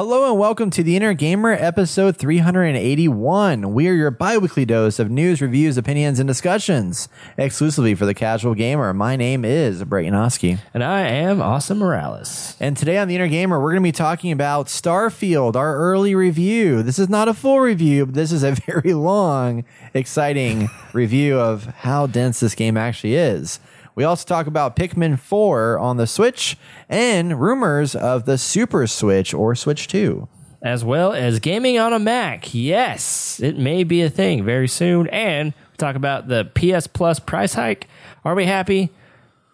Hello and welcome to the Inner Gamer episode 381. We are your bi-weekly dose of news, reviews, opinions, and discussions exclusively for the casual gamer. My name is Brayton Oski. And I am Austin Morales. And today on the Inner Gamer, we're going to be talking about Starfield, our early review. This is not a full review, but this is a very long, exciting review of how dense this game actually is. We also talk about Pikmin 4 on the Switch and rumors of the Super Switch or Switch 2. As well as gaming on a Mac. Yes, it may be a thing very soon. And we talk about the PS Plus price hike. Are we happy?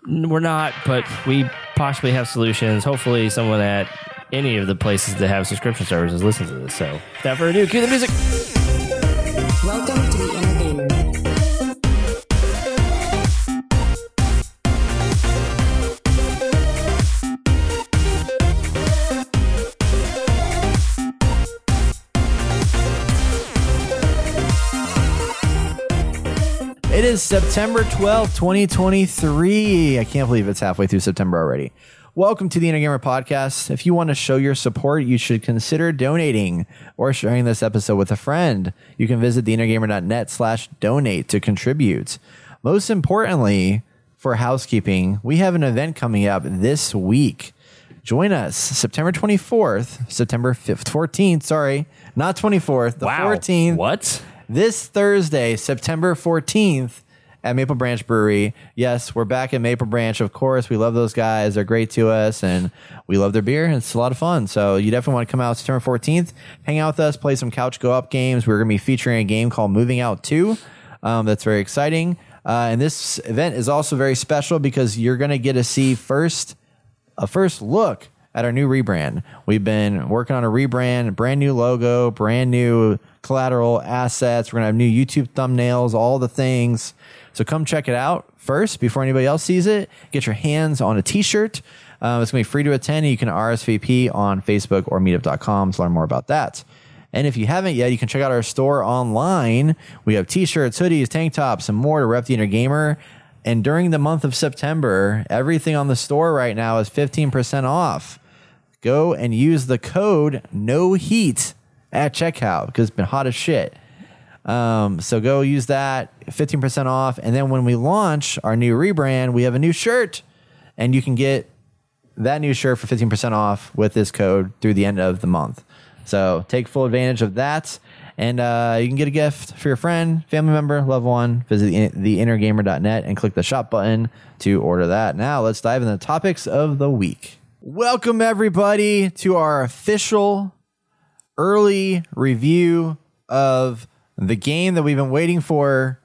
We're not, but we possibly have solutions. Hopefully, someone at any of the places that have subscription services listens to this. So, without further ado, cue the music. Welcome is September 12th, 2023. I can't believe it's halfway through September already. Welcome to the Inner Gamer Podcast. If you want to show your support, you should consider donating or sharing this episode with a friend. You can visit theinnergamer.net slash donate to contribute. Most importantly, for housekeeping, we have an event coming up this week. Join us September 24th, September 5th, 14th, sorry, not 24th, the 14th What? This Thursday, September 14th at Maple Branch Brewery. Yes, we're back at Maple Branch. Of course, we love those guys. They're great to us and we love their beer. It's a lot of fun. So you definitely want to come out September 14th, hang out with us, play some couch co-op games. We're going to be featuring a game called Moving Out 2. Um, that's very exciting. Uh, and this event is also very special because you're going to get to see first a first look at our new rebrand. We've been working on a rebrand, brand new logo, brand new collateral assets. We're gonna have new YouTube thumbnails, all the things. So come check it out first before anybody else sees it. Get your hands on a T-shirt. Um, it's gonna be free to attend. You can RSVP on Facebook or Meetup.com to learn more about that. And if you haven't yet, you can check out our store online. We have t-shirts, hoodies, tank tops, and more to rep the inner gamer. And during the month of September, everything on the store right now is 15% off. Go and use the code no heat at checkout because it's been hot as shit. Um, so go use that 15% off. And then when we launch our new rebrand, we have a new shirt and you can get that new shirt for 15% off with this code through the end of the month. So take full advantage of that. And uh, you can get a gift for your friend, family member, loved one. Visit the, theinnergamer.net and click the shop button to order that. Now let's dive into the topics of the week. Welcome, everybody, to our official early review of the game that we've been waiting for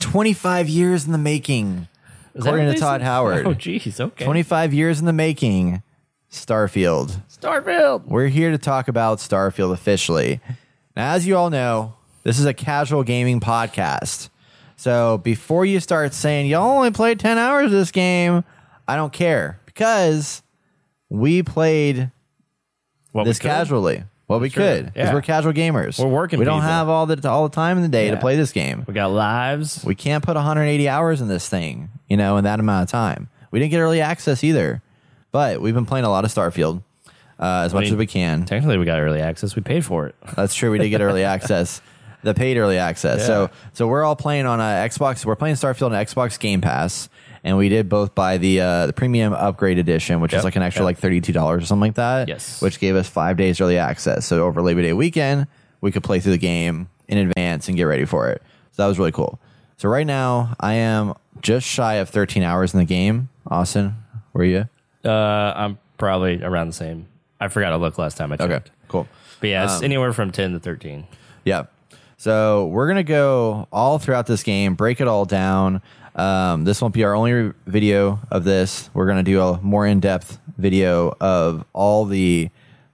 25 years in the making. Is According to Todd said? Howard. Oh, jeez. Okay. 25 years in the making. Starfield. Starfield. We're here to talk about Starfield officially. Now, as you all know, this is a casual gaming podcast. So before you start saying, y'all only played 10 hours of this game, I don't care because we played What this we casually. Well, we Sure. could because Yeah. we're casual gamers. We're working We don't people. have all the all the time in the day to play this game. We got lives. We can't put 180 hours in this thing, you know, in that amount of time. We didn't get early access either, but we've been playing a lot of Starfield uh, as much mean, as we can. Technically, we got early access. We paid for it. That's true. We did get early access, the paid early access. So Yeah. so we're all playing on a Xbox. We're playing Starfield on Xbox Game Pass, and we did both buy the uh, the premium upgrade edition, which is Yep, like an extra yep. like thirty two dollars or something like that. Yes. which gave us five days early access. So over Labor Day weekend, we could play through the game in advance and get ready for it. So that was really cool. So right now, I am just shy of thirteen hours in the game. Austin, were you? Uh, I'm probably around the same. I forgot to look last time I checked. Okay, cool. But yeah, Um, anywhere from 10 to 13. Yeah. So we're gonna go all throughout this game, break it all down. Um, this won't be our only re- video of this. We're gonna do a more in depth video of all the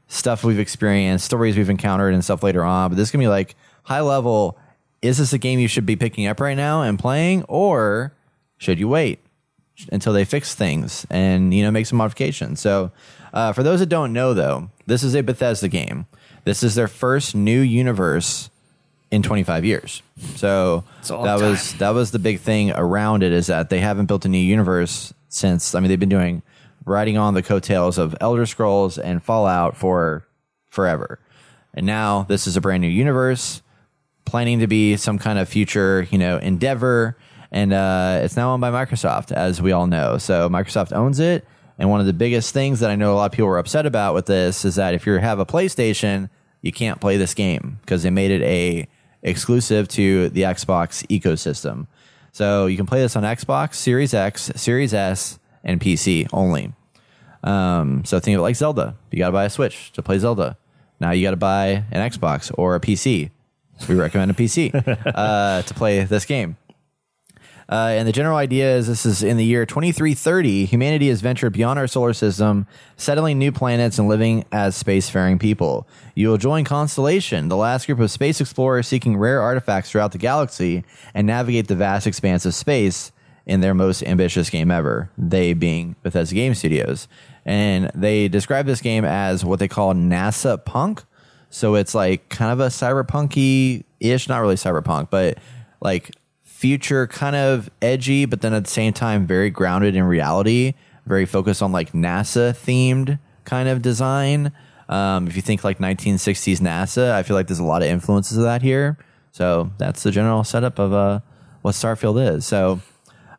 stuff we've experienced, stories we've encountered, and stuff later on. But this is gonna be like high level. Is this a game you should be picking up right now and playing, or should you wait until they fix things and you know make some modifications? So, uh, for those that don't know, though, this is a Bethesda game. This is their first new universe in 25 years. So It's a long that was that was the big thing around it is that they haven't built a new universe since. I mean, they've been doing riding on the coattails of Elder Scrolls and Fallout for forever. And now this is a brand new universe, planning to be some kind of future, you know, endeavor. And uh, it's now owned by Microsoft, as we all know. So Microsoft owns it. And one of the biggest things that I know a lot of people were upset about with this is that if you have a PlayStation, you can't play this game because they made it a exclusive to the Xbox ecosystem. So you can play this on Xbox, Series X, Series S, and PC only. Um, so think of it like Zelda. You got to buy a Switch to play Zelda. Now you got to buy an Xbox or a PC. We recommend a PC uh, to play this game. Uh, and the general idea is this is in the year 2330, humanity has ventured beyond our solar system, settling new planets and living as spacefaring people. You will join Constellation, the last group of space explorers seeking rare artifacts throughout the galaxy, and navigate the vast expanse of space in their most ambitious game ever, they being Bethesda Game Studios. And they describe this game as what they call NASA punk. So it's like kind of a cyberpunky ish, not really cyberpunk, but like future kind of edgy, but then at the same time very grounded in reality, very focused on like NASA themed kind of design. Um, if you think like 1960s NASA, I feel like there's a lot of influences of that here. So that's the general setup of uh, what Starfield is. So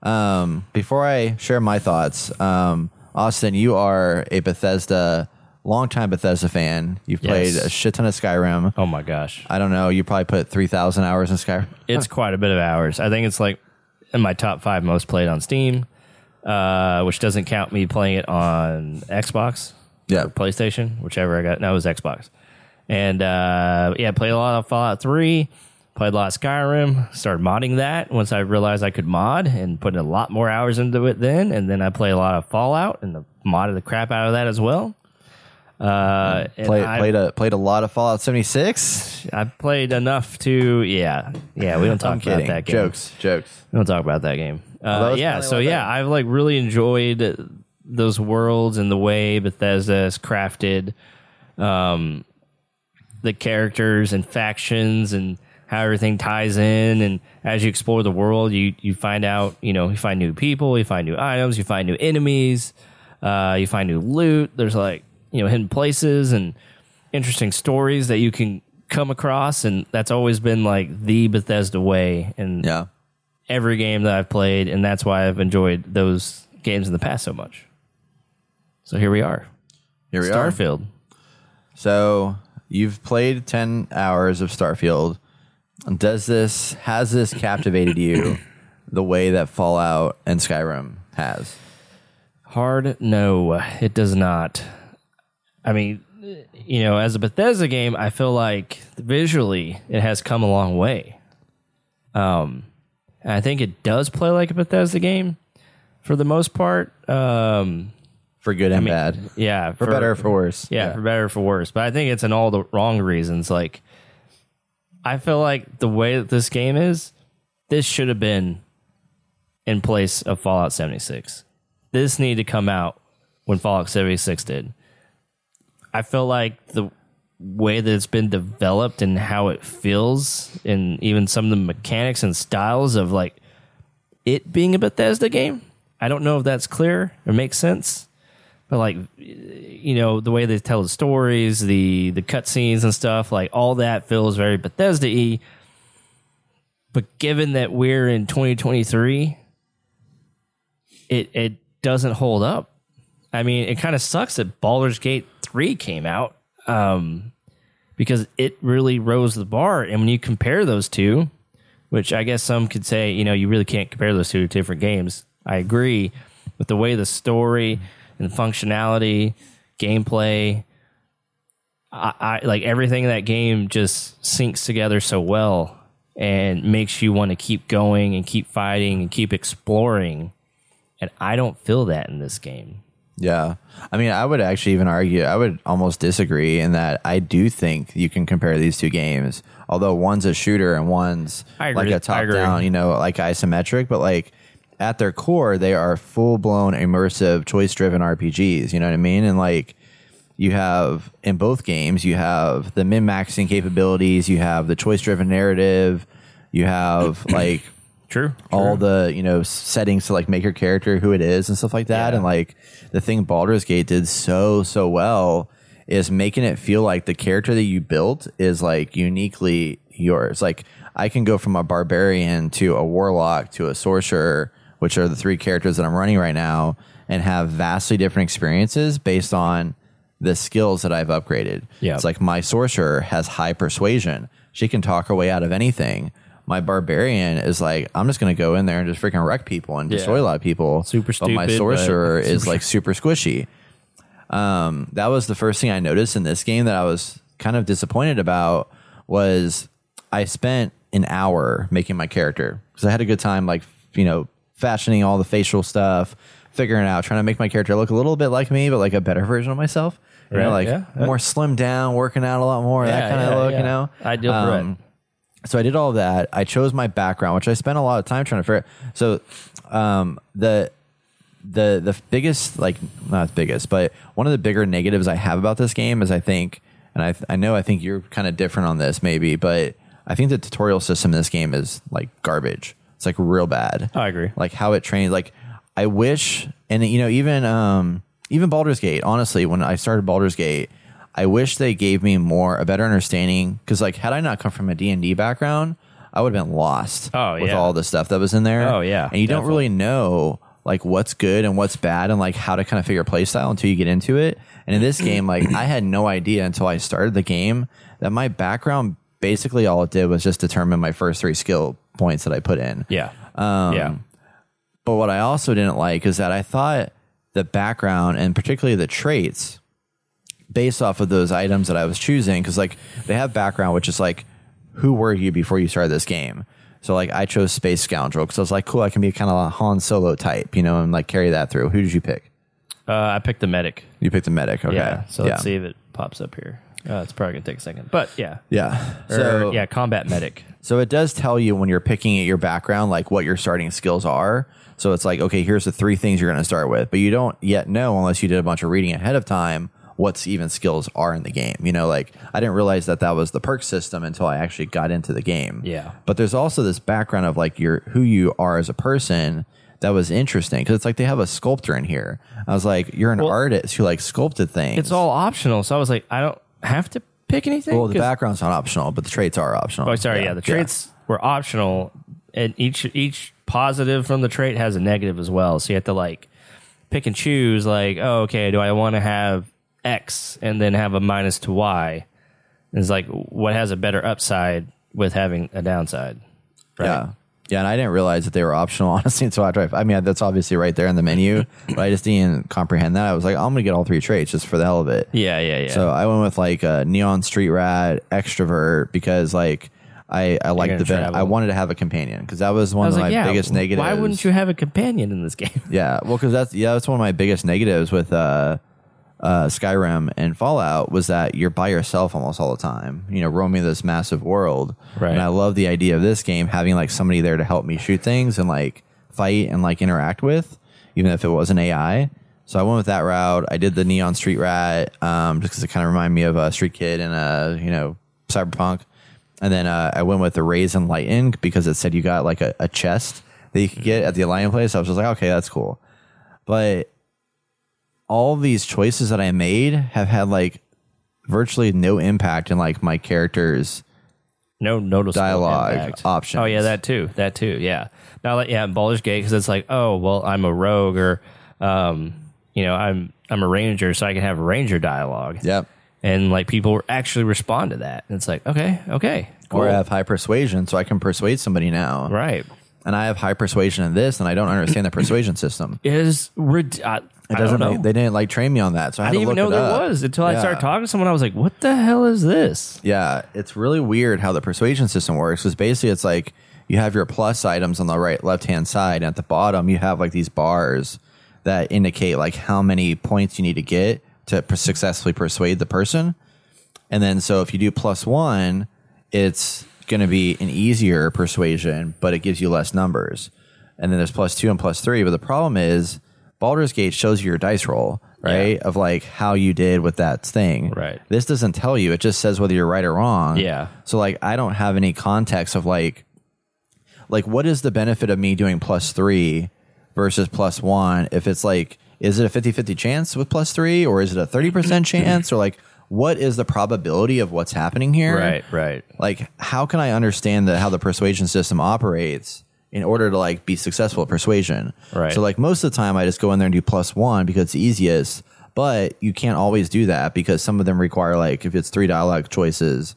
um, before I share my thoughts, um, Austin, you are a Bethesda, longtime Bethesda fan. You've played a shit ton of Skyrim. Oh my gosh. I don't know. You probably put 3,000 hours in Skyrim. It's quite a bit of hours. I think it's like in my top five most played on Steam, uh, which doesn't count me playing it on Xbox, Yeah. or PlayStation, whichever I got. No, it was Xbox. And uh, yeah, played a lot of Fallout 3, played a lot of Skyrim, started modding that once I realized I could mod and put a lot more hours into it then. And then I played a lot of Fallout and the, modded the crap out of that as well. Uh, Played, I- played, a, played a lot of Fallout 76. I played enough to, yeah, yeah. We don't talk I'm about kidding. that game. Jokes. Jokes. We don't talk about that game. Uh, yeah, so like yeah, that. I've like really enjoyed those worlds and the way Bethesda has crafted um, the characters and factions and how everything ties in. And as you explore the world, you you find out, you know, you find new people, you find new items, you find new enemies, uh, you find new loot. There's like you know hidden places and interesting stories that you can come across, and that's always been like the Bethesda way. And Yeah. every game that I've played, and that's why I've enjoyed those games in the past so much. So here we are, Here we are. Starfield. So you've played 10 hours of Starfield. Does this, has this captivated you the way that Fallout and Skyrim has? Hard, no, it does not. I mean, you know, as a Bethesda game, I feel like visually it has come a long way. Um, and I think it does play like a Bethesda game for the most part. Um, For good and mean, bad. yeah, For, better or for worse. Yeah, for better or for worse. But I think it's in all the wrong reasons. Like, I feel like the way that this game is, this should have been in place of Fallout 76. This needed to come out when Fallout 76 did. I feel like the way that it's been developed and how it feels, and even some of the mechanics and styles of like it being a Bethesda game. I don't know if that's clear or makes sense but like you know the way they tell the stories the the cutscenes and stuff like all that feels very bethesda-y but given that we're in 2023 it it doesn't hold up i mean it kind of sucks that Baldur's Gate 3 came out um because it really rose the bar and when you compare those two which i guess some could say you know you really can't compare those two different games i agree with the way the story and functionality, gameplay, I, I like everything in that game just syncs together so well and makes you want to keep going and keep fighting and keep exploring. And I don't feel that in this game. Yeah. I mean, I would actually even argue, I would almost disagree in that I do think you can compare these two games. Although one's a shooter and one's like a top down, you know, like isometric, but like at their core, they are full blown immersive, choice driven RPGs. You know what I mean? And like, you have in both games, you have the min maxing capabilities, you have the choice driven narrative, you have like True. all the you know settings to like make your character who it is and stuff like that. Yeah. And like the thing Baldur's Gate did so so well is making it feel like the character that you built is like uniquely yours. Like I can go from a barbarian to a warlock to a sorcerer, which are the three characters that I'm running right now, and have vastly different experiences based on the skills that I've upgraded. Yeah. It's like my sorcerer has high persuasion. She can talk her way out of anything. My barbarian is like, I'm just going to go in there and just freaking wreck people and destroy a lot of people. Super But my stupid, sorcerer but is like super squishy. Um, that was the first thing I noticed in this game that I was kind of disappointed about was I spent an hour making my character because I had a good time, like you know, fashioning all the facial stuff, figuring out, trying to make my character look a little bit like me, but like a better version of myself. You know, Right, like yeah, more slimmed down, working out a lot more, that Yeah, kind of yeah, look. yeah. You know, Ideal Um, so I did all of that. I chose my background, which I spent a lot of time trying to figure. Out. So um, the the the biggest like not the biggest, but one of the bigger negatives I have about this game is I think, and I I know I think you're kind of different on this maybe, but I think the tutorial system in this game is like garbage. It's like real bad. I agree. Like how it trains. Like I wish, and you know even um even Baldur's Gate. Honestly, when I started Baldur's Gate. I wish they gave me more a better understanding because like had I not come from a D&D background, I would have been lost Oh, with yeah. all the stuff that was in there. Oh, yeah, And you don't really know like what's good and what's bad and like how to kind of figure play style until you get into it. And in this game, like I had no idea until I started the game that my background basically all it did was just determine my first three skill points that I put in. Yeah. Um, yeah. But what I also didn't like is that I thought the background and particularly the traits based off of those items that I was choosing, because like they have background, which is like, who were you before you started this game? So like I chose Space Scoundrel because I was like, cool, I can be kind of a Han Solo type, you know, and like carry that through. Who did you pick? Uh, I picked the medic. You picked the medic. Okay. Yeah. So let's see if it pops up here. Uh, it's probably gonna take a second, but yeah. Yeah. Or, So yeah, combat medic. So it does tell you when you're picking at your background, like what your starting skills are. So it's like, okay, here's the three things you're going to start with, but you don't yet know unless you did a bunch of reading ahead of time what's even skills are in the game. You know, like I didn't realize that that was the perk system until I actually got into the game. Yeah. But there's also this background of like your who you are as a person that was interesting because it's like they have a sculptor in here. I was like, you're an Well- artist who like sculpted things. It's all optional, so I was like, I don't have to pick anything. well, the background's not optional, but the traits are optional. Oh, sorry. Yeah, the traits were optional, and each each positive from the trait has a negative as well. So you have to like pick and choose. Like, oh, okay, do I want to have X and then have a minus to Y? It's like, what has a better upside with having a downside? Right? Yeah. Yeah, and I didn't realize that they were optional, honestly, until I, I mean, that's obviously right there in the menu, but I just didn't comprehend that. I was like, I'm going to get all three traits just for the hell of it. Yeah, yeah, yeah. So I went with like a neon street rat extrovert because like I, I liked the travel. I wanted to have a companion because that was one was of like, my yeah. biggest negatives. Why wouldn't you have a companion in this game? Yeah, well, because that's yeah, that's one of my biggest negatives with uh, uh, Skyrim and Fallout was that you're by yourself almost all the time. You know, roaming this massive world. Right. And I love the idea of this game having like somebody there to help me shoot things and like fight and like interact with, even if it wasn't AI. So I went with that route. I did the Neon Street Rat um, just because it kind of reminded me of a Street Kid and a you know Cyberpunk. And then uh, I went with the Raised Enlightened because it said you got like a, a chest that you could get at the Alliance place. I was just like, okay, that's cool. But all these choices that I made have had like virtually no impact in like my character's No noticeable Dialogue impact. options. Oh yeah, that too. That too. Yeah. Now, like, yeah, Baldur's Gate because it's like, oh well, I'm a rogue or, um, you know, I'm I'm a ranger, so I can have ranger dialogue. Yep. And like people actually respond to that, and it's like, okay, okay, Or I have high persuasion, so I can persuade somebody now. right. And I have high persuasion in this, and I don't understand the persuasion system. It is rid- I, It doesn't. don't know. Make, they didn't like train me on that, so I, I didn't even know there up. was until I Yeah. started talking to someone. I was like, what the hell is this? Yeah, it's really weird how the persuasion system works. Because basically, it's like you have your plus items on the right left hand side, and at the bottom you have like these bars that indicate like how many points you need to get to successfully persuade the person. And then, so if you do plus one, it's going to be an easier persuasion, but it gives you less numbers. And then there's plus two and plus three. But the problem is, Baldur's Gate shows you your dice roll, right? Of like how you did with that thing. Right. This doesn't tell you. It just says whether you're right or wrong. Yeah. So like I don't have any context of like like what is the benefit of me doing plus 3 versus plus 1 if it's like is it a 50-50 chance with plus 3 or is it a 30% chance or like what is the probability of what's happening here? Right, right. Like, how can I understand the, how the persuasion system operates in order to like be successful at persuasion? Right. So like most of the time, I just go in there and do plus one because it's easiest. But you can't always do that because some of them require like if it's three dialogue choices,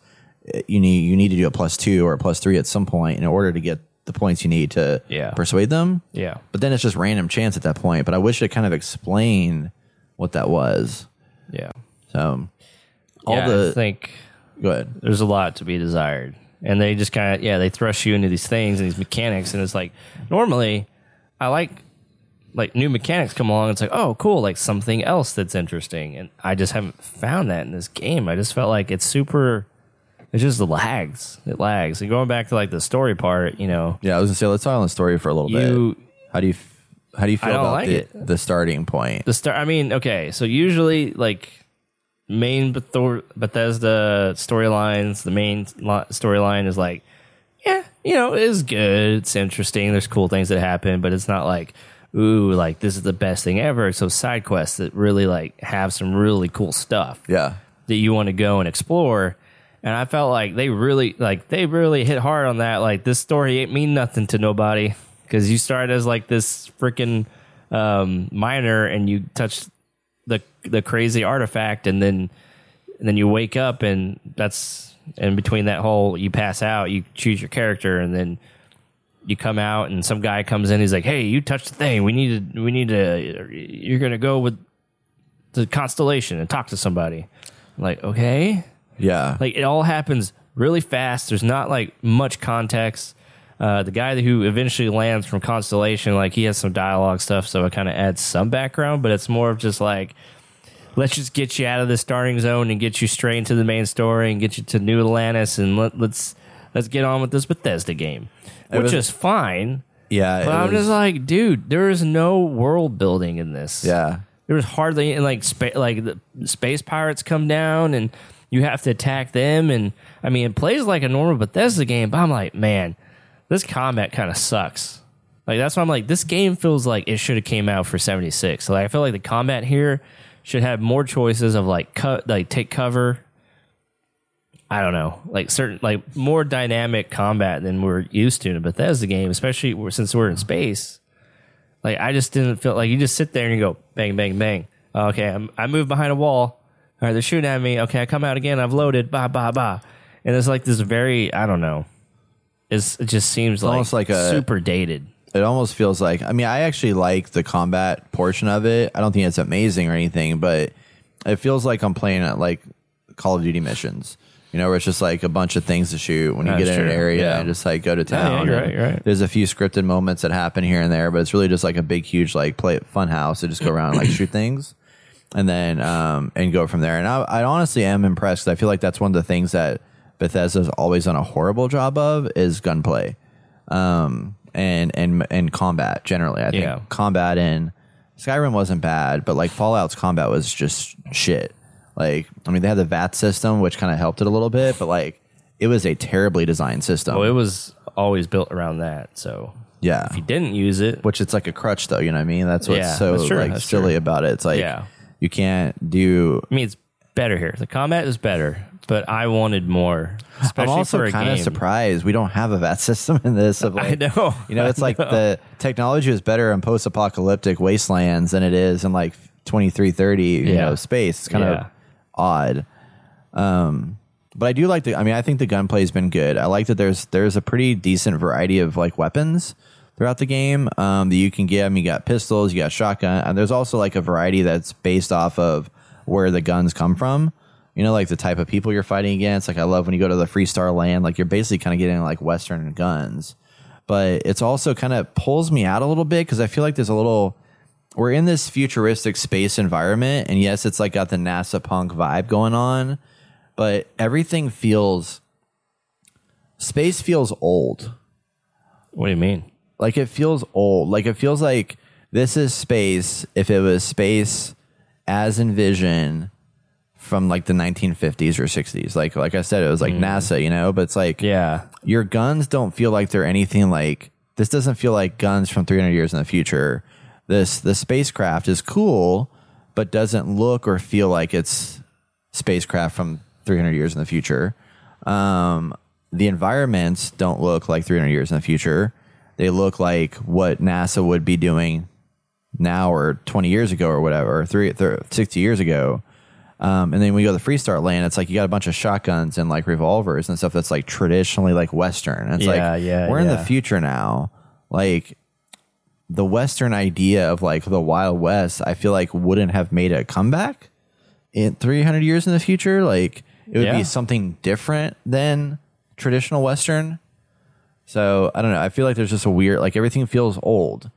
eh, you need you need to do a plus two or a plus three at some point in order to get the points you need to Yeah. persuade them. Yeah. But then it's just random chance at that point. But I wish it kind of explained what that was. Yeah. So all yeah, the I think go ahead. there's a lot to be desired. And they just kind of, yeah, they thrust you into these things and these mechanics. And it's like, normally, I like, like, new mechanics come along. It's like, oh, cool, like something else that's interesting. And I just haven't found that in this game. I just felt like it's super, it just lags. It lags. And going back to like the story part, you know, Yeah, I was gonna say let's talk on the story for a little you, bit. How do you f- how do you feel don't about like the, it. the starting point? the start. I mean, okay, so usually like main Bethesda storylines, the main storyline is like, yeah, you know, it's good, it's interesting. There's cool things that happen, but it's not like, ooh, like this is the best thing ever. So side quests that really like have some really cool stuff Yeah. that you want to go and explore. And I felt like they really like they really hit hard on that. Like this story ain't mean nothing to nobody because you start as like this freaking um, miner and you touch the the crazy artifact and then and then you wake up and that's in between that whole you pass out you choose your character and then you come out and some guy comes in he's like hey you touched the thing we need to we need to you're gonna go with the constellation and talk to somebody I'm like okay Yeah. like it all happens really fast. There's not like much context. Uh, the guy who eventually lands from Constellation, like he has some dialogue stuff, so it kind of adds some background, but it's more of just like, let's just get you out of the starting zone and get you straight into the main story and get you to New Atlantis and let, let's let's get on with this Bethesda game, which was- is fine. yeah. But I'm was- just like, dude, there is no world building in this. yeah. There was hardly like spa- like the space pirates come down and you have to attack them and I mean it plays like a normal Bethesda game, but I'm like, man, this combat kind of sucks. Like that's why I'm like, this game feels like it should have came out for 76. Like I feel like the combat here should have more choices of like cut, like take cover. I don't know, like certain, like more dynamic combat than we're used to in a Bethesda game, especially since we're in space. Like I just didn't feel like you just sit there and you go bang bang bang. Oh, okay, I'm, I move behind a wall. All right, they're shooting at me. Okay, I come out again. I've loaded. Bah bah bah. And it's like this very I don't know. It's, it just seems like, almost like a- super dated. It almost feels like I mean I actually like the combat portion of it. I don't think it's amazing or anything, but it feels like I'm playing at like Call of Duty missions. You know, where it's just like a bunch of things to shoot when you That's get in an true. area Yeah. and just like go to town. you're and right, you're right. There's a few scripted moments that happen here and there, but it's really just like a big, huge like play fun house to just go around and like shoot things, and then um and go from there. And I, I honestly am impressed. 'cause I feel like that's one of the things that Bethesda's always done a horrible job of is gunplay, um and and and combat generally. I think Yeah. combat in Skyrim wasn't bad, but like Fallout's combat was just shit. Like, I mean, they had the VATS system, which kind of helped it a little bit, but like, it was a terribly designed system. Well, it was always built around that. So yeah, if you didn't use it, which it's like a crutch, though. You know what I mean? That's what's Yeah, so that's true, like that's silly true. about it. It's like Yeah. you can't do. I mean, it's better here. The combat is better, but I wanted more. Especially I'm also kind of surprised we don't have a VATS system in this. Of like, I know. You know, it's like the technology is better in post-apocalyptic wastelands than it is in like 2330, you Yeah. know, space. It's kind Yeah. of odd. Um, but I do like the. I mean, I think the gunplay has been good. I like that there's there's a pretty decent variety of like weapons throughout the game um, that you can get. I mean, you got pistols, you got shotgun, and there's also like a variety that's based off of where the guns come from. You know, like the type of people you're fighting against. Like I love when you go to the Freestar Land. Like you're basically kind of getting like Western guns, but it's also kind of pulls me out a little bit because I feel like there's a little we're in this futuristic space environment and yes it's like got the nasa punk vibe going on but everything feels space feels old What do you mean? like it feels old like it feels like this is space if it was space as envisioned from like the 1950s or 60s like like i said it was like nasa you know but it's like Yeah. your guns don't feel like they're anything like this doesn't feel like guns from 300 years in the future this the spacecraft is cool but doesn't look or feel like it's spacecraft from 300 years in the future. Um, the environments don't look like 300 years in the future. They look like what NASA would be doing now or 20 years ago or whatever, three, thir 60 years ago. Um, and then when you go to the Freestar land, it's like you got a bunch of shotguns and like revolvers and stuff that's like traditionally like Western. And it's Yeah, like, yeah, we're in the future now. Like, the Western idea of like the Wild West, I feel like wouldn't have made a comeback in 300 years in the future. Like, it would Yeah. be something different than traditional Western. So I don't know. I feel like there's just a weird, like everything feels old,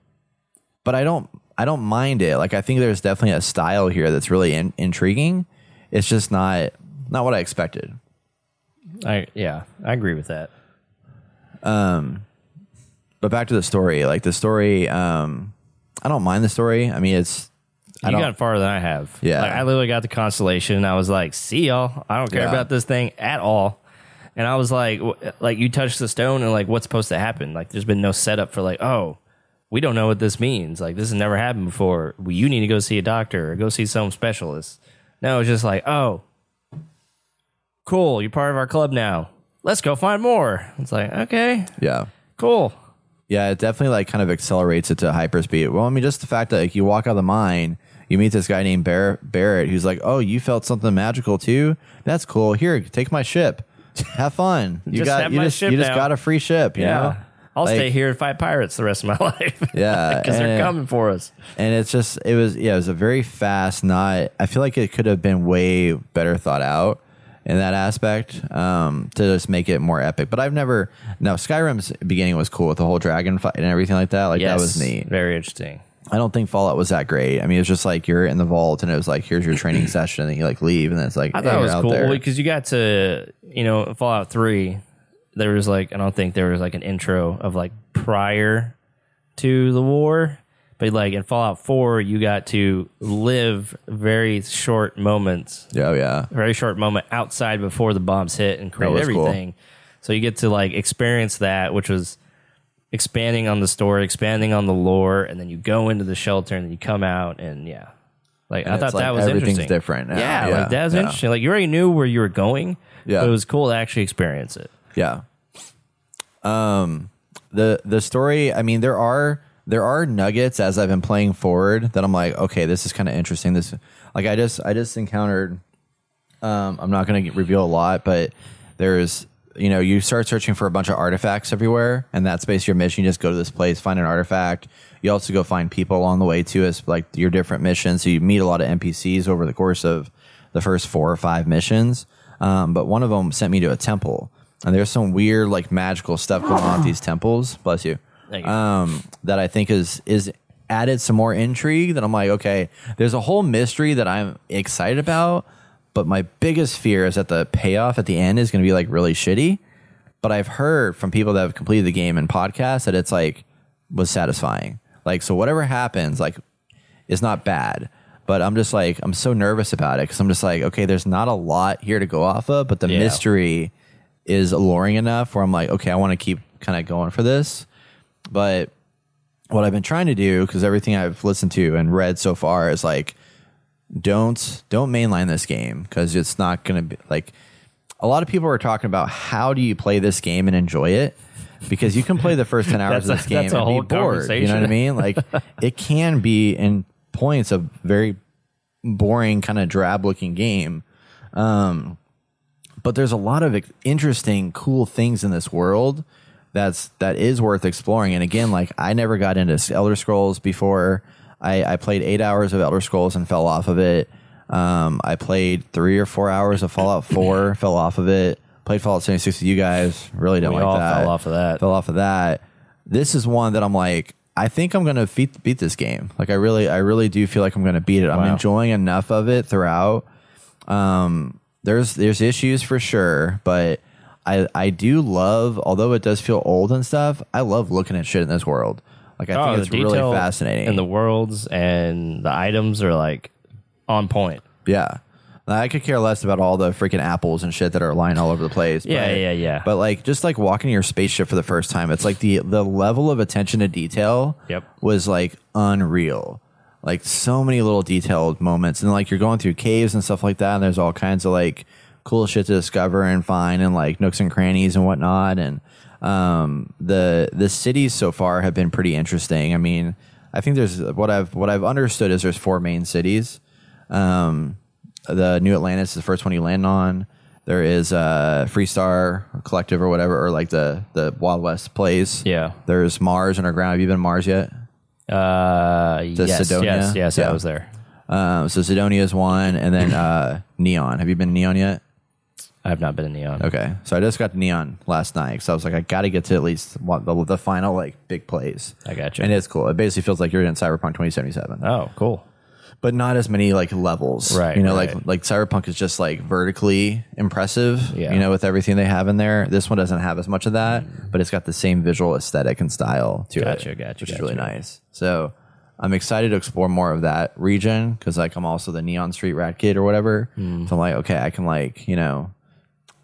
but I don't, I don't mind it. Like I think there's definitely a style here that's really in, intriguing. It's just not, not what I expected. I yeah, I agree with that. Um, But back to the story, like the story, um, I don't mind the story. I mean, it's, I you don't, got farther than I have. Yeah. Like, I literally got the constellation and I was like, see y'all. I don't care Yeah. about this thing at all. And I was like, like you touched the stone and like, what's supposed to happen? Like, there's been no setup for like, oh, we don't know what this means. Like, this has never happened before. Well, you need to go see a doctor or go see some specialist. No, it's just like, oh, cool. You're part of our club now. Let's go find more. It's like, okay, yeah. cool. Yeah, it definitely like kind of accelerates it to hyperspeed. Well, I mean, just the fact that like you walk out of the mine, you meet this guy named Bar- Barrett, who's like, "Oh, you felt something magical too? That's cool. Here, take my ship. Have fun. You Just got have you my just ship you just now." got a free ship. You know? I'll Like- stay here and fight pirates the rest of my life. Yeah, Because they're coming for us. and it's just it was yeah, it was a very fast. Not I feel like it could have been way better thought out in that aspect um, to just make it more epic. But I've never no Skyrim's beginning was cool with the whole dragon fight and everything like that. Like that was neat. Very interesting. I don't think Fallout was that great. I mean, it was just like you're in the vault and it was like, here's your training session, and then you like leave, and then it's like, I hey, thought it was cool because you got to, you know, Fallout 3, there was like, I don't think there was like an intro of like prior to the war. But like in Fallout 4, you got to live very short moments, yeah, oh, yeah, very short moment outside before the bombs hit and create was cool. everything. So you get to like experience that, which was expanding on the story, expanding on the lore, and then you go into the shelter and then you come out and yeah. Like I thought it's like that was everything's interesting. different now. Yeah, Yeah, like that was yeah. interesting. Like you already knew where you were going. Yeah. but it was cool to actually experience it. Yeah. Um, the the story. I mean, there are there are nuggets as I've been playing forward that I'm like, okay, this is kind of interesting. This like I just I just encountered. Um, I'm not going to reveal a lot, but there's you know you start searching for a bunch of artifacts everywhere, and that's basically your mission. You just go to this place, find an artifact. You also go find people along the way too, as like your different missions. So you meet a lot of NPCs over the course of the first four or five missions. Um, but one of them sent me to a temple, and there's some weird like magical stuff going on at these temples. Bless you Thank you. um, that I think is is added some more intrigue. That I'm like, okay, there's a whole mystery that I'm excited about, but my biggest fear is that the payoff at the end is going to be like really shitty. But I've heard from people that have completed the game and podcasts that it's like was satisfying. Like so, whatever happens, like is not bad. But I'm just like I'm so nervous about it because I'm just like, okay, there's not a lot here to go off of, but the Yeah. mystery is alluring enough where I'm like, okay, I want to keep kind of going for this. But what I've been trying to do, because everything I've listened to and read so far is like, don't don't mainline this game because it's not going to be like. A lot of people are talking about how do you play this game and enjoy it because you can play the first ten hours of this a- game and whole be bored. You know what I mean? Like it can be in points a very boring kind of drab looking game Um, but there's a lot of interesting cool things in this world that's that is worth exploring. And again like i never got into elder scrolls before. I, I played eight hours of elder scrolls and fell off of it. Um, i played three or four hours of fallout 4 fell off of it. Played fallout 76 with you guys. Really don't We like all that. fell off of that. fell off of that. This is one that i'm like i think i'm gonna beat, beat this game. Like i really i really do feel like i'm gonna beat it. I'm enjoying enough of it throughout. Um, there's there's issues for sure, but I I do love, although it does feel old and stuff. I love looking at shit in this world. Like I Oh, think it's really fascinating. And the worlds and the items are like on point. yeah, I could care less about all the freaking apples and shit that are lying all over the place. Yeah, but, yeah, yeah. But like just like walking your spaceship for the first time, it's like the the level of attention to detail Yep. was like unreal. Like so many little detailed moments, and like you're going through caves and stuff like that, and there's all kinds of like cool shit to discover and find, and like nooks and crannies and whatnot, and um, the the cities so far have been pretty interesting. I mean, I think there's what I've what I've understood is there's four main cities. Um, the New Atlantis is the first one you land on. There is uh, Freestar Collective or whatever, or like the the Wild West place. Yeah. There's Mars underground. Have you been to Mars yet? Uh, yes, Cydonia? yes, yes, Yeah. I was there. Um, so Cydonia is one, and then uh, Neon. Have you been to Neon yet? I have not been in Neon. Okay, so I just got to Neon last night because I was like, I got to get to at least one, the, the final like big place. I got you. And it's cool. It basically feels like you're in Cyberpunk 2077, Oh, cool. But not as many like levels. Right, You know, right. like like Cyberpunk is just like vertically impressive. Yeah. You know, with everything they have in there. This one doesn't have as much of that, but it's got the same visual aesthetic and style to Gotcha, it, gotcha, which is really nice. So. I'm excited to explore more of that region because, like, I'm also the Neon Street Rat Kid or whatever. Hmm. So I'm like, okay, I can like, you know,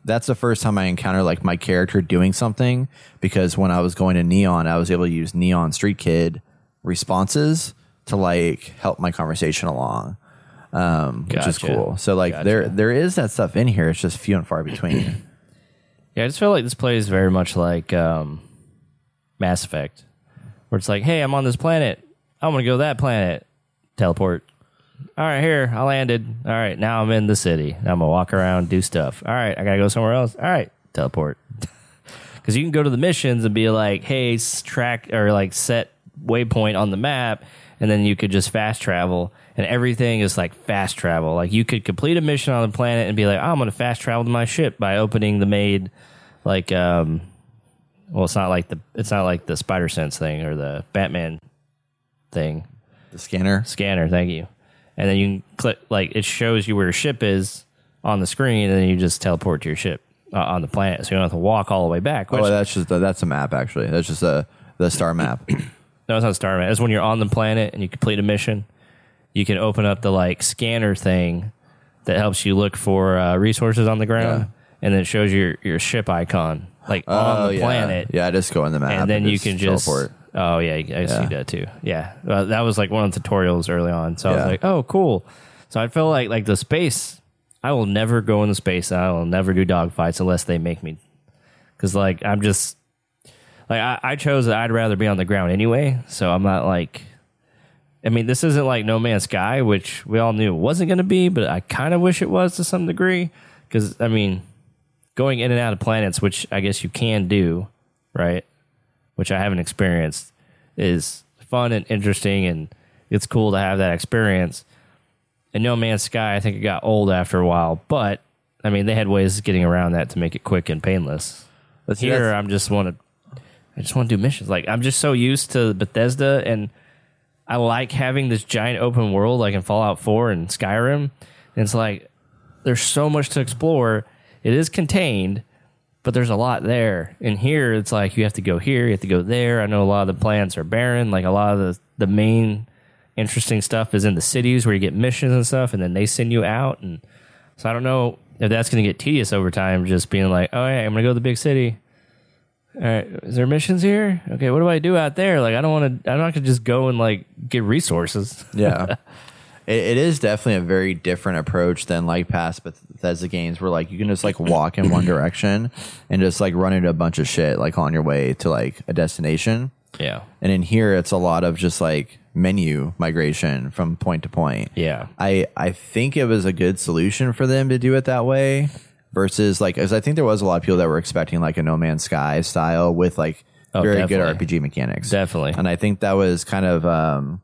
that's the first time I encounter like my character doing something because when I was going to Neon, I was able to use Neon Street Kid responses to like help my conversation along, um, which is Gotcha. cool. So like there there is that stuff in here. It's just few and far between. Yeah, I just feel like this play is very much like um, Mass Effect, where it's like, hey, I'm on this planet. I want to go to that planet. Teleport. All right, here I landed. All right, now I'm in the city. Now I'm gonna walk around, do stuff. All right, I gotta go somewhere else. All right, teleport. Because you can go to the missions and be like, hey, s- track or like set waypoint on the map, and then you could just fast travel, and everything is like fast travel. Like you could complete a mission on the planet and be like, oh, I'm gonna fast travel to my ship by opening the maid, like um, well, it's not like the it's not like the Spider Sense thing or the Batman thing the scanner. scanner. Thank you. And then you can click like it shows you where your ship is on the screen, and then you just teleport to your ship uh, on the planet, so you don't have to walk all the way back. Oh, that's just that's a map actually. That's just a the star map. no, it's not Star Map. It's when you're on the planet and you complete a mission. You can open up the like scanner thing that helps you look for uh, resources on the ground, and then it shows your your ship icon like on Oh, the yeah. planet. Yeah, just go in the map and then you can just teleport. oh yeah, I guess Yeah. you do that too. Yeah, well, that was like one of the tutorials early on. So I was Yeah. like, oh cool. So I feel like like the space. I will never go into space. I will never do dogfights unless they make me. Because like I'm just like I, I chose that I'd rather be on the ground anyway. So I'm not like. I mean, this isn't like No Man's Sky, which we all knew it wasn't going to be, but I kind of wish it was to some degree. Because I mean, going in and out of planets, which I guess you can do, right? Which I haven't experienced, is fun and interesting, and it's cool to have that experience. And No Man's Sky, I think it got old after a while, but I mean, they had ways of getting around that to make it quick and painless. But Here, I'm just want to, I just want to do missions. Like I'm just so used to Bethesda, and I like having this giant open world, like in Fallout 4 and Skyrim. And it's like there's so much to explore. It is contained, but there's a lot there. And here, it's like you have to go here, you have to go there. I know a lot of the plants are barren. Like a lot of the the main interesting stuff is in the cities where you get missions and stuff, and then they send you out. And so I don't know if that's going to get tedious over time. Just being like, oh yeah, I'm going to go to the big city. All right, is there missions here? Okay, what do I do out there? Like, I don't want to. I'm not going to just go and like get resources. yeah. It, it is definitely a very different approach than like past Bethesda games where like you can just like walk in one direction and just like run into a bunch of shit like on your way to like a destination. Yeah, And in here it's a lot of just like menu migration from point to point. yeah, I I think it was a good solution for them to do it that way versus like as I think there was a lot of people that were expecting like a No Man's Sky style with like Oh, very definitely. good RPG mechanics. Definitely. And I think that was kind of um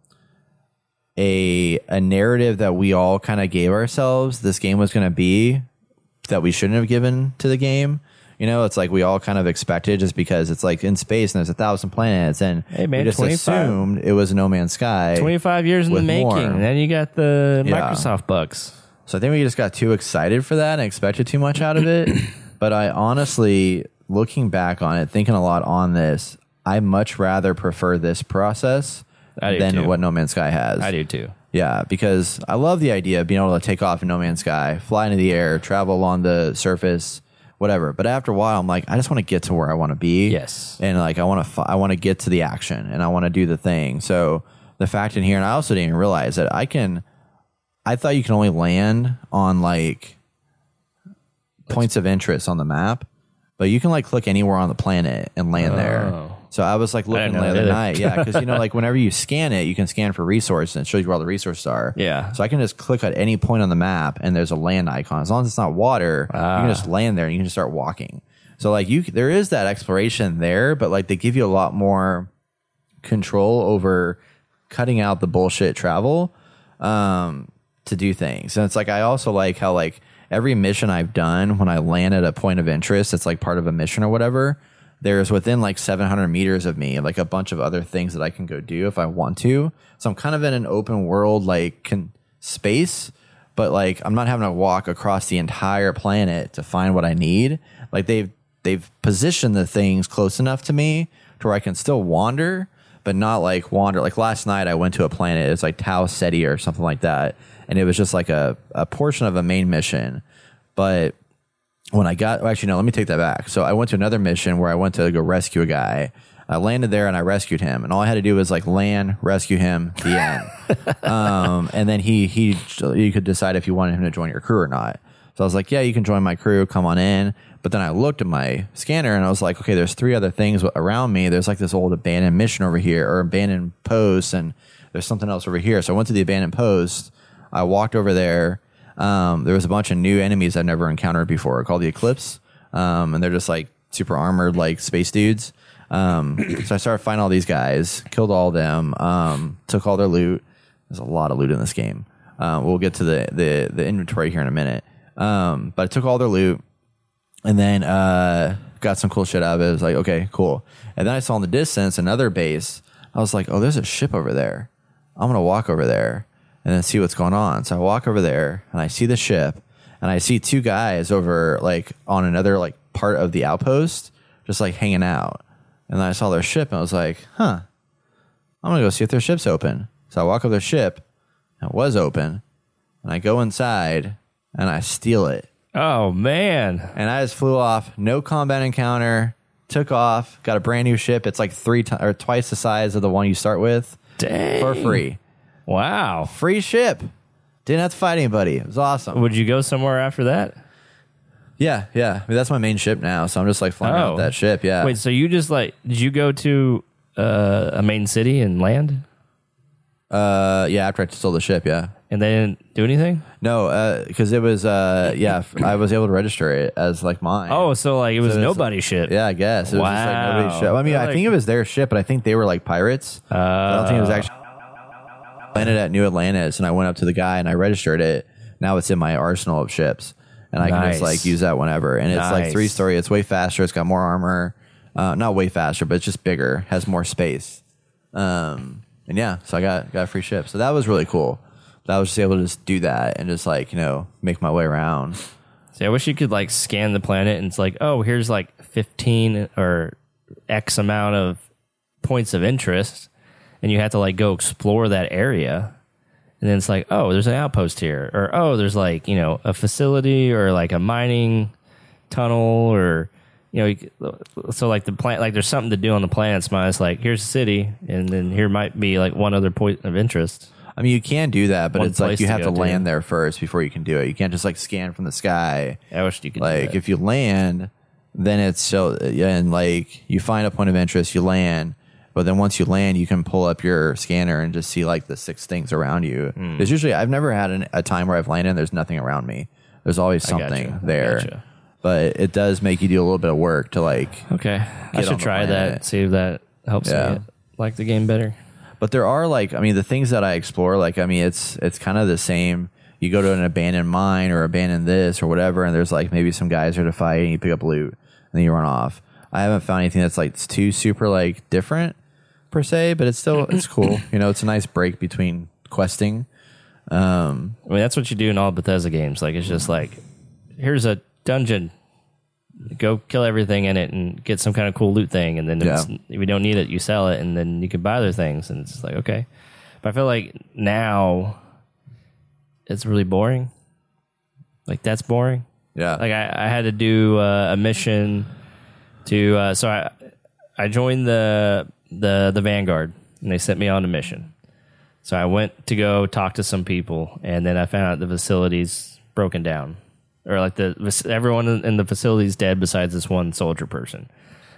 a a narrative that we all kind of gave ourselves this game was going to be that we shouldn't have given to the game. You know, it's like we all kind of expected just because it's like in space and there's a thousand planets and Hey, man, we just assumed it was No Man's Sky. 25 years in the making. more. And then you got the Yeah. Microsoft bucks. So I think we just got too excited for that and expected too much out of it. but I honestly, looking back on it, thinking a lot on this, I much rather prefer this process than too. what No Man's Sky has. I do too. Yeah, because I love the idea of being able to take off in No Man's Sky, fly into the air, travel along the surface, whatever. But after a while, I'm like, I just want to get to where I want to be. Yes. and like I want to, I want to get to the action, and I want to do the thing. So the fact in here, and I also didn't realize that I can. I thought you can only land on like points of interest on the map, but you can like click anywhere on the planet and land there. Oh. So I was like looking the other either. night, yeah, because you know, like whenever you scan it, you can scan for resources and it shows you where all the resources are. Yeah. So I can just click at any point on the map and there's a land icon. As long as it's not water, you Ah. can just land there and you can just start walking. So like you, there is that exploration there, but like they give you a lot more control over cutting out the bullshit travel um, to do things. And it's like I also like how like every mission I've done when I land at a point of interest, it's like part of a mission or whatever. There's within like 700 meters of me, like a bunch of other things that I can go do if I want to. So I'm kind of in an open world like can, space, but like I'm not having to walk across the entire planet to find what I need. Like they've they've positioned the things close enough to me to where I can still wander, but not like wander. Like last night, I went to a planet. It's like Tau Ceti or something like that, and it was just like a a portion of a main mission. But when I got, well, actually, no, let me take that back. So I went to another mission where I went to go rescue a guy. I landed there and I rescued him, and all I had to do was like land, rescue him, the end. um, and then he he you could decide if you wanted him to join your crew or not. So I was like, yeah, you can join my crew, come on in. But then I looked at my scanner and I was like, okay, there's three other things around me. There's like this old abandoned mission over here or abandoned post, and there's something else over here. So I went to the abandoned post. I walked over there. Um, there was a bunch of new enemies I'd never encountered before called the Eclipse. Um, and they're just like super armored, like space dudes. Um, so I started finding all these guys, killed all of them, um, took all their loot. There's a lot of loot in this game. Uh, we'll get to the, the, the inventory here in a minute. Um, but I took all their loot and then uh, got some cool shit out of it. It was like, okay, cool. And then I saw in the distance another base. I was like, oh, there's a ship over there. I'm gonna walk over there and then see what's going on. So I walk over there and I see the ship and I see two guys over like on another like part of the outpost, just like hanging out. And then I saw their ship and I was like, huh, I'm gonna go see if their ship's open. So I walk over their ship, and it was open, and I go inside and I steal it. Oh man. And I just flew off, no combat encounter, took off, got a brand new ship. It's like three times or twice the size of the one you start with Dang. for free. Wow. Free ship. Didn't have to fight anybody. It was awesome. Would you go somewhere after that? Yeah, yeah. I mean, that's my main ship now, so I'm just like flying Oh. out that ship. Yeah. Wait, so you just like did you go to uh, a main city and land, Uh, yeah. After I stole the ship, yeah. and they didn't do anything? No, because it was uh, yeah. f- I was able to register it as like mine. Oh, so like it was it's- nobody's ship. Yeah, I guess. It was just like nobody's Wow. ship. I mean, I Like- think it was their ship, but I think they were like pirates. I don't think it was actually. Landed at New Atlantis, and I went up to the guy and I registered it. Now it's in my arsenal of ships, and I can just Nice. like use that whenever. And it's like Nice. three story. It's way faster. It's got more armor. Uh, not way faster, but it's just bigger. Has more space. Um, and yeah, so I got got a free ship. So that was really cool. That I was just able to just do that and just like you know make my way around. See, I wish you could like scan the planet and it's like, oh, here's like 15 or X amount of points of interest, and you have to like go explore that area. And then it's like, oh, there's an outpost here, or oh, there's like you know a facility or like a mining tunnel, or you know, you so like the planet, like there's something to do on the planet. It's minus like here's a city, and then here might be like one other point of interest. I mean, you can do that, but One it's like you to have to go to. land there first before you can do it. You can't just like scan from the sky. I wish you could like if you land then it's so and like you find a point of interest you land but then once you land you can pull up your scanner and just see like the six things around you Hmm. there's usually i've never had an, a time where i've landed and there's nothing around me there's always something there but it does make you do a little bit of work to like Okay, I should try planet. that. See if that helps Yeah. me get- like the game better. but there are like i mean the things that i explore like i mean it's it's kind of the same you go to an abandoned mine or abandoned this or whatever and there's like maybe some guys there to fight and you pick up loot and then you run off i haven't found anything that's like too super like different per se but it's still it's cool you know it's a nice break between questing Um, I mean, that's what you do in all Bethesda games. Like, it's just like, here's a dungeon. Go kill everything in it and get some kind of cool loot thing. And then Yeah. if you don't need it, you sell it, and then you can buy other things. And it's like, okay. But I feel like now it's really boring. Like, that's boring. yeah Like, I, I had to do uh, a mission to, uh, so I, I joined the, the, the Vanguard, and they sent me on a mission. So I went to go talk to some people, and then I found out the facility's broken down, or like the everyone in the facility's dead besides this one soldier person.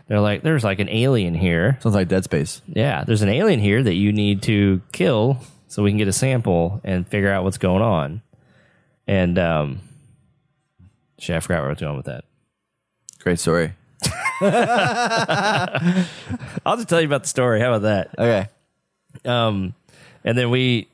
They're like, there's like an alien here. Sounds like Dead Space. Yeah, there's an alien here that you need to kill so we can get a sample and figure out what's going on. And um, shit, I forgot where I was going with that. Great story. I'll just tell you about the story. How about that? Okay. Um, and then we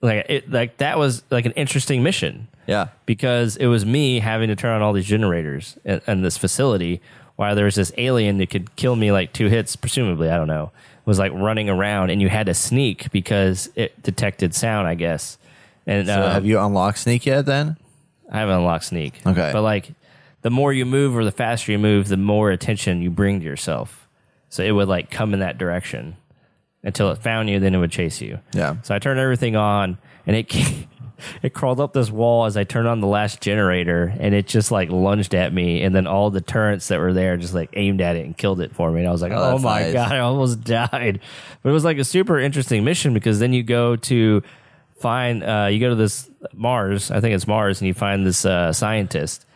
like it like that was like an interesting mission Yeah. because it was me having to turn on all these generators and, in this facility while there was this alien that could kill me like two hits, presumably. I don't know. Was like running around, and you had to sneak because it detected sound, I guess. And So uh, have you unlocked Sneak yet then? I haven't unlocked sneak. Okay. but like the more you move or the faster you move, the more attention you bring to yourself. So it would like come in that direction until it found you, then it would chase you. Yeah. So I turned everything on, and it it crawled up this wall as I turned on the last generator, and it just like lunged at me, and then all the turrets that were there just like aimed at it and killed it for me. And I was like, Oh, oh, my nice. god, I almost died. But it was like a super interesting mission because then you go to find uh, you go to this Mars, I think it's Mars, and you find this uh, scientist,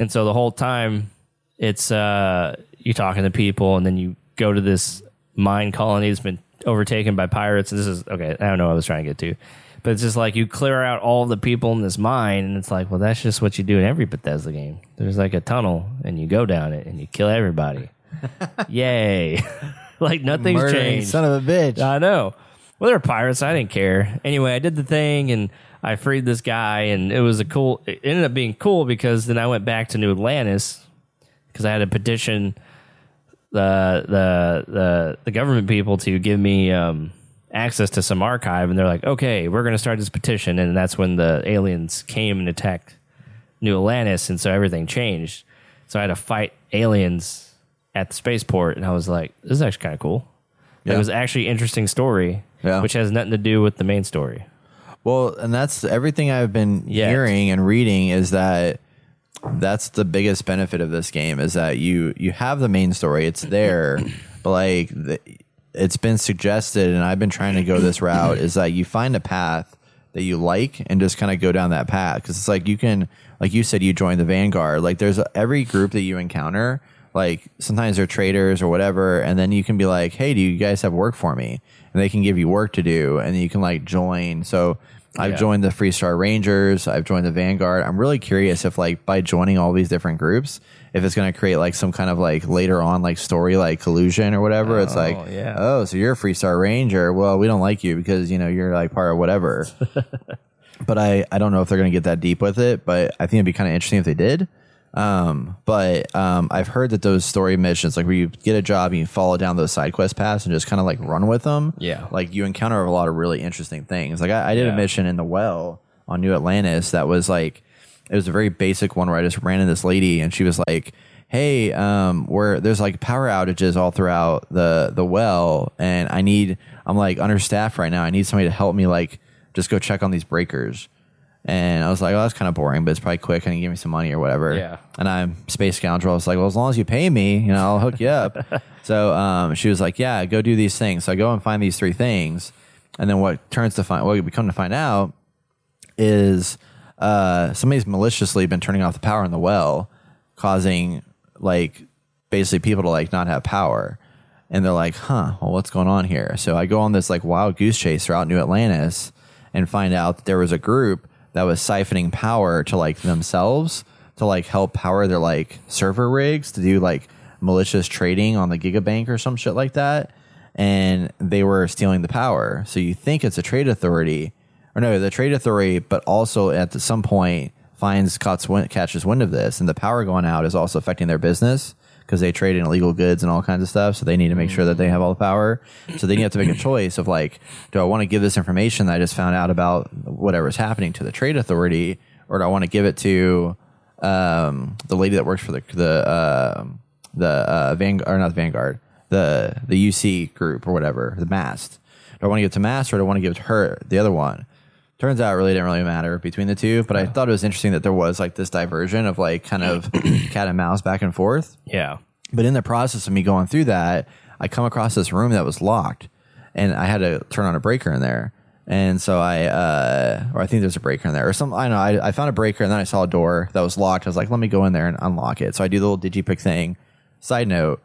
and so the whole time it's uh, you talking to people, and then you go to this mine colony that's been overtaken by pirates. And this is okay. I don't know what I was trying to get to, but it's just like you clear out all the people in this mine, and it's like, well, that's just what you do in every Bethesda game. There's like a tunnel, and you go down it, and you kill everybody. Yay! like nothing's Murdering changed. son of a bitch. I know. Well, they were pirates. I didn't care. Anyway, I did the thing and I freed this guy, and it was a cool. It ended up being cool because then I went back to New Atlantis because I had to petition the the the the government people to give me um, access to some archive, and they're like, "Okay, we're going to start this petition," and that's when the aliens came and attacked New Atlantis, and so everything changed. So I had to fight aliens at the spaceport, and I was like, "This is actually kind of cool." It was actually an interesting story, Yeah. which has nothing to do with the main story. Well, and that's everything I've been Yet. hearing and reading is that that's the biggest benefit of this game is that you you have the main story, it's there, but like the, it's been suggested, and I've been trying to go this route is that you find a path that you like and just kind of go down that path because it's like you can, like you said, you join the vanguard. Like there's a, every group that you encounter. Like sometimes they're traders or whatever, and then you can be like, "Hey, do you guys have work for me?" And they can give you work to do, and you can like join. So I've Yeah. joined the Freestar Rangers. I've joined the Vanguard. I'm really curious if like by joining all these different groups, if it's going to create like some kind of like later on like story like collusion or whatever. it's like, oh, yeah. oh, so you're a Freestar Ranger. Well, we don't like you because you know you're like part of whatever. but I I don't know if they're going to get that deep with it. But I think it'd be kind of interesting if they did. Um, but um, I've heard that those story missions, like where you get a job and you follow down those side quest paths and just kind of like run with them. Yeah. Like you encounter a lot of really interesting things. Like I, I did a mission in the well on New Atlantis that was like it was a very basic one where I just ran into this lady and she was like, Hey, um, where there's like power outages all throughout the the well and I need I'm like understaffed right now. I need somebody to help me like just go check on these breakers. And I was like, oh, that's kind of boring, but it's probably quick and you give me some money or whatever. Yeah. And I'm space scoundrel. I was like, well, as long as you pay me, you know, I'll hook you up. so um, she was like, yeah, go do these things. So I go and find these three things. And then what turns to find, what we come to find out is uh, somebody's maliciously been turning off the power in the well, causing like basically people to like not have power. And they're like, huh, well, what's going on here? So I go on this like wild goose chase throughout New Atlantis and find out that there was a group that was siphoning power to like themselves to like help power their like server rigs to do like malicious trading on the gigabank or some shit like that. And they were stealing the power. So you think it's a trade authority, or no, the trade authority, but also at some point finds catches wind of this, and the power going out is also affecting their business because they trade in illegal goods and all kinds of stuff. So they need to make sure that they have all the power. So then you have to make a choice of like, do I want to give this information that I just found out about whatever's happening to the trade authority, or do I want to give it to um, the lady that works for the the uh, the uh, Vanguard or not the Vanguard, the the UC group or whatever, the Mast. Do I want to give it to Mast or do I want to give it to her, the other one? Turns out it really didn't really matter between the two, but I thought it was interesting that there was like this diversion of like kind of cat and mouse back and forth. Yeah. But in the process of me going through that, I come across this room that was locked. and I had to turn on a breaker in there. And so I, uh, or I think there's a breaker in there or some, I don't know. I, I found a breaker and then I saw a door that was locked. I was like, let me go in there and unlock it. So I do the little digipick thing. Side note,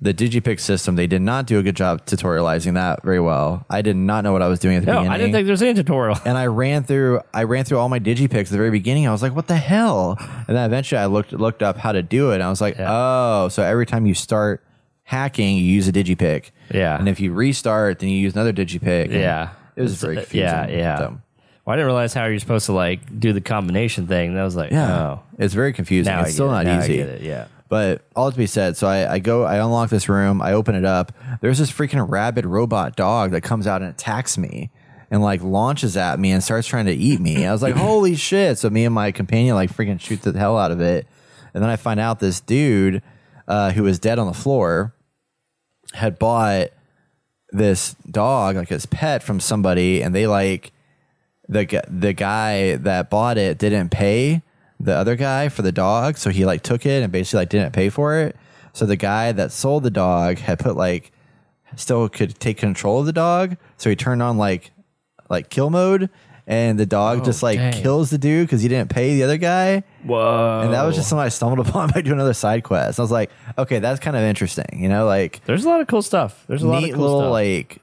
the digipick system, they did not do a good job tutorializing that very well. I did not know what I was doing at the beginning. No, beginning I didn't think there was any tutorial. and I ran through I ran through all my digipicks at the very beginning. I was like, what the hell? And then eventually I looked looked up how to do it. And I was like, Yeah. oh, so every time you start hacking, you use a digipick. Yeah. And if you restart, then you use another digipick. Yeah. It was It's- very uh, confusing. yeah, yeah. So, Well, I didn't realize how you're supposed to like do the combination thing. That was like, yeah. oh, It's very confusing. now it's I still get not it. Now I easy. it, Yeah. But all to be said, so I, I go, I unlock this room, I open it up. There's this freaking rabid robot dog that comes out and attacks me and like launches at me and starts trying to eat me. I was like, holy shit. So me and my companion like freaking shoot the hell out of it. And then I find out this dude uh, who was dead on the floor had bought this dog, like his pet from somebody, and they like the the guy that bought it didn't pay the other guy for the dog, so he like took it and basically like didn't pay for it. So the guy that sold the dog had put like still could take control of the dog, so he turned on like like kill mode, and the dog Oh, just like dang. kills the dude because he didn't pay the other guy. Whoa. And that was just something I stumbled upon by doing another side quest. I was like, okay, that's kind of interesting, you know, like There's a lot of cool stuff. There's a lot of cool little stuff. like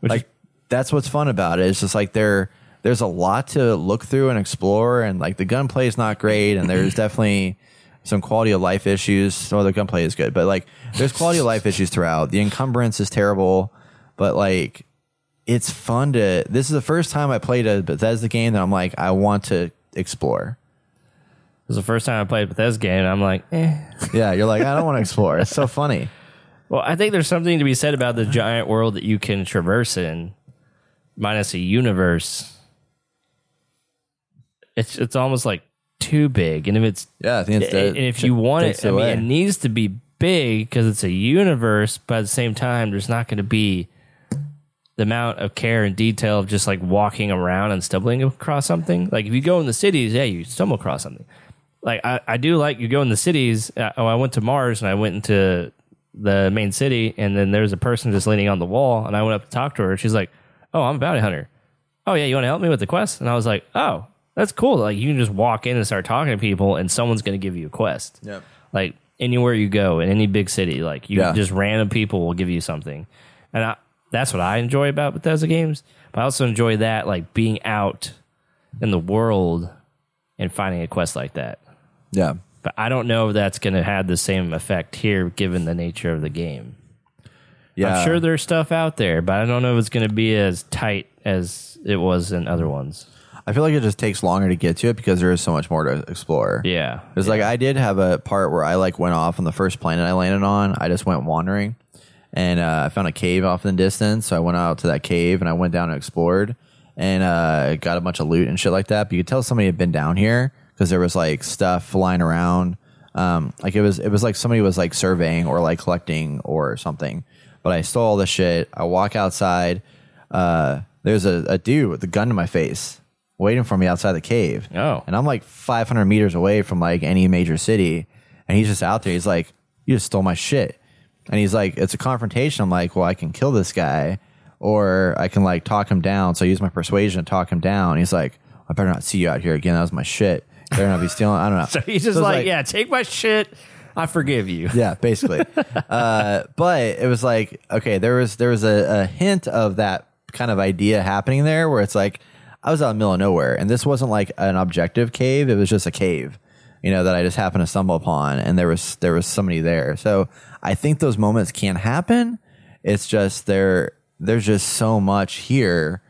Which like is- that's what's fun about it. It's just like there there's a lot to look through and explore and like the gunplay is not great and there's definitely some quality of life issues. Well, the gunplay is good, but like there's quality of life issues throughout. The encumbrance is terrible, but like it's fun to this is the first time I played a Bethesda game that I'm like, I want to explore. it was the first time I played Bethesda game. And I'm like, eh. Yeah, you're like, I don't want to explore. It's so funny. Well, I think there's something to be said about the giant world that you can traverse in, minus a universe. It's it's almost like too big, and if it's Yeah, I think it's and if you want it, I mean, away. it needs to be big because it's a universe. But at the same time, there's not going to be the amount of care and detail of just like walking around and stumbling across something. Like if you go in the cities, yeah, you stumble across something. Like I, I do like you go in the cities. Uh, oh, I went to Mars and I went into the main city, and then there's a person just leaning on the wall, and I went up to talk to her. She's like, "Oh, I'm a bounty hunter. Oh yeah, you want to help me with the quest?" And I was like, "Oh, that's cool. Like you can just walk in and start talking to people, and someone's going to give you a quest." Yep. Like anywhere you go in any big city, like you Yeah. just random people will give you something, and I, that's what I enjoy about Bethesda games. But I also enjoy that like being out in the world and finding a quest like that. Yeah. But I don't know if that's going to have the same effect here, given the nature of the game. Yeah. I'm sure there's stuff out there, but I don't know if it's going to be as tight as it was in other ones. I feel like it just takes longer to get to it because there is so much more to explore. Yeah, It's like I did have a part where I like went off on the first planet I landed on. I just went wandering, and uh, I found a cave off in the distance. So I went out to that cave and I went down and explored, and uh, got a bunch of loot and shit like that. But you could tell somebody had been down here because there was like stuff flying around. Um, like it was it was like somebody was like surveying or like collecting or something. But I stole all the shit. I walk outside. Uh, there's a, a dude with a gun to my face waiting for me outside the cave. Oh. And I'm like 500 meters away from like any major city. And he's just out there. He's like, You just stole my shit. And he's like, It's a confrontation. I'm like, Well, I can kill this guy or I can like talk him down. So I use my persuasion to talk him down. He's like, I better not see you out here again. That was my shit. Better not be stealing. I don't know. So he's just So it's like, yeah, take my shit. I forgive you. yeah, basically. uh, but it was like, okay, there was there was a, a hint of that kind of idea happening there, where it's like I was out in the middle of nowhere, and this wasn't like an objective cave; it was just a cave, you know, that I just happened to stumble upon, and there was there was somebody there. So I think those moments can happen. It's just there. There's just so much here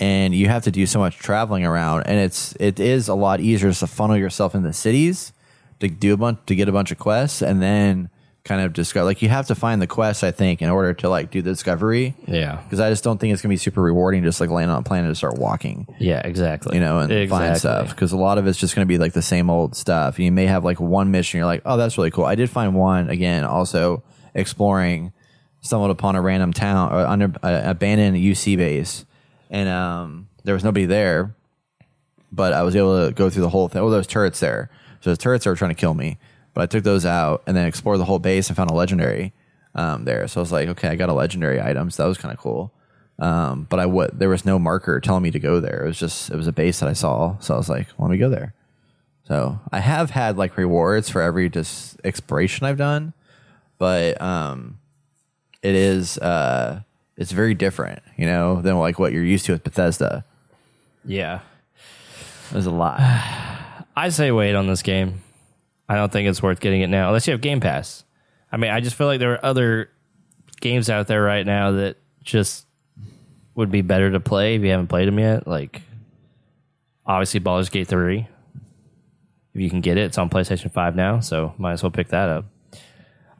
and you have to do so much traveling around and it's it is a lot easier just to funnel yourself in the cities to do a bunch to get a bunch of quests and then kind of discover like you have to find the quest, i think in order to like do the discovery Yeah. because i just don't think it's gonna be super rewarding just like land on a planet and start walking Yeah, exactly. you know and find stuff because a lot of it's just gonna be like the same old stuff you may have like one mission you're like oh that's really cool i did find one again also exploring stumbled upon a random town or under uh, abandoned uc base and um, there was nobody there. But I was able to go through the whole thing. Oh, was turrets there. So the turrets are trying to kill me. But I took those out and then explored the whole base and found a legendary um, there. So I was like, okay, I got a legendary item. So that was kind of cool. Um, but I would there was no marker telling me to go there. It was just it was a base that I saw. So I was like, well, let me go there. So I have had like rewards for every just exploration I've done, but um, it is uh, it's very different, you know, than like what you're used to with Bethesda. Yeah. There's a lot. I say wait on this game. I don't think it's worth getting it now unless you have Game Pass. I mean, I just feel like there are other games out there right now that just would be better to play if you haven't played them yet. Like, obviously, Baldur's Gate 3. If you can get it, it's on PlayStation 5 now, so might as well pick that up.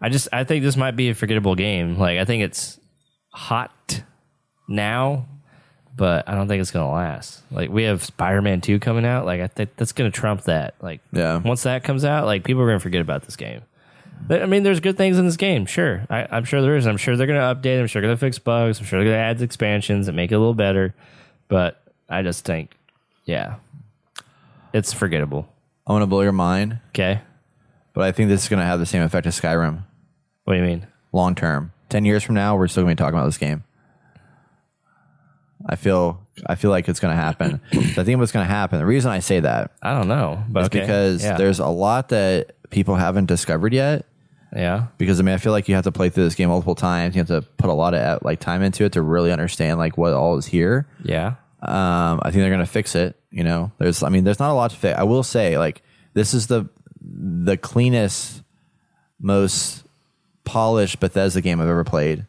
I just, I think this might be a forgettable game. Like, I think it's hot now, but I don't think it's gonna last. Like we have Spider Man Two coming out. Like I think that's gonna trump that. Like Yeah. once that comes out, like people are gonna forget about this game. But, I mean, there's good things in this game. Sure, I, I'm sure there is. I'm sure they're gonna update. it. I'm sure they're gonna fix bugs. I'm sure they're gonna add expansions and make it a little better. But I just think, yeah, it's forgettable. I want to blow your mind, Okay, but I think this is going to have the same effect as Skyrim what do you mean? long term. Ten years from now, we're still going to be talking about this game. I feel I feel like it's going to happen. I think what's going to happen. The reason I say that I don't know, but is okay. because yeah. there's a lot that people haven't discovered yet. yeah, Because I mean, I feel like you have to play through this game multiple times. You have to put a lot of like time into it to really understand like what all is here. yeah, Um, I think they're going to fix it. You know, there's, I mean, there's not a lot to fix. I will say, like, this is the the cleanest, most polished Bethesda game I've ever played,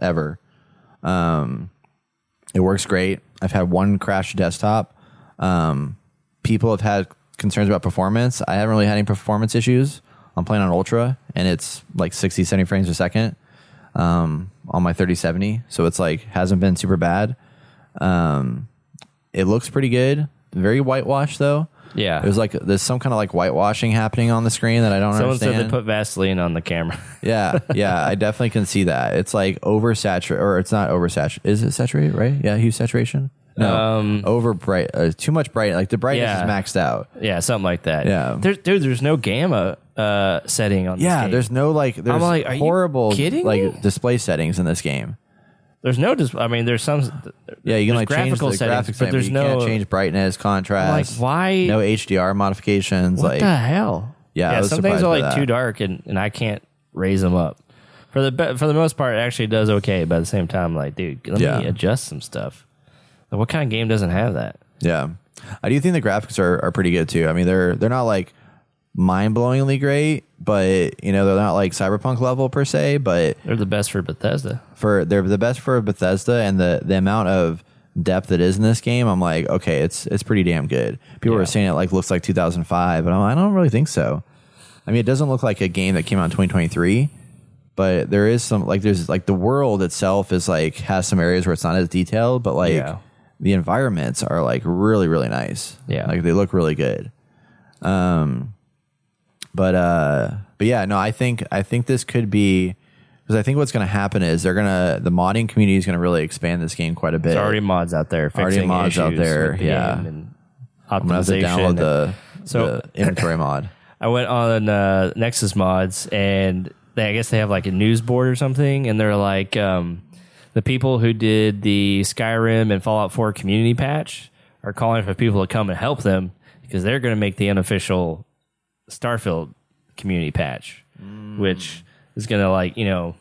ever. Um, it works great. I've had one crash desktop. Um, people have had concerns about performance. I haven't really had any performance issues. I'm playing on ultra, and it's like 60, 70 frames a second um, on my 3070. So it's like hasn't been super bad. Um, it looks pretty good. Very whitewashed though. Yeah. There's like there's some kind of like whitewashing happening on the screen that I don't Someone understand. said they put Vaseline on the camera. yeah, yeah, I definitely can see that. It's like oversaturated, or it's not oversaturated. Is it saturated? Right? Yeah, hue saturation. No, Um, over bright. Uh, too much bright. Like the brightness Yeah. is maxed out. Yeah, something like that. Yeah. There, dude, there's no gamma uh, setting on this Yeah, there's no like. There's like, are you horrible kidding like me? display settings in this game. There's no dis- I mean, there's some. Yeah, you can like change the graphical settings, graphics, but there's you no. can't change brightness, contrast. like, why? No HDR modifications. what like, the hell? Yeah, yeah. Some things are like that. too dark, and, and I can't raise them up. For the be- for the most part, it actually does okay. But at the same time, like, dude, let Yeah. me adjust some stuff. Like, what kind of game doesn't have that? Yeah, I do think the graphics are, are pretty good too. I mean, they're they're not like mind blowingly great, but you know they're not like cyberpunk level per se. But They're the best for Bethesda. for they're the best for Bethesda and the the amount of depth that is in this game, I'm like, okay, it's it's pretty damn good. People Yeah. were saying it like looks like 2005, but I'm, I don't really think so. I mean, it doesn't look like a game that came out in 2023, but there is some like there's like the world itself is like has some areas where it's not as detailed, but like Yeah. the environments are like really really nice. Yeah. like they look really good. Um, but uh, but yeah, no, I think I think this could be because I think what's going to happen is they're gonna the modding community is going to really expand this game quite a bit. There's already mods out there. Already mods out there, the yeah. and I'm gonna have to optimization. download the So- the inventory mod. I went on uh, Nexus Mods, and they, I guess they have like a news board or something, and they're like um, the people who did the Skyrim and Fallout 4 community patch are calling for people to come and help them because they're going to make the unofficial Starfield community patch, which is going to like you know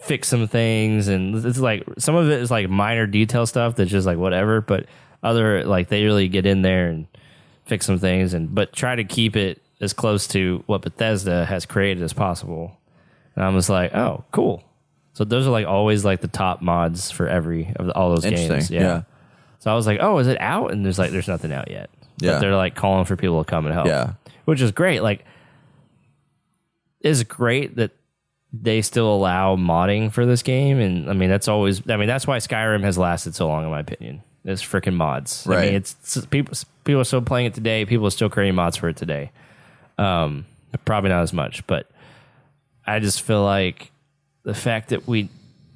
fix some things, and it's like some of it is like minor detail stuff that's just like whatever, but other like they really get in there and fix some things and but try to keep it as close to what Bethesda has created as possible. And I was like, oh, cool. So those are like always like the top mods for every of the, all those games. Interesting. Yeah. So I was like, oh, is it out? And there's like, there's nothing out yet. Yeah. But they're like calling for people to come and help. Yeah. Which is great. Like, it's great that they still allow modding for this game. And I mean, that's always, I mean, that's why Skyrim has lasted so long, in my opinion. It's freaking mods. I mean, it's, it's- people, people are still playing it today. People are still creating mods for it today. Um, probably not as much, but I just feel like the fact that we,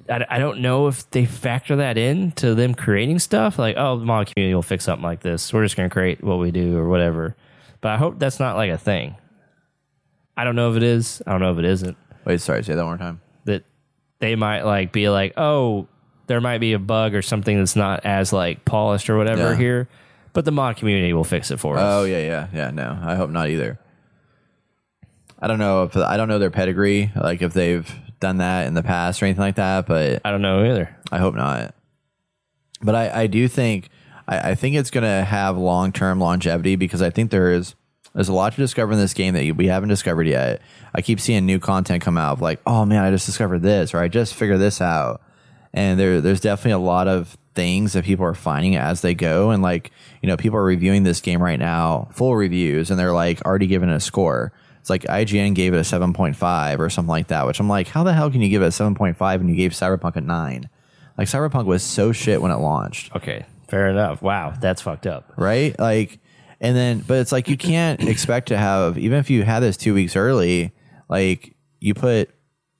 I, I don't know if they factor that in to them creating stuff like, oh, the mod community will fix something like this. We're just going to create what we do or whatever. But I hope that's not like a thing. I don't know if it is. I don't know if it isn't. Wait, sorry, say that one more time. that they might like be like, oh, there might be a bug or something that's not as like polished or whatever Yeah. here, but the mod community will fix it for us. Oh yeah, yeah, yeah. No, I hope not either. I don't know if I don't know their pedigree, like if they've done that in the past or anything like that, but I don't know either. I hope not. But I, I do think I, I think it's going to have long term longevity because I think there is there's a lot to discover in this game that we haven't discovered yet. I keep seeing new content come out of like, oh man, I just discovered this or I just figured this out, and there there's definitely a lot of things that people are finding as they go, and like you know people are reviewing this game right now, full reviews, and they're like already giving it a score. It's like IGN gave it a 7.5 or something like that, which I'm like, how the hell can you give it a 7.5 and you gave Cyberpunk a 9? Like Cyberpunk was so shit when it launched, Okay, fair enough. Wow, that's fucked up. right? Like, and then, but it's like you can't expect to have, even if you had this two weeks early, like you put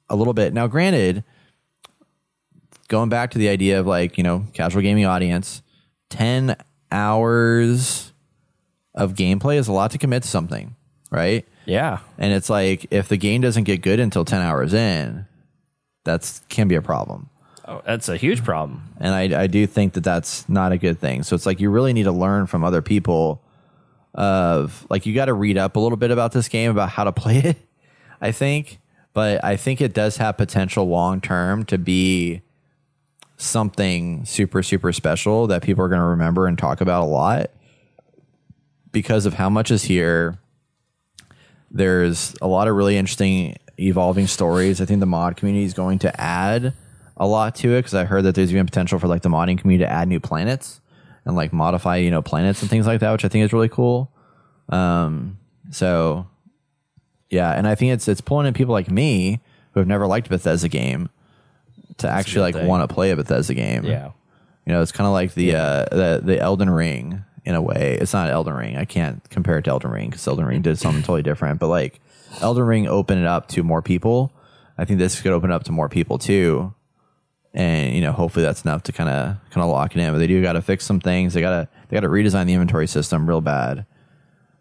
a little bit. Now, granted, going back to the idea of like, you know, casual gaming audience, 10 hours of gameplay is a lot to commit to something, right? Yeah, And it's like if the game doesn't get good until 10 hours in, that's can be a problem. Oh, that's a huge problem. And I, I do think that that's not a good thing. So it's like you really need to learn from other people of like you got to read up a little bit about this game about how to play it, I think. But I think it does have potential long term to be something super, super special that people are going to remember and talk about a lot because of how much is here. There's a lot of really interesting evolving stories. I think the mod community is going to add a lot to it because I heard that there's even potential for like the modding community to add new planets and like modify, you know, planets and things like that, which I think is really cool. Um, so yeah, and I think it's it's pulling in people like me who have never liked a Bethesda game to actually like want to play a Bethesda game. Yeah, You know, it's kind of like the uh, the the Elden Ring in a way. It's not Elden Ring. I can't compare it to Elden Ring because Elden Ring did something totally different. But like Elden Ring opened it up to more people. I think this could open it up to more people too. And you know, hopefully that's enough to kind of kind of lock it in. But they do got to fix some things. They got to they got to redesign the inventory system real bad. it's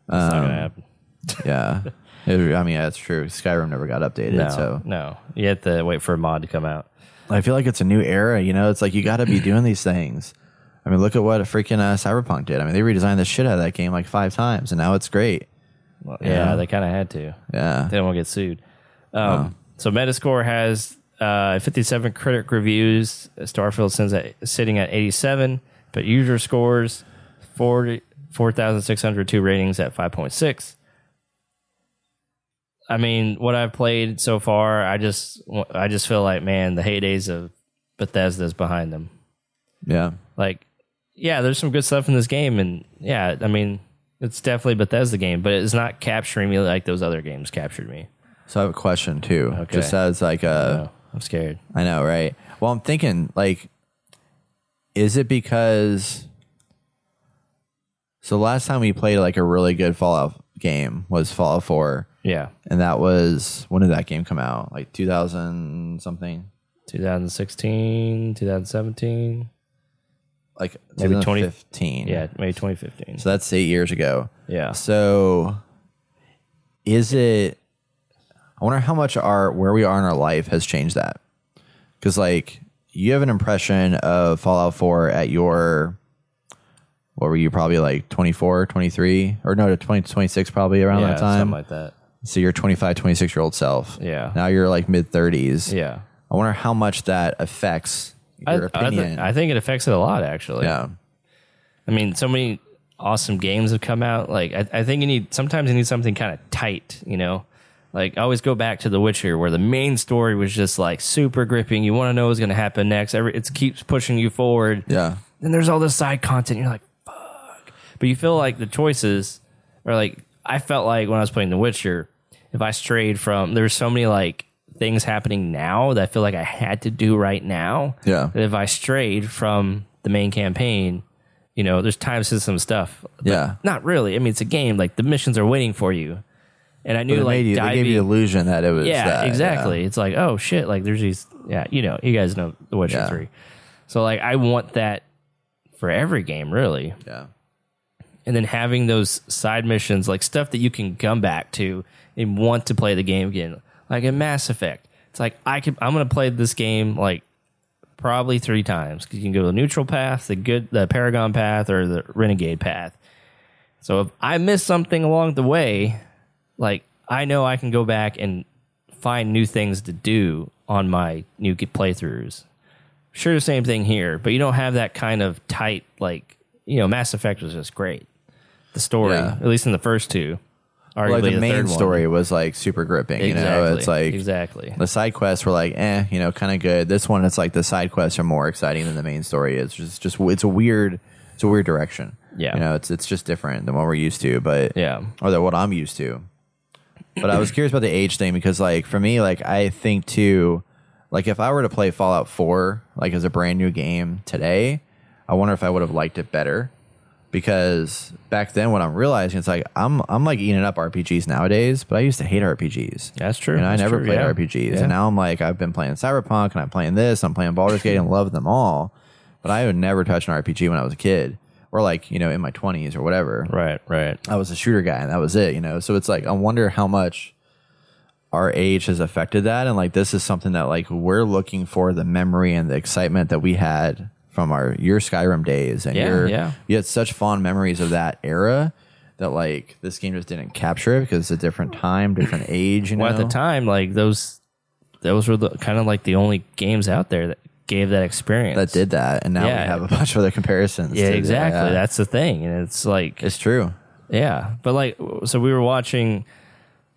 not Um, gonna happen. Yeah, It- I mean that's true. Skyrim never got updated, No, so no, you have to wait for a mod to come out. I feel like it's a new era. You know, it's like you got to be doing these things. I mean, look at what a freaking uh, Cyberpunk did. I mean, they redesigned the shit out of that game like five times, and now it's great. Well, Yeah. yeah, they kind of had to. Yeah, They don't want to get sued. Um, So Metascore has uh, 57 critic reviews. Starfield sends at, sitting at 87, but user scores 40 4,602 ratings at 5.6. I mean, what I've played so far, I just I just feel like man, the heydays of Bethesda's behind them. yeah, Like, yeah, there's some good stuff in this game, and yeah, I mean, it's definitely Bethesda game, but it's not capturing me like those other games captured me. So I have a question too. Okay. Just as like a, I'm scared. I know, right? Well, I'm thinking like, is it because? So last time we played like a really good Fallout game was Fallout Four, Yeah. and that was when did that game come out? Like 2000 something. 2016, 2017. Like Maybe 20 2015. Yeah, maybe 2015. So that's eight years ago. Yeah. So is it I wonder how much our where we are in our life has changed that. Cuz like you have an impression of Fallout 4 at your what were you probably like 24, 23 or no, 20 26 probably around yeah, that time. something like that. so you're 25, 26 year old self. Yeah. Now you're like mid 30s. Yeah. I wonder how much that affects I, your I, opinion. th- I think it affects it a lot, actually. yeah. I mean, so many awesome games have come out. Like, I, I think you need, sometimes you need something kind of tight, you know? Like, I always go back to The Witcher, where the main story was just like super gripping. You want to know what's going to happen next. Every, it keeps pushing you forward. Yeah. then there's all this side content. You're like, fuck. But you feel like the choices are like, I felt like when I was playing The Witcher, if I strayed from, there's so many like things happening now that I feel like I had to do right now. Yeah. That if I strayed from the main campaign, you know, there's time system stuff. Yeah. Not really. I mean, it's a game. Like the missions are waiting for you. And I knew it like you, they gave you the illusion that it was yeah, that, exactly. It's like, oh shit, like there's these yeah, you know, you guys know The Witcher Yeah. 3. So like I want that for every game really. Yeah. And then having those side missions, like stuff that you can come back to and want to play the game again. Like in Mass Effect. It's like I can I'm gonna play this game like probably three times because you can go the neutral path, the good the Paragon path, or the Renegade path. So if I miss something along the way, like I know I can go back and find new things to do on my new playthroughs. Sure, the same thing here, but you don't have that kind of tight like you know. Mass Effect was just great. The story, Yeah. at least in the first two, arguably like the, third main one. story was like super gripping. You know, Exactly. it's like exactly. the side quests were like, eh, you know, kind of good. This one, it's like the side quests are more exciting than the main story is. Just, just it's a weird, it's a weird direction. Yeah. you know, it's it's just different than what we're used to, but Yeah. or than what I'm used to. But I was curious about the age thing because, like, for me, like, I think too, like, if I were to play Fallout Four, like, as a brand new game today, I wonder if I would have liked it better. Because back then, what I'm realizing, it's like I'm I'm like eating up RPGs nowadays, but I used to hate RPGs. That's true. And I That's never true, played yeah. RPGs, Yeah. and now I'm like, I've been playing Cyberpunk, and I'm playing this, I'm playing Baldur's Gate, and love them all. But I would never touch an RPG when I was a kid, or like you know, in my 20s or whatever. Right, right. I was a shooter guy, and that was it. You know, so it's like I wonder how much our age has affected that, and like this is something that like we're looking for the memory and the excitement that we had from our your Skyrim days, and Yeah, your yeah. you had such fond memories of that era. That like this game just didn't capture it because it's a different time, different age. You know, Well, at the time, like those, those were the kind of like the only games out there that gave that experience. that did that, and now Yeah. we have a bunch of other comparisons. Yeah, exactly. yeah. That's the thing, and it's like, it's true. yeah. But like, so we were watching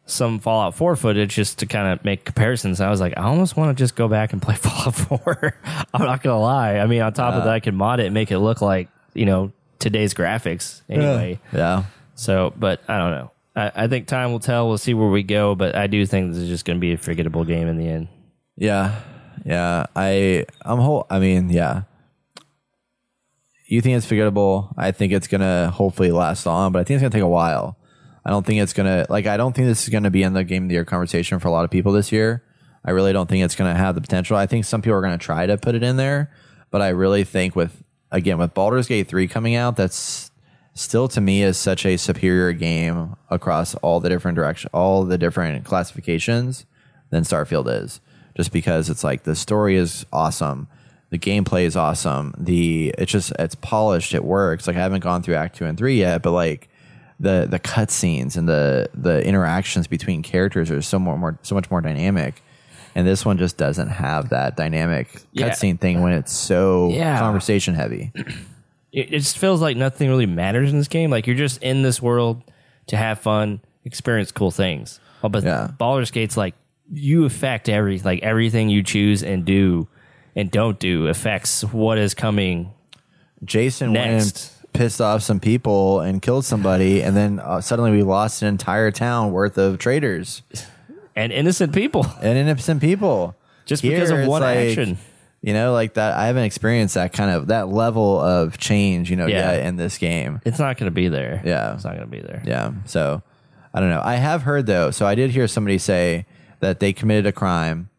some Fallout 4 footage just to kind of make comparisons. I was like, I almost want to just go back and play Fallout 4. I'm not gonna lie. I mean, on top of that, I can mod it and make it look like you know today's graphics anyway. Yeah, So, but I don't know. I, I think time will tell. We'll see where we go, but I do think this is just going to be a forgettable game in the end. yeah, yeah. I I'm whole. I mean, yeah. You think it's forgettable? I think it's gonna hopefully last on, but I think it's gonna take a while. I don't think it's gonna like. I don't think this is gonna be in the game of the year conversation for a lot of people this year. I really don't think it's gonna have the potential. I think some people are gonna try to put it in there, but I really think with again with Baldur's Gate three coming out, that's still to me is such a superior game across all the different direction, all the different classifications than Starfield is. Just because it's like the story is awesome, the gameplay is awesome, the it's just it's polished, it works. Like I haven't gone through Act two and three yet, but like the the cutscenes and the the interactions between characters are so more, more so much more dynamic. And this one just doesn't have that dynamic Yeah. cutscene thing when it's so Yeah. conversation heavy. It, it just feels like nothing really matters in this game. Like you're just in this world to have fun, experience cool things. Oh, but Yeah. Baldur's Gate's like you affect every like everything you choose and do and don't do affects what is coming. Jason Next. and pissed off some people and killed somebody, and then uh, suddenly we lost an entire town worth of traders And innocent people and innocent people just because of it's one like, action. You know, like that. I haven't experienced that kind of that level of change. You know, Yeah. yet in this game. It's not going to be there. Yeah. It's not going to be there. Yeah. So I don't know. I have heard though. So I did hear somebody say that they committed a crime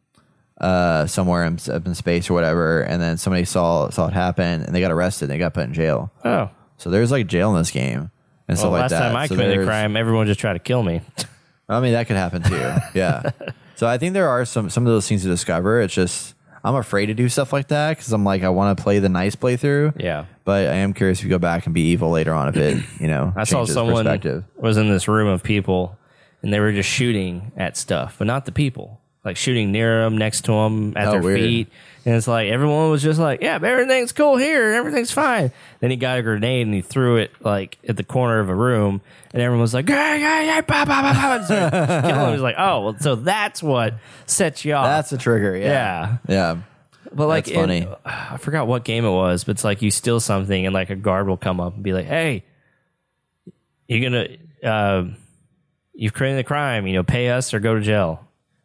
uh, somewhere in, up in space or whatever, and then somebody saw saw it happen, and they got arrested. and They got put in jail. Oh. So there's like jail in this game and Well, stuff like last that. time I So committed a crime, everyone just tried to kill me. I mean, that could happen too. Yeah. so I think there are some some of those things to discover. It's just I'm afraid to do stuff like that because I'm like I want to play the nice playthrough. Yeah. But I am curious if you go back and be evil later on if it you know I saw someone perspective. was in this room of people, and they were just shooting at stuff, but not the people. Like shooting near them, next to them, at Oh, their weird. feet, and it's like everyone was just like, "Yeah, everything's cool here, everything's fine." Then he got a grenade and he threw it like at the corner of a room, and everyone was like, "Yeah, yeah, yeah!" Bah, bah, bah, bah," killing. He was like, "Oh, well, so that's what sets you off." That's a trigger. Yeah. yeah. Yeah. But like, That's funny. I forgot what game it was, but it's like you steal something and like a guard will come up and be like, "Hey, you're gonna, uh, you've created a crime. You know, pay us or go to jail."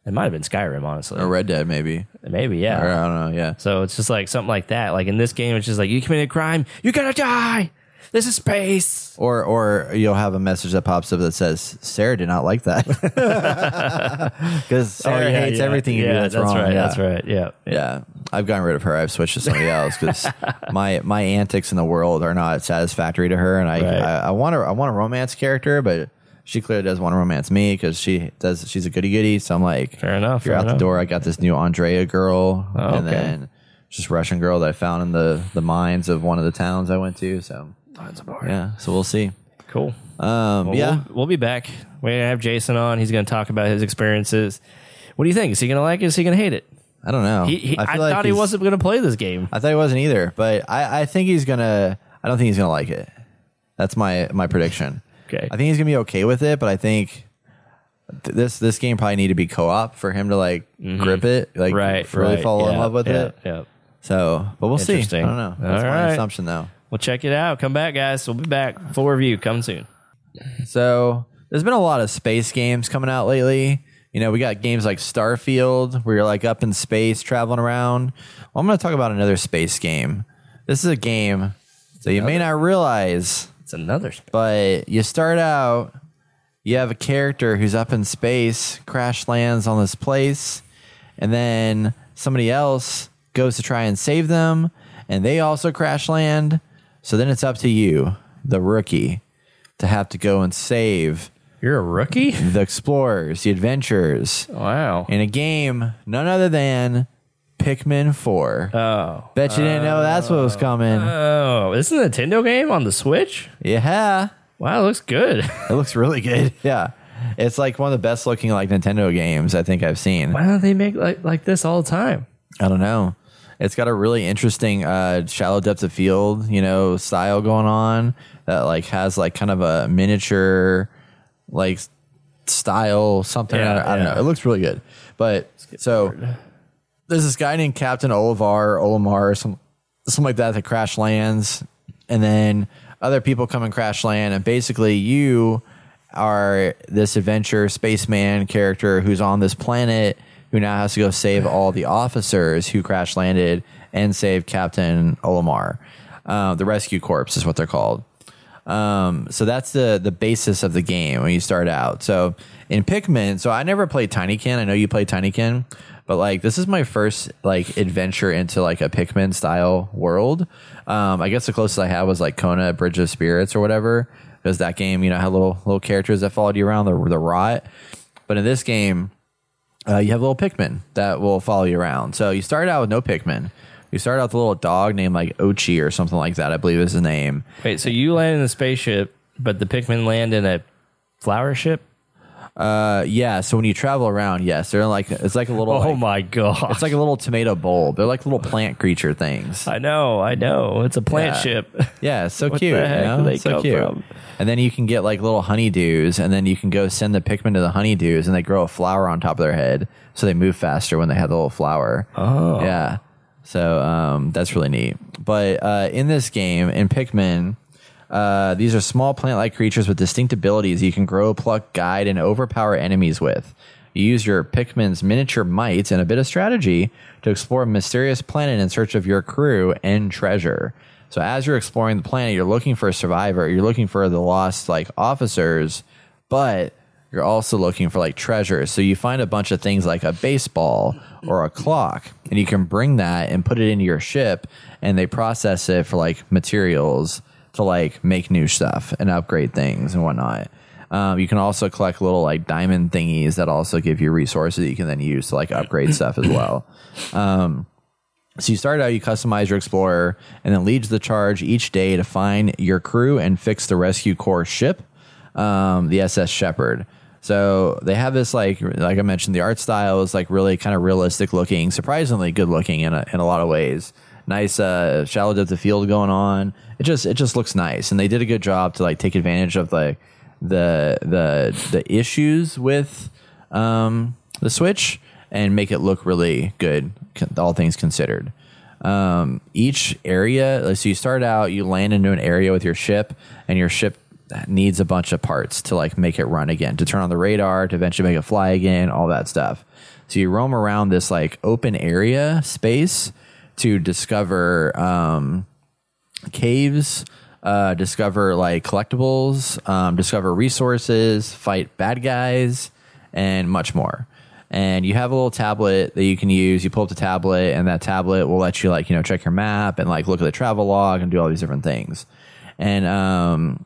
It might have been Skyrim, honestly. Or Red Dead maybe. Maybe, Or yeah. I don't know. Yeah. So it's just like something like that. Like in this game, it's just like you committed a crime, you're gonna die. This is space. Or or you'll have a message that pops up that says Sarah did not like that because Sarah oh, hates everything you Oh, yeah, do. That's, that's wrong. right. Yeah. That's right. Yeah. Yeah, I've gotten rid of her. I've switched to somebody else because my my antics in the world are not satisfactory to her, and I Right. I, I want a I want a romance character, but she clearly does want to romance me because she does. She's a goody goody. So I'm like, Fair enough, you're fair out enough. the door, I got this new Andreja girl, Oh, and okay. then just Russian girl that I found in the the mines of one of the towns I went to. So yeah, so we'll see. Cool. Um, Well, yeah, We'll, we'll be back. We're to have Jason on. He's going to talk about his experiences. What do you think? Is he going to like it? Is he going to hate it? I don't know. He, he, I, feel like thought he wasn't going to play this game. I thought he wasn't either, but I, I think he's gonna. I don't think he's gonna like it. That's my my prediction. Okay. I think he's gonna be okay with it, but I think th- this this game probably need to be co op for him to like mm-hmm. grip it, like right. really right. fall in Yeah, love with yeah, it. Yeah. So, but we'll see. I Interesting. don't know. That's All my right. assumption though. Well, check it out. Come back, guys. We'll be back. Full review coming soon. So there's been a lot of space games coming out lately. You know, we got games like Starfield, where you're like up in space traveling around. Well, I'm going to talk about another space game. This is a game that you may not realize, It's another. Sp- but you start out, you have a character who's up in space, crash lands on this place, and then somebody else goes to try and save them, and they also crash land. So then it's up to you, the rookie, to have to go and save You're a rookie? the explorers, the adventurers, Wow. in a game none other than Pikmin 4. Oh. Bet you didn't know that's what was coming. Oh, this is a Nintendo game on the Switch? yeah. Wow, it looks good. It looks really good. Yeah. It's like one of the best looking like Nintendo games I think I've seen. Why don't they make like like this all the time? I don't know. It's got a really interesting uh, shallow depth of field, you know, style going on that like has like kind of a miniature like style something. Yeah, I, don't, I don't yeah. know. It looks really good. But so there's this guy named Captain Olivar, Olimar, some something like that that crash lands, and then other people come and crash land, and basically you are this adventure spaceman character who's on this planet who now has to go save all the officers who crash landed and save Captain Olimar. Uh, the Rescue Corps is what they're called. Um, so that's the the basis of the game when you start out. So in Pikmin, so I never played Tinykin. I know you played Tinykin, but like this is my first like adventure into like a Pikmin style world. Um, I guess the closest I had was like Kena Bridge of Spirits or whatever, because that game you know had little little characters that followed you around the the rot. But in this game, uh, you have little Pikmin that will follow you around. So you start out with no Pikmin. You start out with a little dog named like Oatchi or something like that. I believe is his name. Wait, so you land in a spaceship, but the Pikmin land in a flower ship? Uh, yeah. So when you travel around, yes, they're like it's like a little. Oh like- my god. It's like a little tomato bowl. They're like little plant creature things. I know, I know. It's a plant Yeah. ship. Yeah, it's so cute. the you know? they so cute. from? And then you can get like little honeydews, and then you can go send the Pikmin to the honeydews, and they grow a flower on top of their head, so they move faster when they have the little flower. Oh, yeah. So um, that's really neat. But uh, in this game, in Pikmin, uh, these are small plant-like creatures with distinct abilities you can grow, pluck, guide, and overpower enemies with. You use your Pikmin's miniature might and a bit of strategy to explore a mysterious planet in search of your crew and treasure. So as you're exploring the planet, you're looking for a survivor. You're looking for the lost like officers, but you're also looking for like treasures. So you find a bunch of things like a baseball or a clock, and you can bring that and put it into your ship, and they process it for like materials to like make new stuff and upgrade things and whatnot. Um, you can also collect little like diamond thingies that also give you resources that you can then use to like upgrade stuff as well. Um, so you start out, you customize your explorer, and then leads the charge each day to find your crew and fix the rescue corps ship, um, the SS Shepherd. So they have this like like I mentioned, the art style is like really kind of realistic looking, surprisingly good looking in a, in a lot of ways. Nice uh, shallow depth of field going on. It just it just looks nice, and they did a good job to like take advantage of like the the the issues with um, the Switch and make it look really good, all things considered. Um, each area, so you start out, you land into an area with your ship, and your ship needs a bunch of parts to like make it run again, to turn on the radar, to eventually make it fly again, all that stuff. So you roam around this like open area space to discover um, caves, uh, discover like collectibles, um, discover resources, fight bad guys, and much more. And you have a little tablet that you can use. You pull up the tablet, and that tablet will let you like you know check your map and like look at the travel log and do all these different things. And um,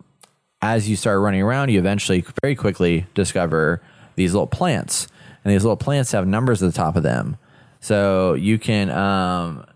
as you start running around, you eventually very quickly discover these little plants, and these little plants have numbers at the top of them. So you can um,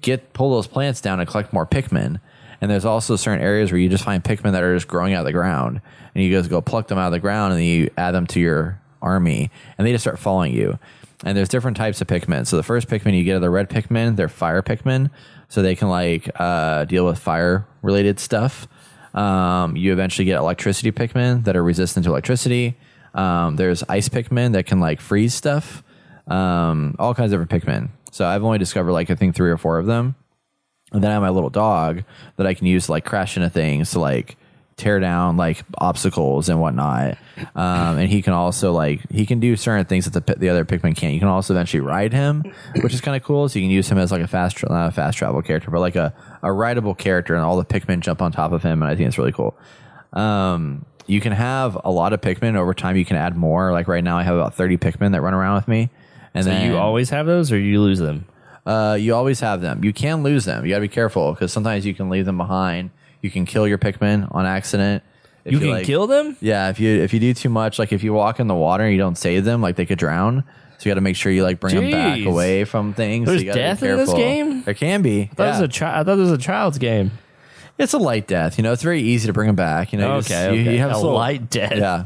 get pull those plants down and collect more Pikmin. And there's also certain areas where you just find Pikmin that are just growing out of the ground, and you just go pluck them out of the ground, and then you add them to your army, and they just start following you. And there's different types of Pikmin. So the first Pikmin you get are the red Pikmin. They're fire Pikmin, so they can like uh, deal with fire related stuff. Um, you eventually get electricity Pikmin that are resistant to electricity. Um, there's ice Pikmin that can like freeze stuff. Um, all kinds of different Pikmin. So I've only discovered like I think three or four of them. And then I have my little dog that I can use to like crash into things to like tear down like obstacles and whatnot. Um, and he can also like he can do certain things that the the other Pikmin can't. You can also eventually ride him, which is kind of cool. So you can use him as like a fast tra- not a fast travel character, but like a a rideable character, and all the Pikmin jump on top of him, and I think it's really cool. Um, you can have a lot of Pikmin over time. You can add more. Like right now, I have about thirty Pikmin that run around with me. And So then you always have those, or you lose them? uh, you always have them. You can lose them. You got to be careful because sometimes you can leave them behind. You can kill your Pikmin on accident. If You can like- kill them. Yeah, if you if you do too much, like if you walk in the water and you don't save them, like they could drown. So you got to make sure you like bring them back away from things. So There's you death in this game? There can be. I thought, it was a chi- I thought this was a child's game. it's a light death. You know, it's very easy to bring them back. You know, you just- Okay, you, okay. you have A this little- light death. Yeah.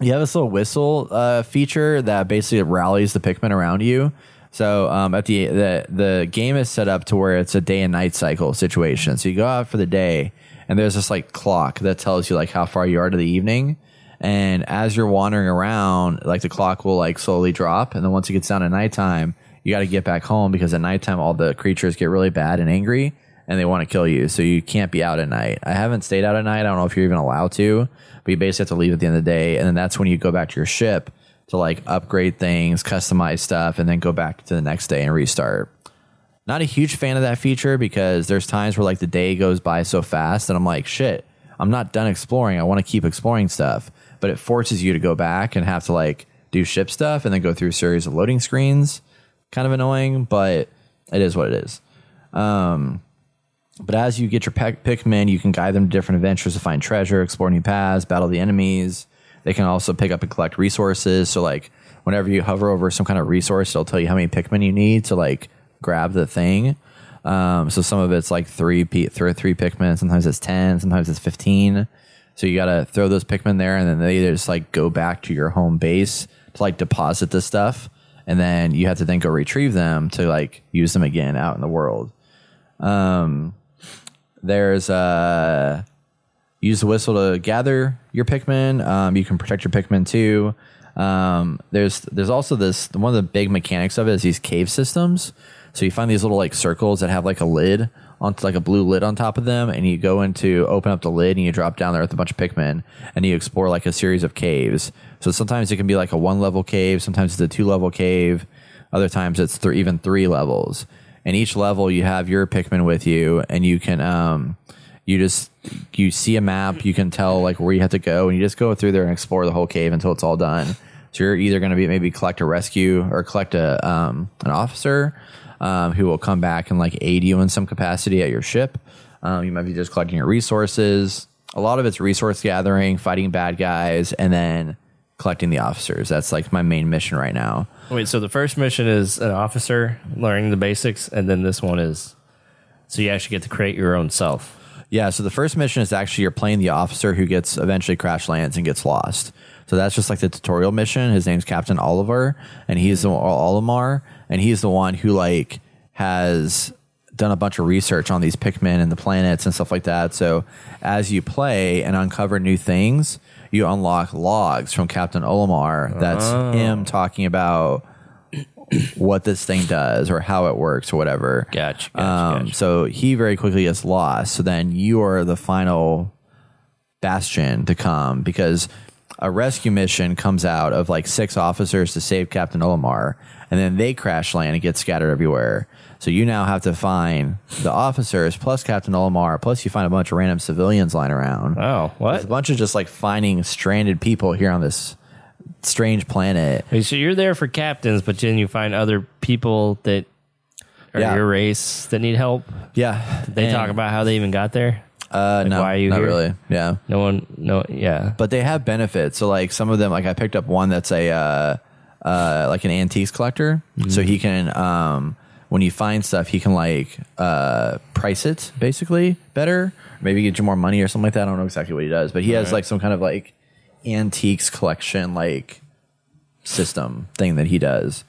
You have this little whistle uh, feature that basically rallies the Pikmin around you. So um, at the, the the game is set up to where it's a day and night cycle situation. So you go out for the day, and there's this like clock that tells you like how far you are to the evening. And as you're wandering around, like the clock will like slowly drop, and then once it gets down to nighttime, you got to get back home because at nighttime all the creatures get really bad and angry, and they want to kill you. So you can't be out at night. I haven't stayed out at night. I don't know if you're even allowed to, but you basically have to leave at the end of the day, and then that's when you go back to your ship to like upgrade things, customize stuff, and then go back to the next day and restart. Not a huge fan of that feature because there's times where like the day goes by so fast that I'm like, shit, I'm not done exploring. I want to keep exploring stuff, but it forces you to go back and have to like do ship stuff and then go through a series of loading screens. Kind of annoying, but it is what it is. Um, but as you get your pick- Pikmin, you can guide them to different adventures to find treasure, explore new paths, battle the enemies. They can also pick up and collect resources. So, like, whenever you hover over some kind of resource, it'll tell you how many Pikmin you need to like grab the thing. Um, so some of it's like three, P- th- three Pikmin. Sometimes it's ten. Sometimes it's fifteen. So you gotta throw those Pikmin there, and then they just like go back to your home base to like deposit the stuff, and then you have to then go retrieve them to like use them again out in the world. Um, there's uh, use the whistle to gather your Pikmin. Um, you can protect your Pikmin too. Um, there's there's also this one of the big mechanics of it is these cave systems. So you find these little like circles that have like a lid on like a blue lid on top of them, and you go into open up the lid and you drop down there with a bunch of Pikmin, and you explore like a series of caves. So sometimes it can be like a one level cave, sometimes it's a two level cave, other times it's th- even three levels. And each level you have your Pikmin with you, and you can um, you just you see a map you can tell like where you have to go and you just go through there and explore the whole cave until it's all done. So you're either going to be maybe collect a rescue or collect a um, an officer um, who will come back and like aid you in some capacity at your ship. Um, you might be just collecting your resources. A lot of it's resource gathering fighting bad guys and then collecting the officers. That's like my main mission right now Wait, so the first mission is an officer learning the basics, and then this one is so you actually get to create your own self. Yeah, so the first mission is actually you're playing the officer who gets eventually crash lands and gets lost. So that's just like the tutorial mission. His name's Captain Oliver, and he's the Olimar, and he's the one who like has done a bunch of research on these Pikmin and the planets and stuff like that. So as you play and uncover new things, you unlock logs from Captain Olimar. That's him talking about what this thing does or how it works or whatever. Gotcha, gotcha, um, gotcha. So he very quickly gets lost. So then you are the final bastion to come because a rescue mission comes out of like six officers to save Captain Olimar, and then they crash land and get scattered everywhere. So you now have to find the officers plus Captain Olimar, plus you find a bunch of random civilians lying around. Oh, There's a bunch of just like finding stranded people here on this strange planet. Wait, so you're there for captains, but then you find other people that are Yeah. your race that need help. Yeah, They and- talk about how they even got there. Uh, no, why are you not here? really. Yeah, No one, no, yeah. but they have benefits. So like some of them, like I picked up one that's a uh, uh, like an antiques collector. So he can um, when you find stuff, he can like uh, price it basically better. Maybe get you more money or something like that. I don't know exactly what he does, but he has like some kind of like antiques collection like system thing that he does.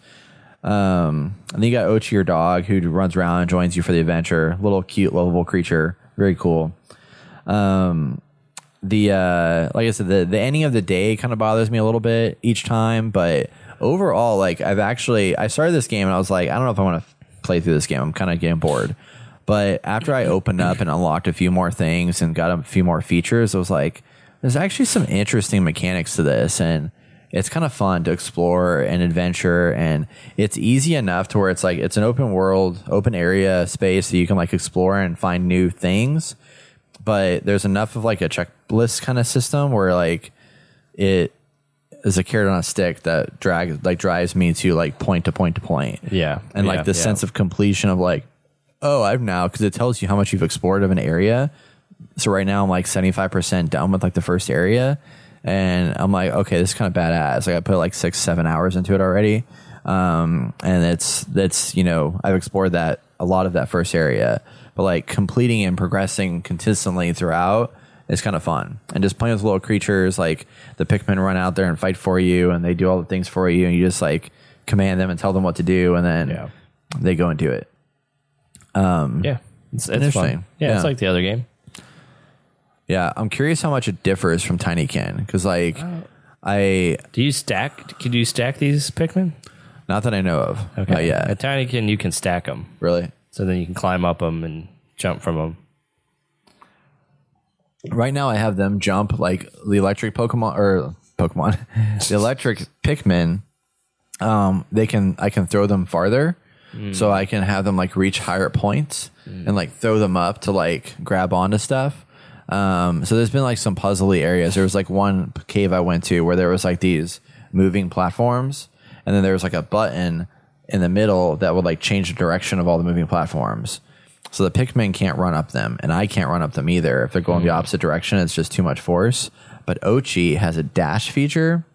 Um, and then you got Oatchi, your dog, who runs around and joins you for the adventure. Little cute, lovable creature, very cool. Um, the uh, like I said, the the ending of the day kind of bothers me a little bit each time, but overall, like I've actually I started this game and I was like, I don't know if I want to play through this game. I'm kind of getting bored. But after I opened up and unlocked a few more things and got a few more features, I was like, there's actually some interesting mechanics to this and it's kind of fun to explore and adventure and it's easy enough to where it's like it's an open world open area space that you can like explore and find new things but there's enough of like a checklist kind of system where like it is a carrot on a stick that drag like drives me to like point to point to point. Yeah. and Yeah, like the yeah. sense of completion of like oh i've now because it tells you how much you've explored of an area. So right now i'm like 75% done with like the first area. And i'm like okay this is kind of badass. Like i put like six seven hours into it already. Um and it's that's you know i've explored that a lot of that first area. But like completing and progressing consistently throughout is kind of fun and just playing with little creatures like the pikmin run out there and fight for you and they do all the things for you and you just like command them and tell them what to do and then Yeah. they go and do it um, Yeah. It's, it's Interesting. fun. Yeah, Yeah. it's like the other game. yeah i'm curious how much it differs from Tiny tinykin because like uh, i Do you stack? Can you stack these Pikmin? not that i know of okay not yet At Tinykin, you can stack them. really So then you can climb up them and jump from them. Right now I have them jump like the electric Pokemon or Pokemon, the electric Pikmin. Um, they can I can throw them farther, so I can have them like reach higher points and like throw them up to like grab onto stuff. Um, so there's been like some puzzly areas. There was like one cave I went to where there was like these moving platforms, and then there was like a button in the middle that would like change the direction of all the moving platforms. So the Pikmin can't run up them, and I can't run up them either. If they're going the hmm. opposite direction, it's just too much force. But Oatchi has a dash feature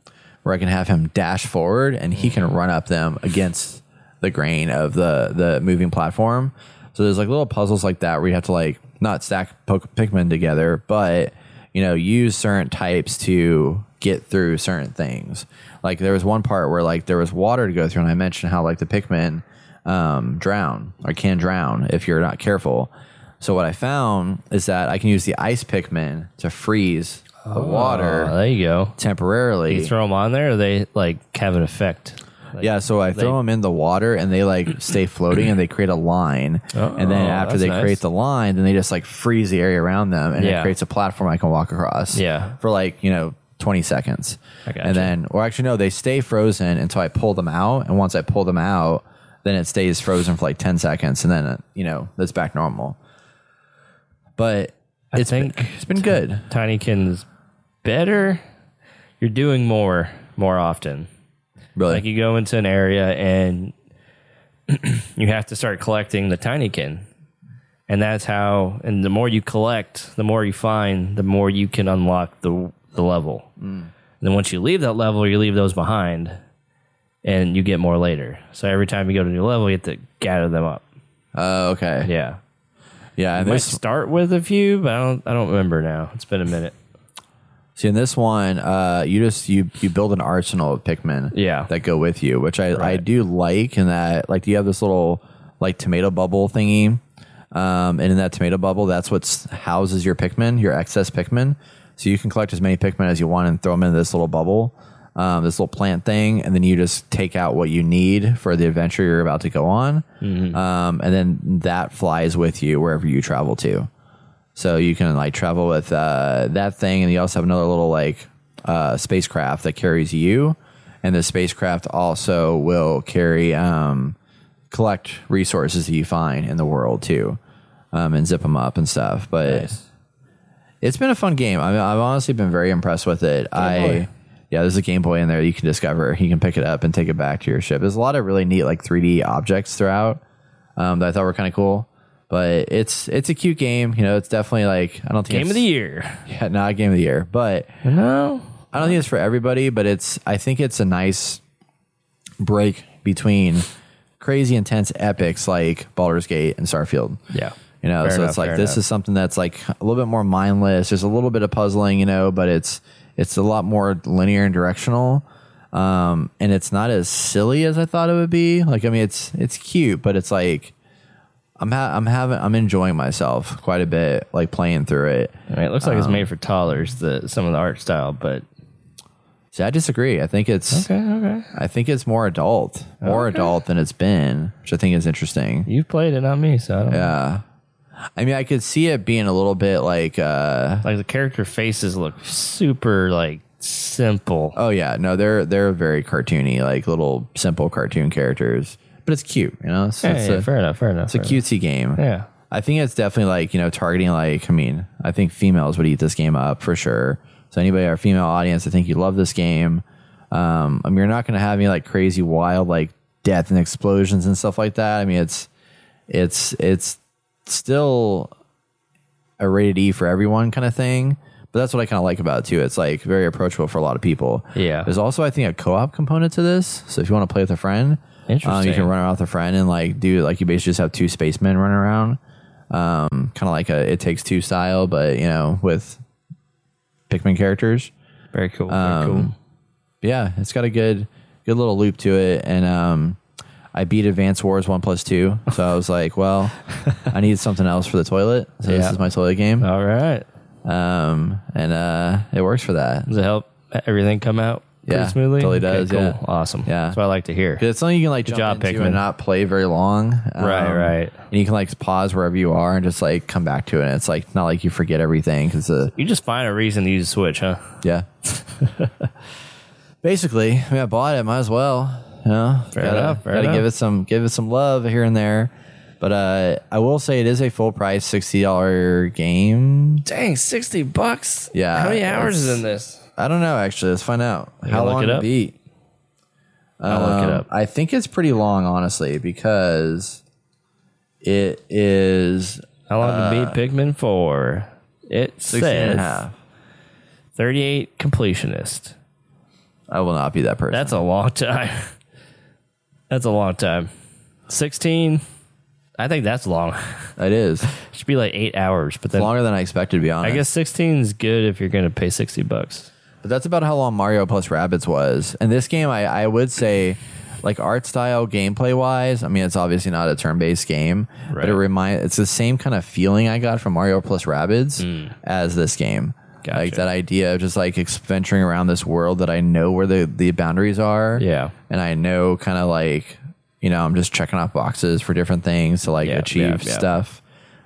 where I can have him dash forward, and he can hmm. run up them against the grain of the the moving platform. So there's like little puzzles like that where you have to like not stack Pikmin together, but you know use certain types to get through certain things. Like there was one part where like there was water to go through, and I mentioned how like the Pikmin um, drown or can drown if you're not careful. So what I found is that I can use the ice Pikmin to freeze the water Oh, there you go. temporarily. You throw them on there, or they like have an effect. Like, yeah, so I throw them in the water and they like stay floating and they create a line. and then Oh, after that's they nice. create the line, then they just like freeze the area around them and it Yeah. creates a platform I can walk across. Yeah. For like, you know, 20 seconds. I gotcha. And then, or actually, no, they stay frozen until I pull them out. And once I pull them out, then it stays frozen for like 10 seconds and then, uh, you know, that's back normal. But I it's think been, it's been good. Tinykin's better. You're doing more more often. Really. Like you go into an area and you have to start collecting the tinykin. And that's how and the more you collect, the more you find, the more you can unlock the the level. And then once you leave that level, you leave those behind and you get more later. So every time you go to a new level, you have to gather them up. Oh, okay. Yeah. Yeah. You might this, start with a few, but I don't I don't remember now. It's been a minute. See, in this one, uh, you just you you build an arsenal of Pikmin, Yeah. that go with you, which I I do like. In that, like, you have this little like tomato bubble thingy, um, and in that tomato bubble, that's what houses your Pikmin, your excess Pikmin. So you can collect as many Pikmin as you want and throw them into this little bubble, um, this little plant thing, and then you just take out what you need for the adventure you're about to go on, um, and then that flies with you wherever you travel to. So you can like travel with uh, that thing, and you also have another little like uh, spacecraft that carries you, and the spacecraft also will carry um, collect resources that you find in the world too, um, and zip them up and stuff. But it's been a fun game. I mean, I've honestly been very impressed with it. I Boy. Yeah, there's a Game Boy in there you can discover. You can pick it up and take it back to your ship. There's a lot of really neat like 3D objects throughout um, that I thought were kind of cool. but it's it's a cute game. You know, it's definitely like I don't think Game of the year. Yeah, not game of the year, but No. I don't think it's for everybody. But it's I think it's a nice break between crazy intense epics like Baldur's Gate and Starfield. Yeah. You know, Fair so enough, it's like this enough. is something that's like a little bit more mindless. There's a little bit of puzzling, you know, but it's it's a lot more linear and directional. Um, and it's not as silly as I thought it would be. Like, I mean, it's it's cute, but it's like I'm ha- I'm having I'm enjoying myself quite a bit, like playing through it. I mean, it looks like it's made for toddlers, the some of the art style, but See, I disagree. I think it's okay, okay. I think it's more adult, more Okay. adult than it's been, which I think is interesting. You've played it, not me, so I don't Yeah. I mean, I could see it being a little bit like uh like the character faces look super like simple. Oh yeah, no, they're they're very cartoony, like little simple cartoon characters. But it's cute, you know. It's, Yeah, it's yeah, a, fair enough, fair enough. it's a fair cutesy game. enough. Yeah. I think it's definitely like you know targeting like I mean I think females would eat this game up for sure. So anybody our female audience, I think you love this game. Um, I mean you're not going to have any like crazy wild like death and explosions and stuff like that. I mean it's it's it's still a rated E for everyone kind of thing. But that's what I kind of like about it too. It's like very approachable for a lot of people. Yeah. There's also I think a co-op component to this. So if you want to play with a friend, um, you can run around with a friend and like do like you basically just have two spacemen running around. Um, kind of like a it takes two style, but you know with Pikmin characters. Very cool. Very Um, cool. Yeah, it's got a good good little loop to it, and um, I beat Advance Wars one plus two, so I was like, well, I need something else for the toilet, so this Yeah. is my toilet game, All right. um, and uh, it works for that. Does it help everything come out pretty Yeah, smoothly? totally does, yeah. Awesome. Yeah. That's what I like to hear. 'Cause It's something you can like jump job, into Pikmin. and not play very long. Right, Um, right. And you can like pause wherever you are and just like come back to it. And it's like not like you forget everything because uh, You just find a reason to use a Switch, huh? yeah. Basically, I mean, I bought it. Might as well. Know, Fair gotta, enough, fair gotta enough. give it some give it some love here and there. But uh, I will say it is a full price sixty dollar game. Dang, 60 bucks? Yeah, How many hours is in this? I don't know actually. Let's find out how long it beat. I'll look it Um, up. I think it's pretty long, honestly, because it is How long to beat Pikmin 4? It says and a half. 38 completionist. I will not be that person. That's a long time. That's a long time. 16, I think that's long. it is should be like eight hours, but then longer than I expected to be honest. I guess 16 is good if you're going to pay 60 bucks. but that's about how long Mario plus Rabbids was. And this game, I, I would say, like art style, gameplay wise. I mean, it's obviously not a turn based game, but Right. it remind it's the same kind of feeling I got from Mario plus Rabbids hmm. as this game. Like Hmm. That idea of just like ex- venturing around this world that I know where the, the boundaries are. Yeah. and I know kind of like you know I'm just checking off boxes for different things to like Yeah, achieve yeah, yeah. stuff.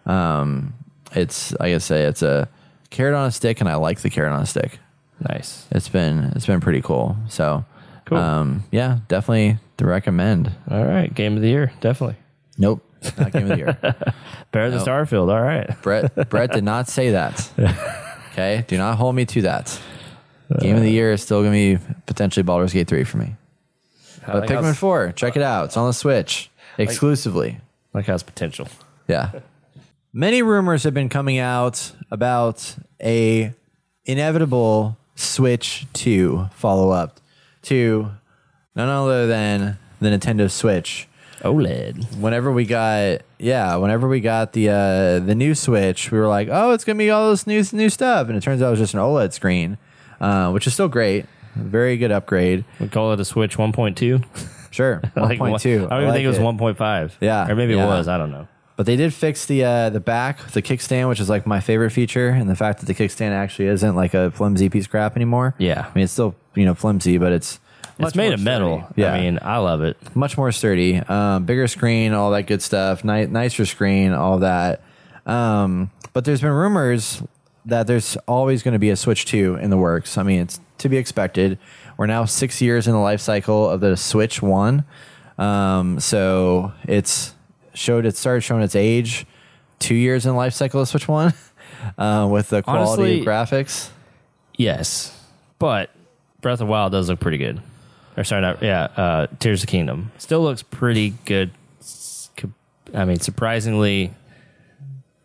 Um, it's like I say, it's a carrot on a stick, and I like the carrot on a stick. Nice. It's been it's been pretty cool. So, Cool. um, yeah, definitely to recommend. All right. Game of the year. Definitely. Nope, not game of the year. Than Nope. Starfield. All right. Brett Brett did not say that. Okay, do not hold me to that. Game of the year is still going to be potentially Baldur's Gate three for me. But like Pikmin four, check it out. It's on the Switch exclusively. Like has potential. Yeah. Many rumors have been coming out about a inevitable Switch 2 follow up to none other than the Nintendo Switch. OLED. Whenever we got yeah, whenever we got the uh, the new Switch, we were like, oh, it's gonna be all this new new stuff, and it turns out it was just an OLED screen, uh, which is still great, very good upgrade. We call it a Switch 1.2. Sure, one Like point one- two. I don't even think it was 1.5. Yeah, Or maybe yeah. it was. I don't know. But they did fix the uh, the back, the kickstand, which is like my favorite feature, and the fact that the kickstand actually isn't like a flimsy piece of crap anymore. Yeah. I mean it's still you know flimsy, but it's much it's made of metal. sturdy. Yeah, I mean, I love it. much more sturdy, um, bigger screen, all that good stuff, Ni- nicer screen, all that. Um, but there's been rumors that there's always going to be a Switch 2 in the works. I mean, it's to be expected. We're now six years in the life cycle of the Switch 1. Um, so it's showed it started showing its age two years in the life cycle of Switch 1 uh, with the quality of graphics. Yes. But Breath of Wild does look pretty good. Or sorry, not, yeah, uh, Tears of the Kingdom. Still looks pretty good. I mean, surprisingly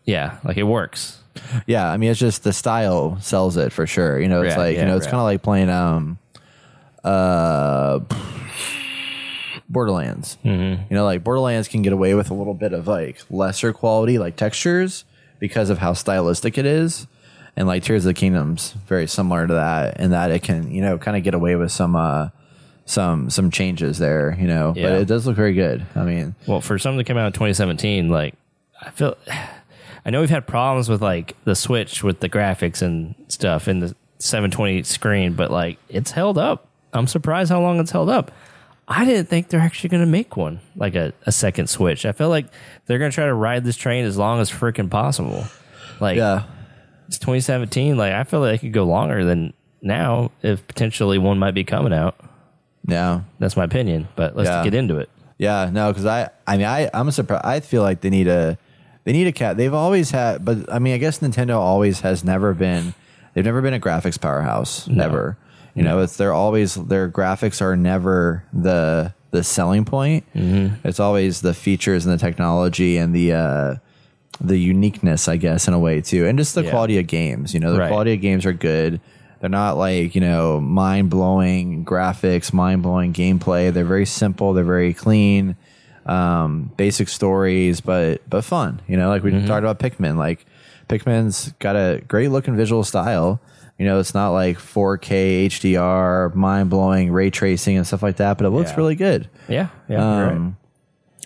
Yeah, like it works. Yeah, I mean it's just the style sells it for sure. You know, it's Yeah, like yeah, you know, it's right. kind of like playing um uh Borderlands. Mm-hmm. You know, like Borderlands can get away with a little bit of like lesser quality like textures because of how stylistic it is. And like Tears of the Kingdom's very similar to that in that it can, you know, kind of get away with some uh some some changes there, you know. But it does look very good. I mean, Well, for something that came out in 2017, like I feel, I know we've had problems with like the Switch with the graphics and stuff in the 720 screen, but like it's held up. I'm surprised how long it's held up. I didn't think they're actually going to make one like a, a second Switch. I feel like they're going to try to ride this train as long as freaking possible. Like yeah. it's 2017. Like I feel like it could go longer than now if potentially one might be coming out. Yeah. That's my opinion, but let's Yeah. get into it. Yeah, no, because I, I mean, I, I'm surprised. I feel like they need a, they need a cat. They've always had, but I mean, I guess Nintendo always has never been. They've never been a graphics powerhouse. Never. You know, it's they're always their graphics are never the the selling point. Mm-hmm. It's always the features and the technology and the uh, the uniqueness, I guess, in a way too, and just the Yeah. quality of games. You know, the Right. quality of games are good. They're not like you know mind blowing graphics, mind blowing gameplay. They're very simple. They're very clean, um, basic stories, but but fun. You know, like we Mm-hmm. talked about Pikmin. Like Pikmin's got a great looking visual style. You know, it's not like 4K HDR, mind blowing ray tracing and stuff like that, but it looks Yeah. really good. Yeah, yeah, you're right. Um,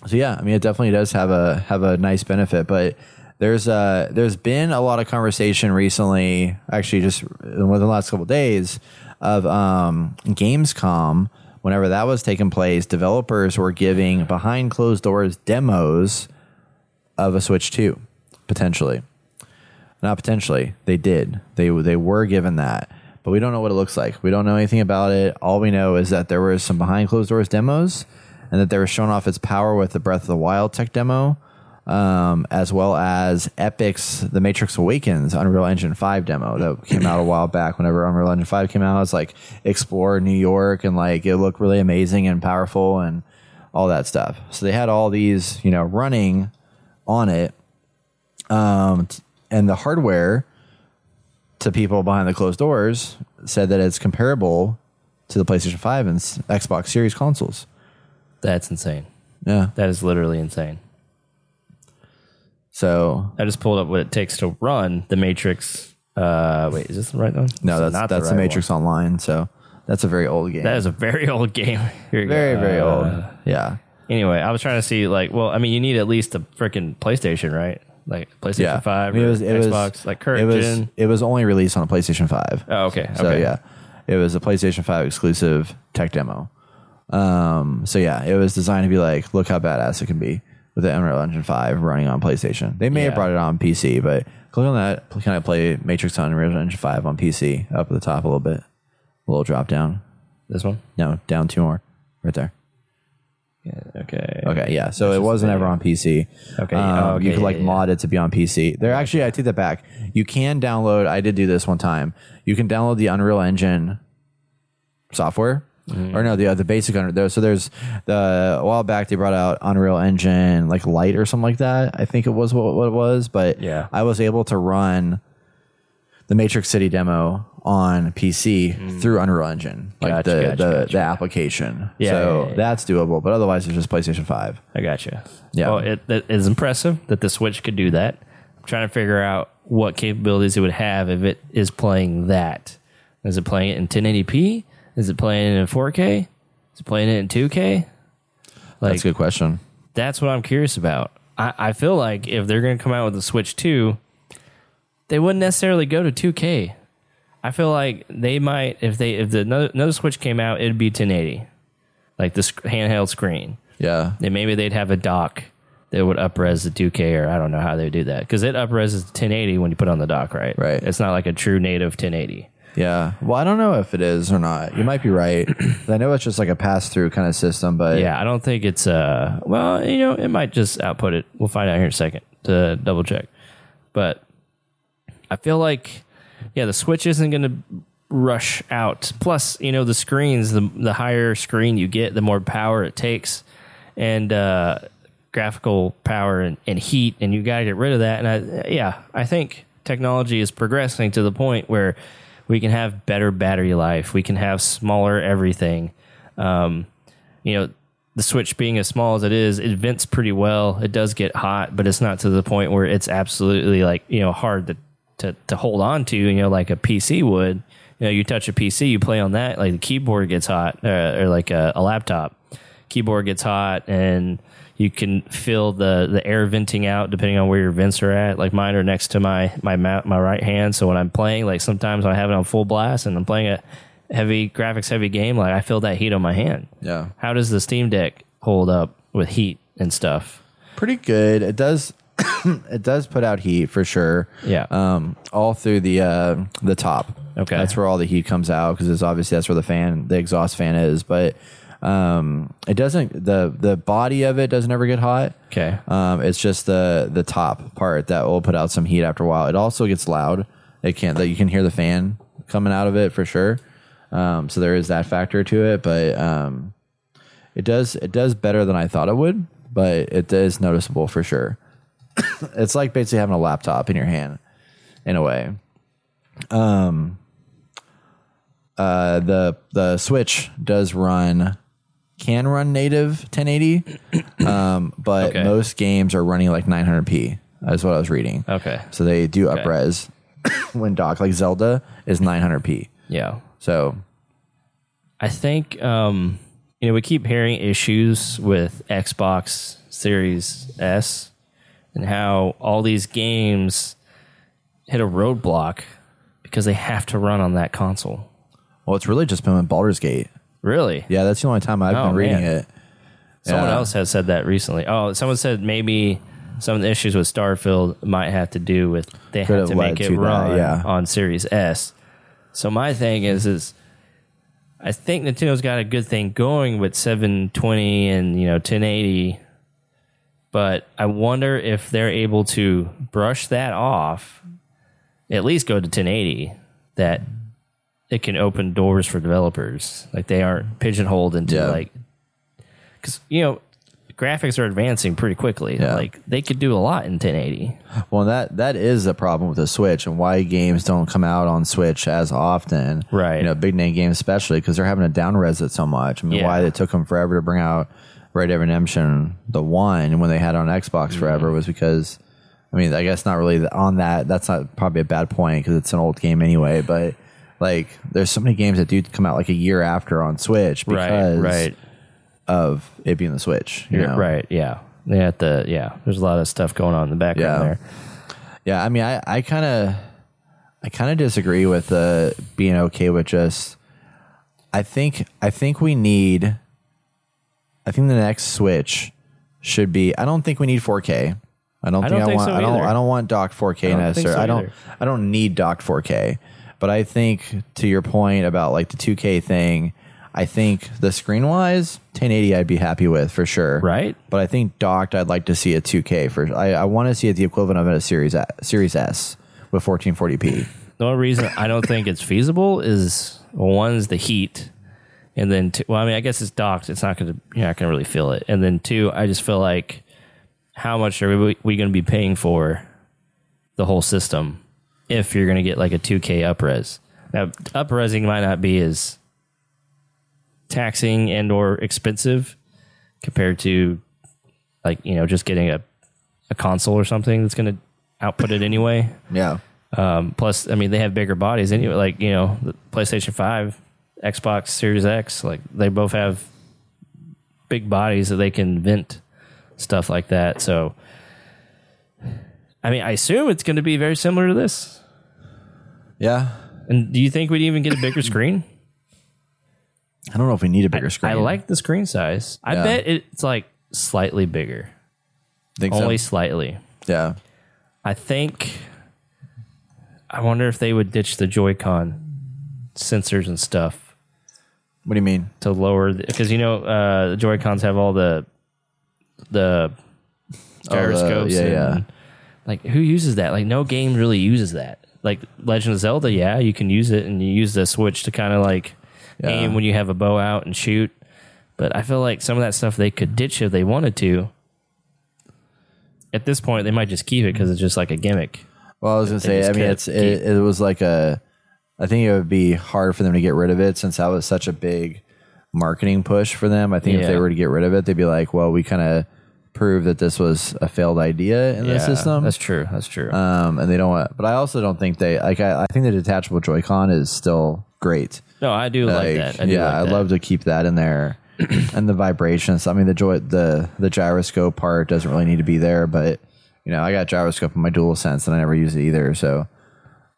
so yeah, I mean, it definitely does have a have a nice benefit, but there's uh there's been a lot of conversation recently, actually, just within the last couple of days, of um, Gamescom. Whenever that was taking place, developers were giving behind closed doors demos of a Switch Two, potentially. Not potentially, they did. They they were given that, but we don't know what it looks like. We don't know anything about it. All we know is that there was some behind closed doors demos, and that they were showing off its power with the Breath of the Wild tech demo, um, as well as Epic's The Matrix Awakens Unreal Engine Five demo that came out a while back. Whenever Unreal Engine Five came out, it's like explore New York and like it looked really amazing and powerful and all that stuff. So they had all these, you know, running on it um, and the hardware to people behind the closed doors said that it's comparable to the PlayStation 5 and s- Xbox Series consoles. That's insane. Yeah. That is literally insane. So, I just pulled up what it takes to run the Matrix. Uh, wait, is this the right one? no, that's that's the, right Matrix Online. So, that's a very old game. one. That is a very old game. Here you go. very, very Uh, old. Yeah. Anyway, I was trying to see like, well, I mean, you need at least a freaking PlayStation, right? Like PlayStation Yeah. Five, I mean, it was, it Xbox, was, like current it was, gen. It was only released on a PlayStation 5. Oh, okay. So, okay. yeah, it was a PlayStation 5 exclusive tech demo. Um, so yeah, it was designed to be like, look how badass it can be with the Unreal Engine 5 running on PlayStation. They may have Yeah. brought it on PC, but click on that. Can I play Matrix on Unreal Engine 5 on PC up at the top a little bit? A little drop down. This one. No, down two more. Right there. Yeah, okay. Okay, yeah. So it wasn't ever on PC. Okay, Um, oh, okay, you could yeah, like yeah. mod it to be on PC. There actually, I take that back. You can download. I did do this one time. You can download the Unreal Engine software, Mm-hmm. or no, the uh, the basic under there. So there's the a while back they brought out Unreal Engine like Light or something like that. I think it was what, what it was, but Yeah. I was able to run the Matrix City demo on PC through Unreal Engine, like Mm. Gotcha, the gotcha, the, gotcha. the application. Yeah, so yeah, yeah, that's doable, but otherwise it's just PlayStation Five. I got gotcha. Yeah. Well, it, it is impressive that the Switch could do that. I'm trying to figure out what capabilities it would have if it is playing that. Is it playing it in 1080p? Is it playing it in 4K? Is it playing it in 2K? Like That's a good question. that's what I'm curious about. I, I feel like if they're going to come out with a Switch 2, they wouldn't necessarily go to 2K. I feel like they might if they if the another, another Switch came out, it'd be 1080, like the sc- handheld screen. Yeah. Then maybe they'd have a dock that would upres the 2K, or I don't know how they would do that because it upreses 1080 when you put on the dock, right? Right. It's not like a true native 1080. Yeah. Well, I don't know if it is or not. You might be right. I know it's just like a pass through kind of system, but Yeah, I don't think it's uh well, you know, it might just output it. We'll find out here in a second to double check. But I feel like yeah, the Switch isn't going to rush out. Plus, you know, the screens, the the higher screen you get, the more power it takes. And uh graphical power and, and heat, and you got to get rid of that. And I, yeah, I think technology is progressing to the point where we can have better battery life. We can have smaller everything. Um, you know, the Switch being as small as it is, it vents pretty well. It does get hot, but it's not to the point where it's absolutely like you know hard to to, to hold on to. You know, like a PC would. You know, you touch a PC, you play on that, like the keyboard gets hot, uh, or like a, a laptop keyboard gets hot, and you can feel the the air venting out depending on where your vents are at. Like mine are next to my my my right hand, so when I'm playing, like sometimes I have it on full blast and I'm playing a heavy graphics heavy game, like I feel that heat on my hand. Yeah. How does the Steam Deck hold up with heat and stuff? Pretty good. It does it does put out heat for sure. Yeah. Um all through the uh the top. Okay. That's where all the heat comes out because it's obviously that's where the fan the exhaust fan is, but um it doesn't the the body of it doesn't ever get hot. Okay. Um it's just the the top part that will put out some heat after a while. It also gets loud. It can't that you can hear the fan coming out of it for sure. Um so there is that factor to it, but um it does it does better than I thought it would, but it is noticeable for sure. it's like basically having a laptop in your hand in a way. Um uh the the Switch does run can run native 1080 um but Okay. most games are running like 900p. That's what I was reading. Okay. So they do upres when docked like Zelda is 900p. Yeah. So I think um, you know we keep hearing issues with Xbox Series S and how all these games hit a roadblock because they have to run on that console. well it's really just been with Baldur's Gate. Really? Yeah, that's the only time I've Oh, been reading man. it. Someone Yeah. else has said that recently. Oh, someone said maybe some of the issues with Starfield might have to do with they Could have have to make it to that, run yeah. on Series S. So my thing is is I think Nintendo's got a good thing going with 720 and you know 1080, but I wonder if they're able to brush that off, at least go to 1080. That it can open doors for developers, like they aren't pigeonholed into Yeah. like because you know graphics are advancing pretty quickly. Yeah. Like they could do a lot in 1080. Well, that that is a problem with the Switch and why games don't come out on Switch as often. Right. You know, big name games especially because they're having to down res it so much. I mean, Yeah. why it took them forever to bring out Red Dead Redemption the one when they had it on Xbox Mm-hmm. forever was because, I mean, I guess not really on that. That's not probably a bad point because it's an old game anyway. But like, there's so many games that do come out like a year after on Switch because right, right, of it being the Switch. You know? right. Yeah, they have to. Yeah, there's a lot of stuff going on in the background Yeah. there. Yeah, I mean, I, I kind of, I kind of disagree with uh, being okay with just. I think I think we need. I think the next Switch should be. I don't think we need 4K. I don't I think don't I think want. so I don't. either. I don't want docked 4K I don't necessarily. so I don't. I don't need docked 4K. But I think to your point about like the 2K thing, I think the screen wise, 1080 I'd be happy with for sure. Right. But I think docked, I'd like to see a 2K for. I, I want to see it the equivalent of a Series A, Series S with 1440p. The only reason I don't think it's feasible is one's the heat, and then two, well, I mean, I guess it's docked. It's not going to you're not going to really feel it. And then two, I just feel like how much are we, we going to be paying for the whole system if you're going to get like a 2K upres? Now, upresing might not be as taxing and or expensive compared to like you know just getting a a console or something that's going to output it anyway. Yeah. Um, plus, I mean, they have bigger bodies anyway. Like you know, the PlayStation Five, Xbox Series X, like they both have big bodies that they can vent stuff like that. So, I mean, I assume it's going to be very similar to this. Yeah. And do you think we'd even get a bigger screen? I don't know if we need a bigger screen. I like the screen size. I Yeah. bet it's like slightly bigger, Think so? only slightly. Yeah. I think. I wonder if they would ditch the Joy-Con sensors and stuff. What do you mean? to lower because you know uh, the Joy Cons have all the the gyroscopes. yeah, and, yeah. Like who uses that? Like no game really uses that. Like Legend of Zelda, yeah, you can use it and you use the switch to kind of like Yeah. aim when you have a bow out and shoot. But I feel like some of that stuff they could ditch if they wanted to, at this point they might just keep it because it's just like a gimmick. Well, I was gonna say, I mean, it's it, it was like a. I think it would be hard for them to get rid of it since that was such a big marketing push for them. I think if they were to get rid of it, they'd be like, "Well, we kind of proved that this was a failed idea in the Yeah, system." That's true. That's true. um, and they don't want. But I also don't think they like. I, I think the detachable Joy-Con is still great. no, I do like, that. I do yeah, like I'd love to keep that in there, and the vibrations. I mean, the joy, the the gyroscope part doesn't really need to be there, but you know, I got gyroscope in my Dual Sense, and I never use it either. So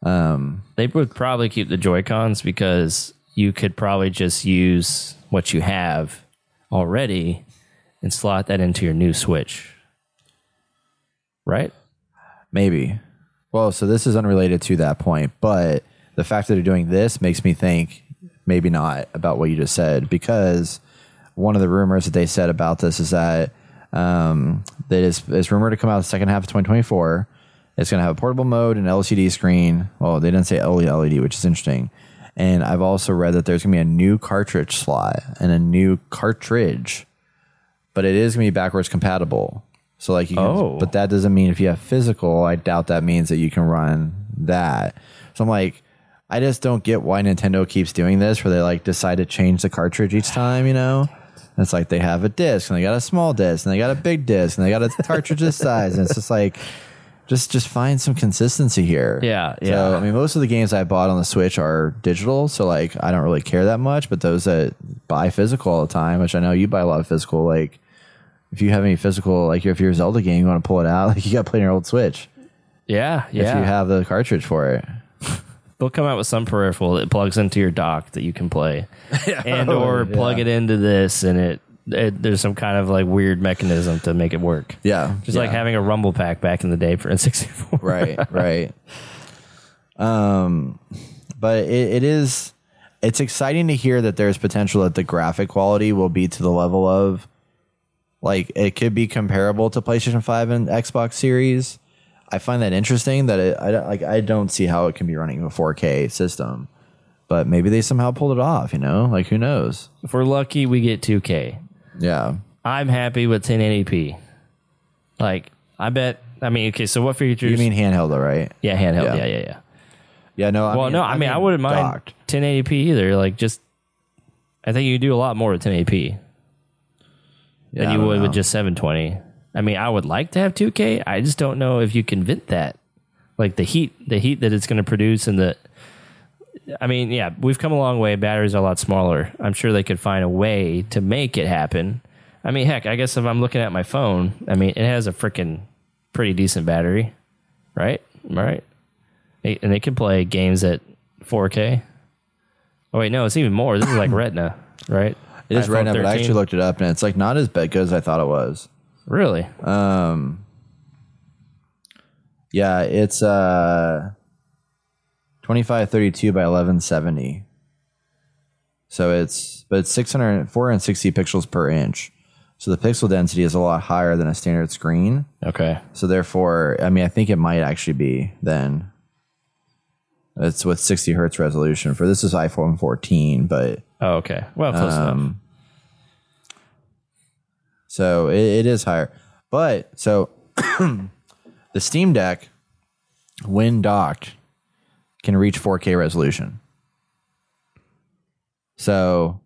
um, They would probably keep the Joy Cons because you could probably just use what you have already and slot that into your new Switch. Right? maybe. Well, so this is unrelated to that point, but the fact that they're doing this makes me think maybe not about what you just said because one of the rumors that they said about this is that um, that is is rumored to come out the second half of 2024. It's going to have a portable mode and LCD screen. Well, they didn't say LED, which is interesting. And I've also read that there's going to be a new cartridge slot and a new cartridge, but it is going to be backwards compatible. So like you can, Oh. but that doesn't mean if you have physical, I doubt that means that you can run that. So I'm like, I just don't get why Nintendo keeps doing this where they like decide to change the cartridge each time, you know? And it's like they have a disc and they got a small disc and they got a big disc and they got a cartridge this size. And it's just like, just just find some consistency here. Yeah, So yeah. I mean, most of the games I bought on the Switch are digital, so like I don't really care that much. But those that buy physical all the time, which I know you buy a lot of physical, like if you have any physical, like if you're a Zelda game, you want to pull it out, like you got to play on your old Switch. Yeah, yeah. If you have the cartridge for it. They'll come out with some peripheral that plugs into your dock that you can play, and or plug it into this, and it, it there's some kind of like weird mechanism to make it work. Yeah, Just like having a Rumble pack back in the day for N64. right, right. Um, but it, it is. It's exciting to hear that there's potential that the graphic quality will be to the level of, like, it could be comparable to PlayStation Five and Xbox Series. I find that interesting. That it, I don't like. I don't see how it can be running a 4K system, but maybe they somehow pulled it off. You know, like who knows? If we're lucky, we get 2K. Yeah, I'm happy with 1080p. Like, I bet. I mean, okay. So what features? you mean handheld, though, right? yeah, handheld. Yeah. Yeah, yeah, yeah. Yeah, no. I well, mean, no, I mean, I wouldn't mind docked. 1080p either. Like, just I think you do a lot more with 1080p Yeah, than you would know. with just 720. I mean, I would like to have 2K. I just don't know if you can vent that. Like the heat, the heat that it's going to produce, and the. I mean, yeah, we've come a long way. Batteries are a lot smaller. I'm sure they could find a way to make it happen. I mean, heck, I guess if I'm looking at my phone, I mean, it has a freaking pretty decent battery, right? Am I right? And they can play games at 4K. Oh wait, no, it's even more. This is like Retina, right? It is iPhone right now, but I actually looked it up, and it's like not as bad good as I thought it was. Really? Um. Yeah, it's uh 2532 by 1170. So it's but it's 600 460 pixels per inch. So the pixel density is a lot higher than a standard screen. Okay. So therefore, I mean, I think it might actually be then. It's with 60 hertz resolution for this is iPhone 14, but Oh, okay. Well, close enough. Um, so it, it is higher. But so the Steam Deck, when docked, can reach 4K resolution. So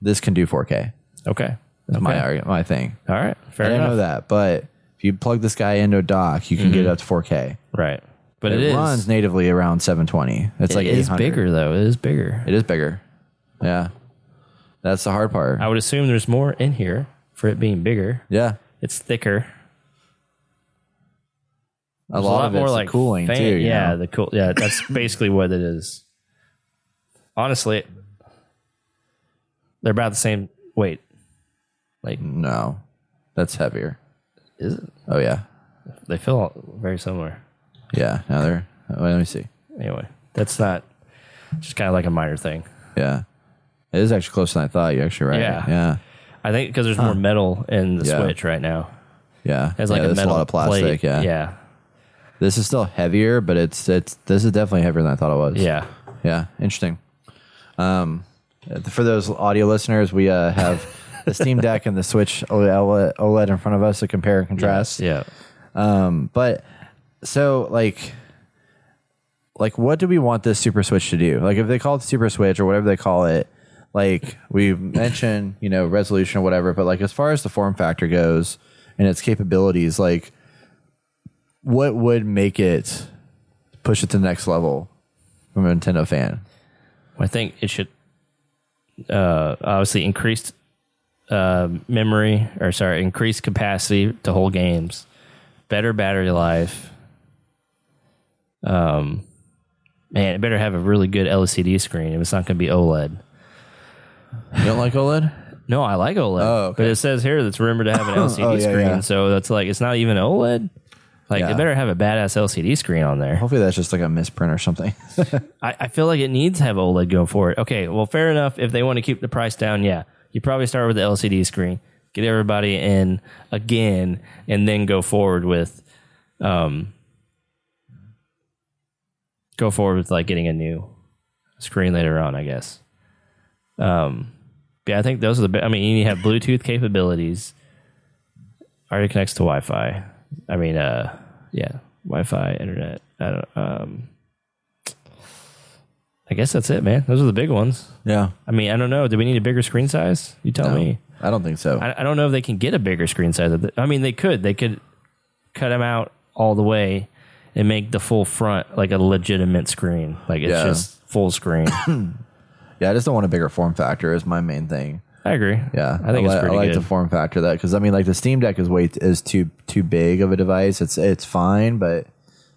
this can do 4K. Okay. That's my argument, my thing. All right. Fair I enough. know that, but if you plug this guy into a dock, you can get it up to 4K. Right. But it it is runs natively around 720. It's it like is 800. bigger though. It is bigger. It is bigger. Yeah, that's the hard part. I would assume there's more in here for it being bigger. yeah, It's thicker. A There's lot, of it's the cooling fan- too. Yeah, know? the cool. Yeah, that's basically what it is. Honestly, they're about the same weight. Like, No, that's heavier. is it? Oh yeah, They feel very similar. yeah. Now they're. Wait, let me see. Anyway, that's not just kind of like a minor thing. Yeah, it is actually closer than I thought. You're actually right. Yeah. yeah, I think because there's more metal in the Yeah. Switch right now. yeah. It has like yeah, a metal lot of plastic. plate. Yeah. yeah, This is still heavier, but it's it's this is definitely heavier than I thought it was. yeah. yeah. Interesting. Um, for those audio listeners, we uh, have the Steam Deck and the Switch OLED, OLED in front of us to compare and contrast. Yeah. Um, but so like, like what do we want this Super Switch to do? Like if they call it the Super Switch or whatever they call it, like we mentioned, you know, resolution or whatever. But like as far as the form factor goes and its capabilities, like what would make it push it to the next level from a Nintendo fan? I think it should uh, obviously increased uh, memory or sorry, increased capacity to hold games, better battery life. Um, man, it better have a really good LCD screen. If it's not going to be OLED. You don't like OLED? No, I like OLED, Oh, okay. but it says here that's rumored to have an LCD Oh, yeah, screen. yeah. So that's like it's not even OLED. Like Yeah. it better have a badass LCD screen on there. Hopefully that's just like a misprint or something. I, I feel like it needs to have OLED going for it. Okay, well, fair enough. If they want to keep the price down, yeah, you probably start with the LCD screen, get everybody in again, and then go forward with, um, go forward with like getting a new screen later on. I guess. Um, yeah, I think those are the. be- I mean, you have Bluetooth capabilities. Already connects to Wi-Fi. I mean, uh, yeah, Wi-Fi, internet. I don't. Um, I guess that's it, man. Those are the big ones. yeah. I mean, I don't know. Do we need a bigger screen size? You tell No, me. I don't think so. I, I don't know if they can get a bigger screen size. of the- I mean, they could. They could cut them out all the way and make the full front like a legitimate screen. Like it's Yeah. just full screen. yeah, I just don't want a bigger form factor is my main thing. I agree. Yeah, I think li- it's pretty I like good. the form factor that because I mean, like the Steam Deck is way is too too big of a device. It's it's fine, but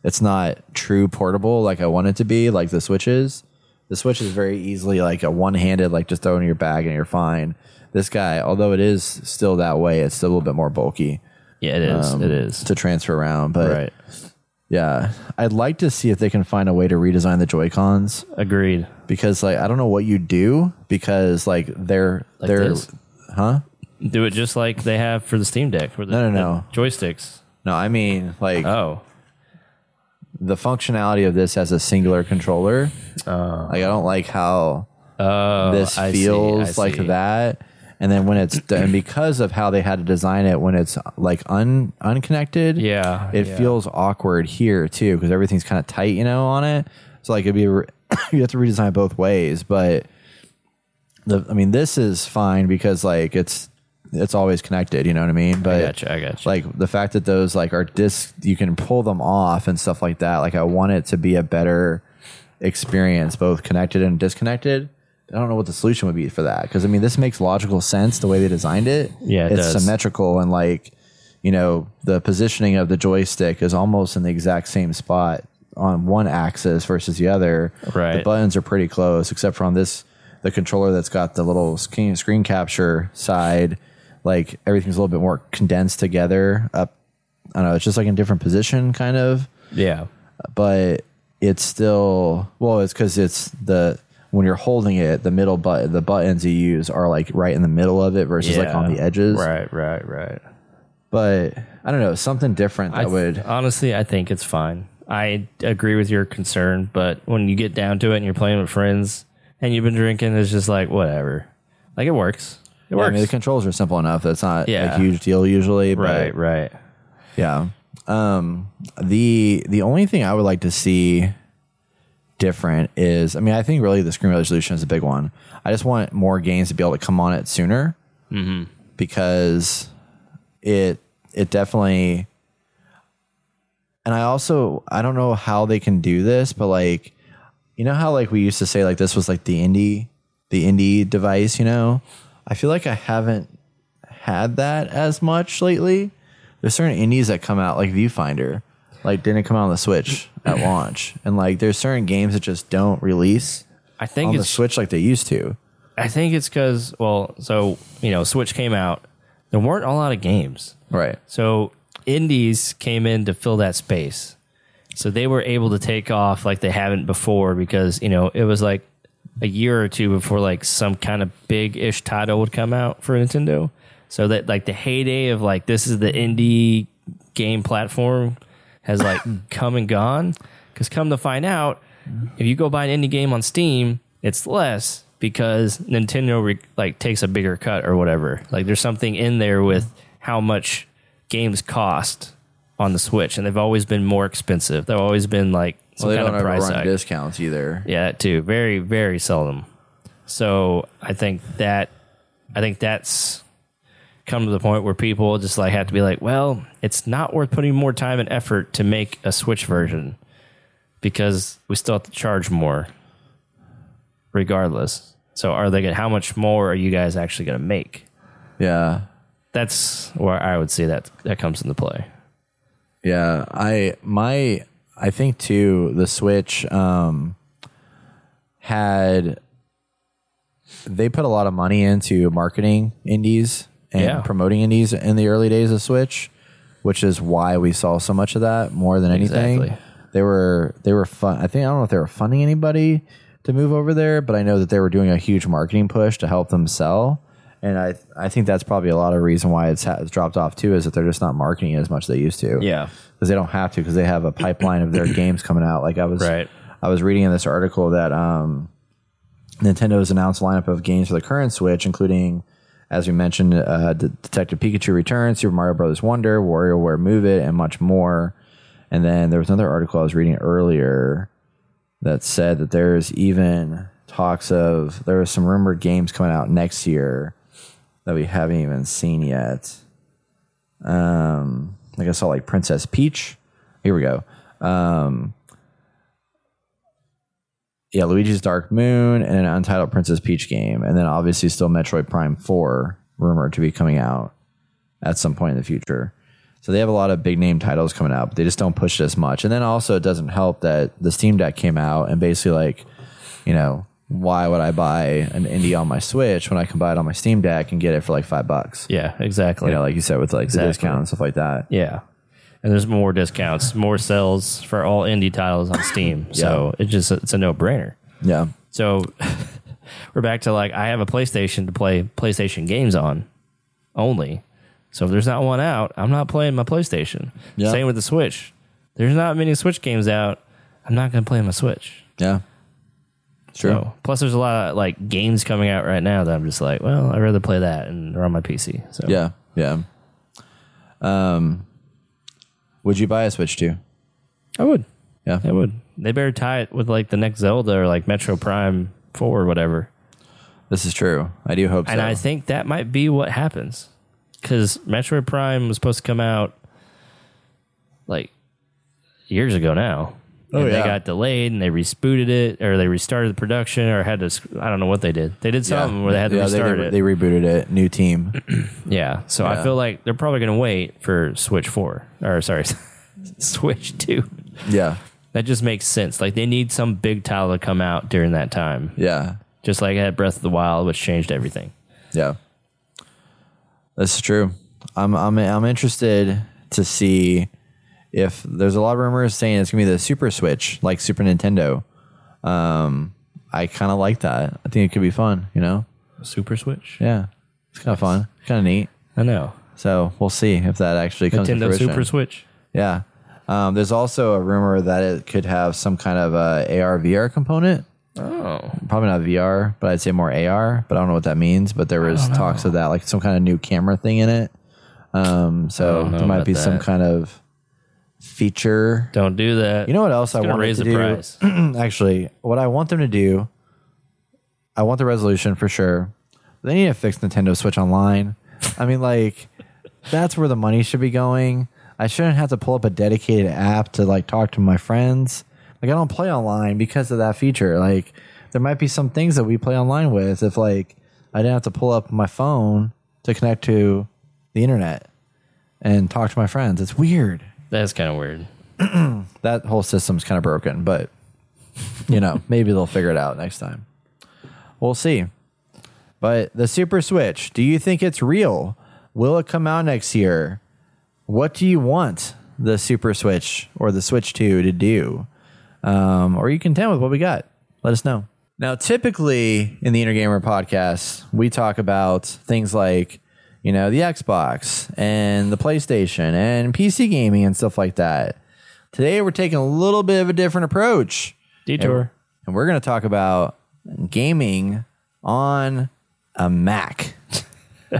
it's not true portable like I want it to be. Like the Switch is. The Switch is very easily like a one handed, like just throw it in your bag and you're fine. This guy, although it is still that way, it's still a little bit more bulky yeah, it is. um, it is. to transfer around. But right. Yeah, I'd like to see if they can find a way to redesign the Joy Cons Agreed. because like I don't know what you do because like they're Like they're this? huh. Do it just like they have for the Steam Deck. For the, No, no, no. the joysticks. No, I mean like Oh, the functionality of this as a singular controller. Oh. like I don't like how oh, this I see, feels I like see. that. And then when it's done, because of how they had to design it, when it's like un unconnected, Yeah, it yeah. feels awkward here too because everything's kind of tight, you know, on it. So like it'd be re- you have to redesign both ways, but the I mean this is fine because like it's it's always connected, you know what I mean? But I gotcha. I gotcha. like the fact that those like are disc you can pull them off and stuff like that like i want it to be a better experience both connected and disconnected i don't know what the solution would be for that because i mean this makes logical sense the way they designed it Yeah, it it's does. symmetrical and like you know the positioning of the joystick is almost in the exact same spot on one axis versus the other Right, the buttons are pretty close except for on this the controller that's got the little screen, screen capture side like everything's a little bit more condensed together up i don't know it's just like in different position kind of yeah. but it's still well it's because it's the when you're holding it the middle button the buttons you use are like right in the middle of it versus like on the edges Right, right, right. but i don't know something different that I would honestly, I think it's fine. I agree with your concern, but when you get down to it and you're playing with friends and you've been drinking, it's just like whatever. Like it works. It Yeah, I works. mean the controls are simple enough that's not Yeah. a huge deal usually but right, right. Yeah. Um the the only thing I would like to see different is I mean I think really the screen resolution is a big one. I just want more games to be able to come on it sooner mm-hmm. because it it definitely and I also I don't know how they can do this, but like you know how like we used to say like this was like the indie the indie device, you know? I feel like I haven't had that as much lately. There's certain indies that come out like Viewfinder, like didn't come out on the Switch at launch, and like there's certain games that just don't release I think on the it's Switch like they used to. I think it's because well, so you know, Switch came out. There weren't a lot of games, Right. so indies came in to fill that space. So they were able to take off like they haven't before because you know it was like a year or two before like some kind of big ish title would come out for Nintendo. So that like the heyday of like this is the indie game platform has like hmm. come and gone. Because come to find out, if you go buy an indie game on Steam, it's less because Nintendo re- like takes a bigger cut or whatever. Like there's something in there with how much games cost on the Switch, and they've always been more expensive. They've always been like some Well, they kind don't of ever price run hike. discounts either. Yeah, that too. Very, very seldom. So I think that I think that's come to the point where people just like have to be like, well, it's not worth putting more time and effort to make a Switch version because we still have to charge more, regardless. So are they? Gonna, how much more are you guys actually going to make? Yeah. That's where I would see that that comes into play. Yeah, I my I think too the Switch um had they put a lot of money into marketing indies and Yeah. promoting indies in the early days of Switch, which is why we saw so much of that more than anything. Exactly. They were they were fun. I think I don't know if they were funding anybody to move over there, but I know that they were doing a huge marketing push to help them sell. And I I think that's probably a lot of reason why it's, ha- it's dropped off too is that they're just not marketing it as much as they used to Yeah. because they don't have to because they have a pipeline of their games coming out. Like I was, Right. I was reading in this article that um, Nintendo's announced a lineup of games for the current Switch, including, as we mentioned, uh, Detective Pikachu Returns, Super Mario Bros. Wonder, WarioWare Move It, and much more. And then there was another article I was reading earlier that said that there's even talks of there are some rumored games coming out next year that we haven't even seen yet. Um, like I saw like Princess Peach. Here we go. Um, yeah, Luigi's Dark Moon and an Untitled Princess Peach game, and then obviously still Metroid Prime Four rumored to be coming out at some point in the future. So they have a lot of big name titles coming out, but they just don't push it as much. And then also it doesn't help that the Steam Deck came out and basically like, you know, why would I buy an indie on my Switch when I can buy it on my Steam Deck and get it for like five bucks? Yeah. Exactly. You know, like you said with like Exactly. the discount and stuff like that. Yeah. And there's more discounts, more sales for all indie titles on Steam. So it just it's a no brainer. Yeah. So we're back to like I have a PlayStation to play PlayStation games on only. So if there's not one out, I'm not playing my PlayStation. Yeah. Same with the Switch. There's not many Switch games out. I'm not going to play my Switch. Yeah. True. So, plus, there's a lot of like games coming out right now that I'm just like, well, I'd rather play that and they're on my PC. So Yeah. Yeah. Um, would you buy a Switch too? I would. Yeah. I would. They better tie it with like the next Zelda or like Metroid Prime 4 or whatever. This is true. I do hope so. And I think that might be what happens. Because Metro Prime was supposed to come out like years ago now. Oh, and yeah. They got delayed and they rebooted it or they restarted the production or had to, I don't know what they did. They did something where they had to yeah, restart they, it. They rebooted it. New team. yeah. So I feel like they're probably going to wait for Switch 4 or sorry, Switch 2. yeah. That just makes sense. Like they need some big title to come out during that time. Yeah. Just like at Breath of the Wild, which changed everything. Yeah. That's true. I'm I'm I'm interested to see if there's a lot of rumors saying it's gonna be the Super Switch, like Super Nintendo. Um, I kind of like that. I think it could be fun. You know? Super Switch? Yeah, it's kind of fun, kind of neat. I know. So we'll see if that actually comes to Nintendo fruition. Super Switch. Yeah. Um, there's also a rumor that it could have some kind of a AR VR component. Oh. Probably not VR, but I'd say more AR. But I don't know what that means. But there was talks of that, like some kind of new camera thing in it. Um, so there might be some kind of feature. Don't do that. You know what else I want raise to the do? price. Actually, what I want them to do, I want the resolution for sure. They need to fix Nintendo Switch Online. I mean, like, that's where the money should be going. I shouldn't have to pull up a dedicated app to like talk to my friends. Like, I don't play online because of that feature. Like, there might be some things that we play online with if like I didn't have to pull up my phone to connect to the internet and talk to my friends. It's weird That's kind of weird. that whole system's kind of broken, but you know, maybe they'll figure it out next time. We'll see. But the Super Switch, do you think it's real? Will it come out next year? What do you want the Super Switch or the Switch 2 to do? Um, or are you content with what we got? Let us know. Now, typically in the Inner Gamer podcast, we talk about things like, you know, the Xbox and the PlayStation and PC gaming and stuff like that. Today, we're taking a little bit of a different approach. Detour. And we're going to talk about gaming on a Mac.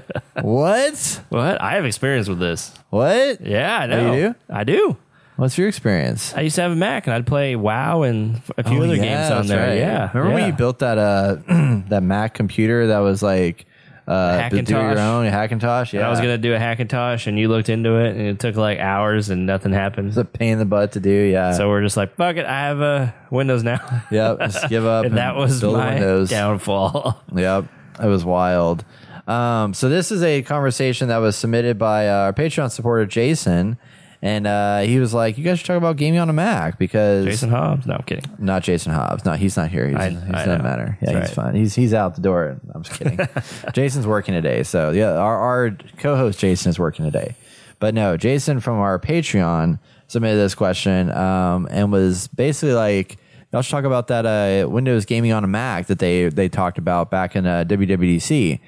what? What? I have experience with this. What? Yeah, I Oh, know. you do? I do. What's your experience? I used to have a Mac and I'd play WoW and a few Oh, other yeah, games on there. right. Yeah. Remember when you built that uh that Mac computer that was like uh do your own Hackintosh? Yeah. And I was gonna do a Hackintosh, and you looked into it, and it took like hours, and nothing happened. It's a pain in the butt to do, yeah. So we're just like, fuck it, I have a Windows now. yep, just give up. and that was my Windows. downfall. Yep, it was wild. Um, so this is a conversation that was submitted by uh, our Patreon supporter Jason, and uh, he was like, "You guys should talk about gaming on a Mac because Jason Hobbs? No, I'm kidding. not Jason Hobbs. No, he's not here. He's, I- he's I doesn't know. matter. Yeah, That's he's right. fine. He's he's out the door. I'm just kidding. Jason's working today, so yeah, our our co-host Jason is working today. But no, Jason from our Patreon submitted this question um, and was basically like, "Y'all should talk about that uh, Windows gaming on a Mac that they they talked about back in uh, WWDC."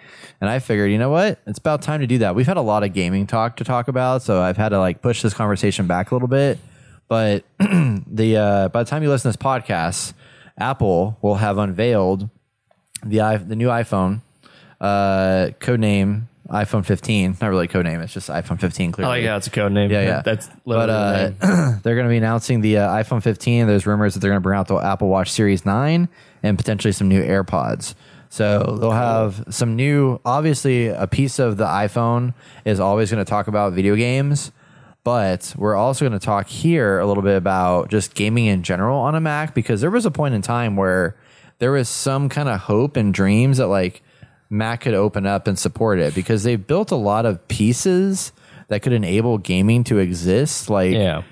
And I figured, you know what? It's about time to do that. We've had a lot of gaming talk to talk about, so I've had to like push this conversation back a little bit. But the uh, by the time you listen to this podcast, Apple will have unveiled the the new iPhone, uh, code name iPhone 15. Not really a code name. It's just iPhone 15. Clearly, Oh yeah, it's a code name. yeah, yeah. That's but uh, they're going to be announcing the uh, iPhone 15. There's rumors that they're going to bring out the Apple Watch Series 9 and potentially some new AirPods. So they'll have some new. Obviously, a piece of the iPhone is always going to talk about video games, but we're also going to talk here a little bit about just gaming in general on a Mac because there was a point in time where there was some kind of hope and dreams that like Mac could open up and support it because they've built a lot of pieces that could enable gaming to exist. Like yeah.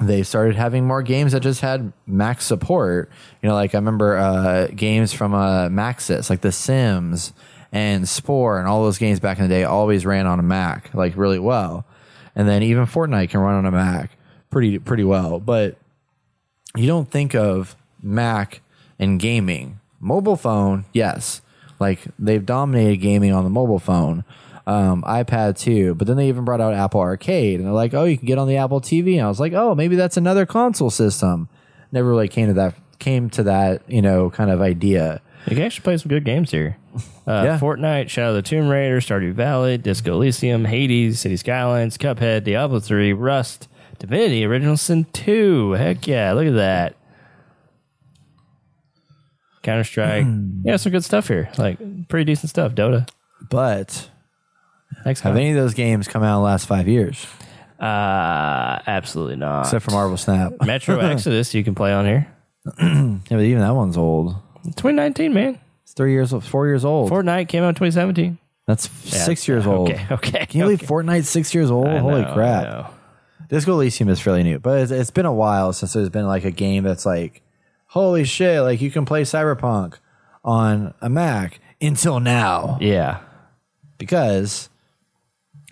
they started having more games that just had Mac support. You know, like I remember uh, games from uh, Maxis, like The Sims and Spore, and all those games back in the day always ran on a Mac, like really well. And then even Fortnite can run on a Mac pretty pretty well. But you don't think of Mac and gaming. Mobile phone, yes. Like they've dominated gaming on the mobile phone. Um, iPad too, but then they even brought out Apple Arcade, and they're like, "Oh, you can get on the Apple TV." And I was like, "Oh, maybe that's another console system." Never really came to that came to that you know kind of idea. You can actually play some good games here. Uh, Yeah. Fortnite, Shadow of the Tomb Raider, Stardew Valley, Disco Elysium, Hades, City Skylines, Cuphead, Diablo 3, Rust, Divinity, Original Sin 2. Heck yeah, look at that. Counter Strike. yeah, some good stuff here. Like, pretty decent stuff. Dota. But have any of those games come out in the last five years, Uh, absolutely not. except for Marvel Snap? Metro Exodus, you can play on here. yeah, but even that one's old. 2019, man. It's three years, old, four years old. Fortnite came out in 2017. That's six years old. Okay, okay. Can you believe okay. Fortnite's six years old? I Holy know, crap! Disco Elysium is fairly new, but it's, it's been a while since there's been like a game that's like, holy shit! Like you can play Cyberpunk on a Mac until now Yeah. because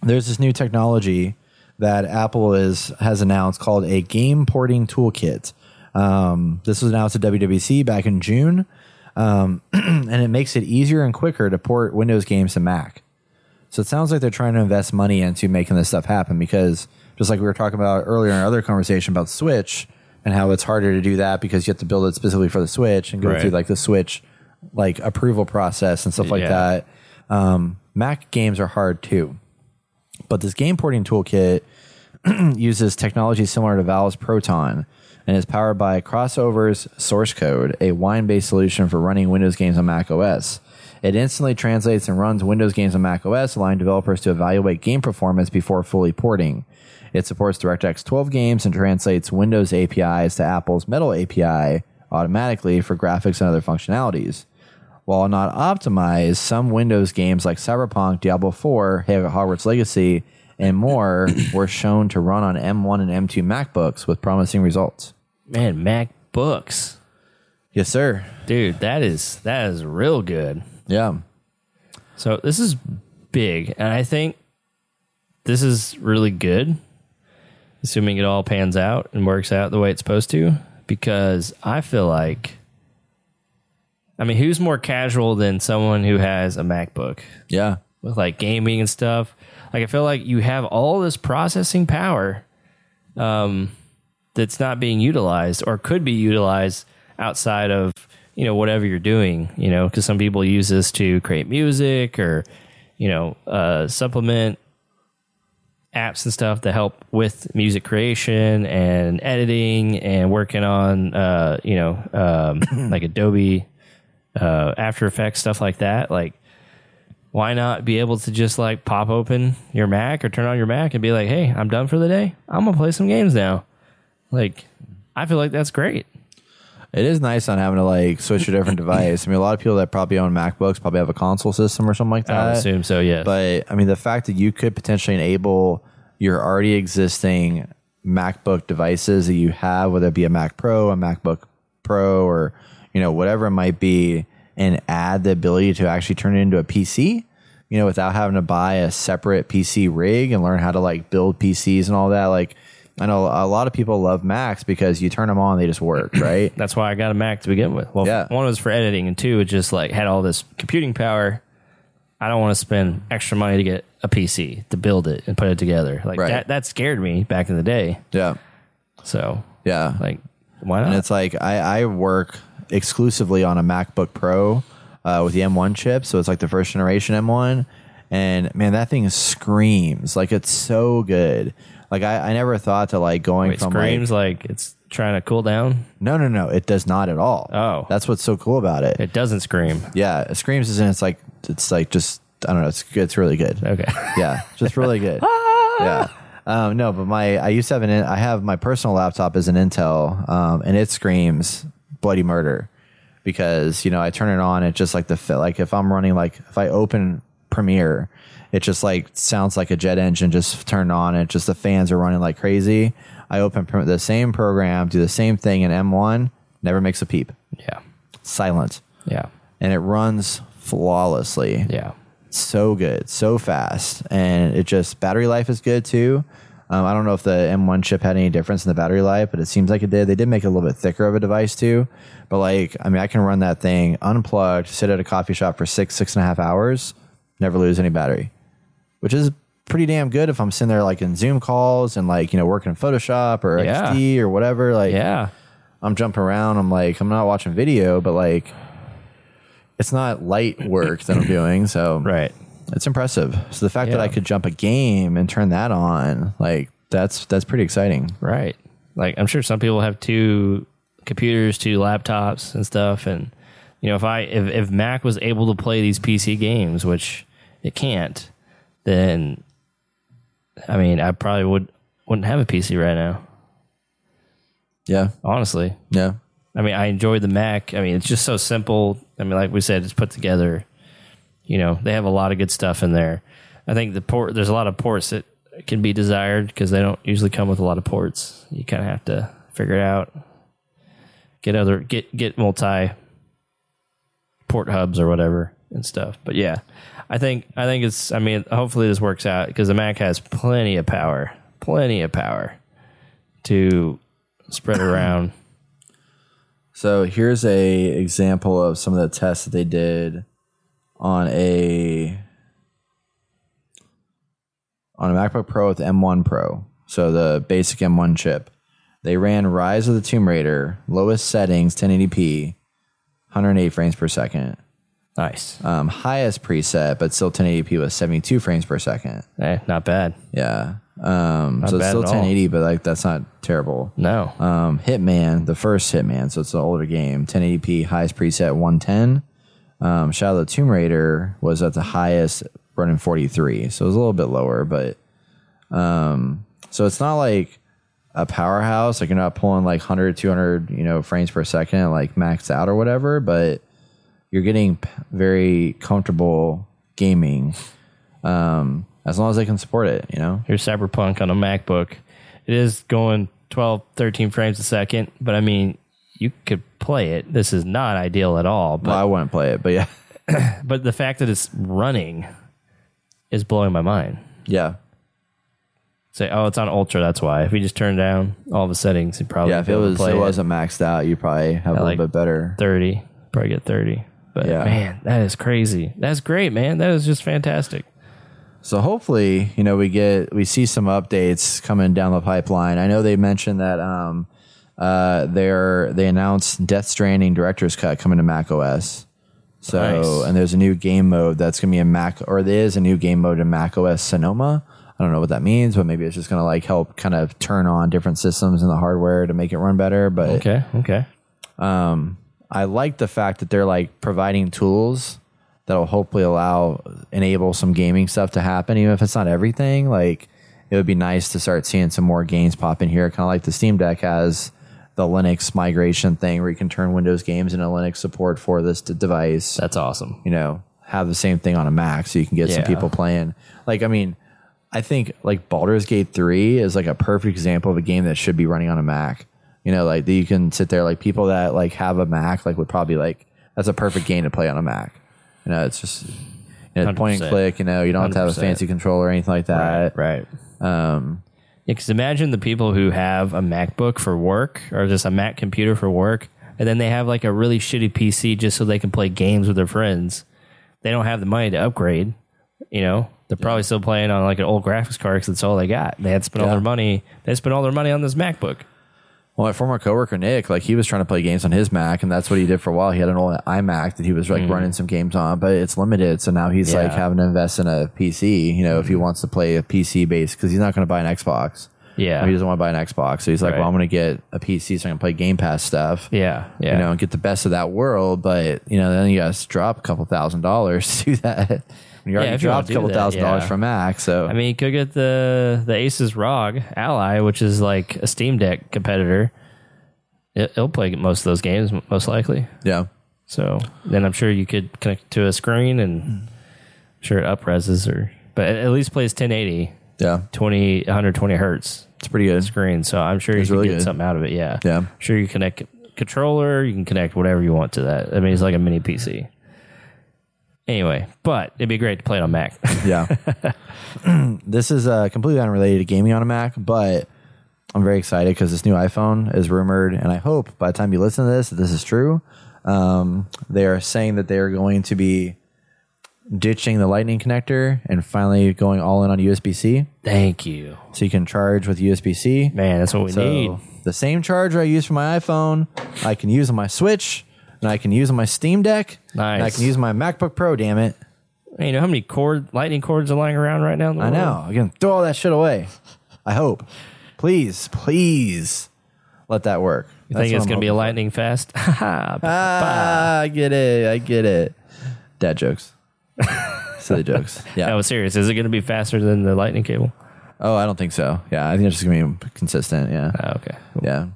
there's this new technology that Apple is has announced called a game porting toolkit. Um, this was announced at WWDC back in June, um, and it makes it easier and quicker to port Windows games to Mac. So it sounds like they're trying to invest money into making this stuff happen because just like we were talking about earlier in our other conversation about Switch and how it's harder to do that because you have to build it specifically for the Switch and go Right. through like the Switch like approval process and stuff like Yeah. that. Um, Mac games are hard too. But this game porting toolkit uses technology similar to Valve's Proton and is powered by Crossover's source code, a wine based solution for running Windows games on Mac OS. It instantly translates and runs Windows games on Mac OS, allowing developers to evaluate game performance before fully porting. It supports DirectX 12 games and translates Windows APIs to Apple's Metal API automatically for graphics and other functionalities. While not optimized, some Windows games like Cyberpunk, Diablo 4, Hogwarts Legacy, and more were shown to run on M1 and M2 MacBooks with promising results. Man, MacBooks. Yes, sir. Dude, that is that is real good. Yeah. So this is big, and I think this is really good, assuming it all pans out and works out the way it's supposed to. Because I feel like, I mean, who's more casual than someone who has a MacBook Yeah. with like gaming and stuff? Like, I feel like you have all this processing power, um, that's not being utilized or could be utilized outside of you know whatever you're doing. You know, because some people use this to create music or you know uh, supplement apps and stuff to help with music creation and editing and working on uh, you know um, like Adobe uh, After Effects stuff like that. Like, why not be able to just like pop open your Mac or turn on your Mac and be like, "Hey, I'm done for the day. I'm gonna play some games now." Like, I feel like that's great. It is nice on having to like switch to a different device. I mean, a lot of people that probably own MacBooks probably have a console system or something like that. I would assume so. Yes. But I mean, the fact that you could potentially enable your already existing MacBook devices that you have, whether it be a Mac Pro, a MacBook Pro, or you know whatever it might be, and add the ability to actually turn it into a PC. You know, without having to buy a separate PC rig and learn how to like build PCs and all that. Like, I know a lot of people love Macs because you turn them on, they just work, right? That's why I got a Mac to begin with. Well, Yeah. one was for editing, and two, it just like had all this computing power. I don't want to spend extra money to get a PC to build it and put it together. Like Right. that, that scared me back in the day. yeah, So, yeah. like, why not? and it's like I, I work exclusively on a MacBook Pro uh, with the M1 chip, so it's like the first generation M1, and man, that thing screams like it's so good. Like I, I never thought to like going It from screams like it's trying to cool down. no no no, it does not at all. Oh. that's what's so cool about it. It doesn't scream. yeah, it screams is in it's like it's like just I don't know, it's good, it's really good. Okay. Yeah, just really good. yeah. Um, no, but my I used to have an I have my personal laptop is an Intel, um, and it screams bloody murder because you know I turn it on. It just like the fi- like if I'm running like if I open Premiere, it just like sounds like a jet engine just turned on. And just the fans are running like crazy. I open the same program, do the same thing in M1, never makes a peep, yeah. silent, Yeah. and it runs flawlessly Yeah. so good, so fast, and it just battery life is good too. Um, I don't know if the M1 chip had any difference in the battery life, but it seems like it did. They did make it a little bit thicker of a device too, but like I mean, I can run that thing unplugged, sit at a coffee shop for six, six and a half hours, never lose any battery, which is pretty damn good if I'm sitting there like in Zoom calls and like you know working in Photoshop or Yeah. XD or whatever. Like Yeah. I'm jumping around. I'm like, I'm not watching video, but like, it's not light work that I'm doing. So Right. it's impressive. So the fact that I could jump a game and turn that on, like, that's that's pretty exciting. Right. Like I'm sure some people have two computers, two laptops and stuff and you know if I if, if Mac was able to play these PC games, which it can't, then I mean, I probably would wouldn't have a PC right now, Yeah, honestly. yeah, I mean, I enjoy the Mac. I mean, it's just so simple. I mean, like we said, it's put together. You know, they have a lot of good stuff in there. I think the port there's a lot of ports that can be desired because they don't usually come with a lot of ports. You kind of have to figure it out. Get other get get multi port hubs or whatever and stuff. But yeah, I think I think it's. I mean, hopefully this works out because the Mac has plenty of power, plenty of power to spread around. So here's a example of some of the tests that they did on a on a MacBook Pro with M1 Pro. So the basic M1 chip. They ran Rise of the Tomb Raider, lowest settings, 1080p, 108 frames per second. Nice. Um, highest preset, but still 1080p was 72 frames per second. Eh, not bad. Yeah. Um, so it's bad still at all. 1080, but like that's not terrible. No. Um, Hitman, the first Hitman, so it's an older game, 1080p, highest preset 110. Um, Shadow of the Tomb Raider was at the highest, running 43, so it was a little bit lower, but um, so it's not like a powerhouse. Like you're not pulling like 100, 200, you know, frames per second, like maxed out or whatever, but you're getting very comfortable gaming. Um, as long as they can support it, you know. Here's Cyberpunk on a MacBook. It is going 12, 13 frames a second, but I mean, you could play it. This is not ideal at all, but Well, I wouldn't play it, but yeah, but the fact that it's running is blowing my mind. yeah. Say, oh, it's on ultra. That's why. If we just turn down all the settings, you'd probably Yeah, if it was it wasn't maxed out, you probably have a little like bit better. thirty. Probably get thirty. But Yeah. man, that is crazy. That's great, man. That is just fantastic. So hopefully, you know, we get we see some updates coming down the pipeline. I know they mentioned that um, uh, they're they announced Death Stranding Director's Cut coming to Mac OS. So Nice. and there's a new game mode that's gonna be in Mac, or there is a new game mode in Mac OS Sonoma. I don't know what that means, but maybe it's just gonna like help kind of turn on different systems and the hardware to make it run better. But Okay. Okay. I like the fact that they're like providing tools that'll hopefully allow enable some gaming stuff to happen, even if it's not everything. Like it would be nice to start seeing some more games pop in here, kind of like the Steam Deck has the Linux migration thing where you can turn Windows games into Linux support for this d- device. That's awesome. you know, have the same thing on a Mac so you can get some Yeah. people playing. Like, I mean, I think like Baldur's Gate 3 is like a perfect example of a game that should be running on a Mac. You know, like that you can sit there, like people that like have a Mac, like would probably like, that's a perfect game to play on a Mac. You know, it's just, you know, point and click, you know, you don't have to have a 100%. fancy controller or anything like that. Right. Um, yeah, because imagine the people who have a MacBook for work or just a Mac computer for work, and then they have like a really shitty PC just so they can play games with their friends. They don't have the money to upgrade. You know, they're probably still playing on like an old graphics card because that's all they got. They had spent spend all their money. They spent all their money on this MacBook. Well, my former coworker Nick, like he was trying to play games on his Mac, and that's what he did for a while. He had an old iMac that he was like running some games on, but it's limited. So now he's like Mm. Having to invest in a PC. You know, if he wants to play a PC base, because he's not going to buy an Xbox. Yeah. he doesn't want to buy an Xbox. So he's like, Right. well, I'm going to get a PC so I can play Game Pass stuff. Yeah, yeah. You know, and get the best of that world, but you know, then you got to drop a couple thousand dollars to do that. You already you dropped a couple that, thousand dollars from Mac, so I mean, you could get the the Asus ROG Ally, which is like a Steam Deck competitor. It, it'll play most of those games, most likely. yeah, So then I'm sure you could connect to a screen and I'm sure it upreses or, but it at least plays 1080, yeah, 20, 120 hertz it's pretty good. screen. So I'm sure you can really get good. something out of it. Yeah. Yeah. Sure you connect controller, you can connect whatever you want to that. I mean, it's like a mini PC. Anyway, but it'd be great to play it on Mac. Yeah. this is uh, completely unrelated to gaming on a Mac, but I'm very excited because this new iPhone is rumored, and I hope by the time you listen to this, that this is true. Um, they are saying that they are going to be ditching the Lightning connector and finally going all in on USB C, Thank you. so you can charge with USB C. Man, that's what we So need. the same charger I use for my iPhone, I can use on my Switch, and I can use my Steam Deck, and I can use my MacBook Pro. Damn it! Hey, you know how many cord lightning cords are lying around right now? In the I world? know. I can throw all that shit away. I hope. Please, please let that work. You think it's going to be a lightning fast? Ah, I get it. I get it. Dad jokes. Silly jokes. Yeah. I was serious. Is it going to be faster than the lightning cable? Oh, I don't think so. Yeah, I think it's just gonna be consistent. Yeah. Oh, okay. Cool. Yeah.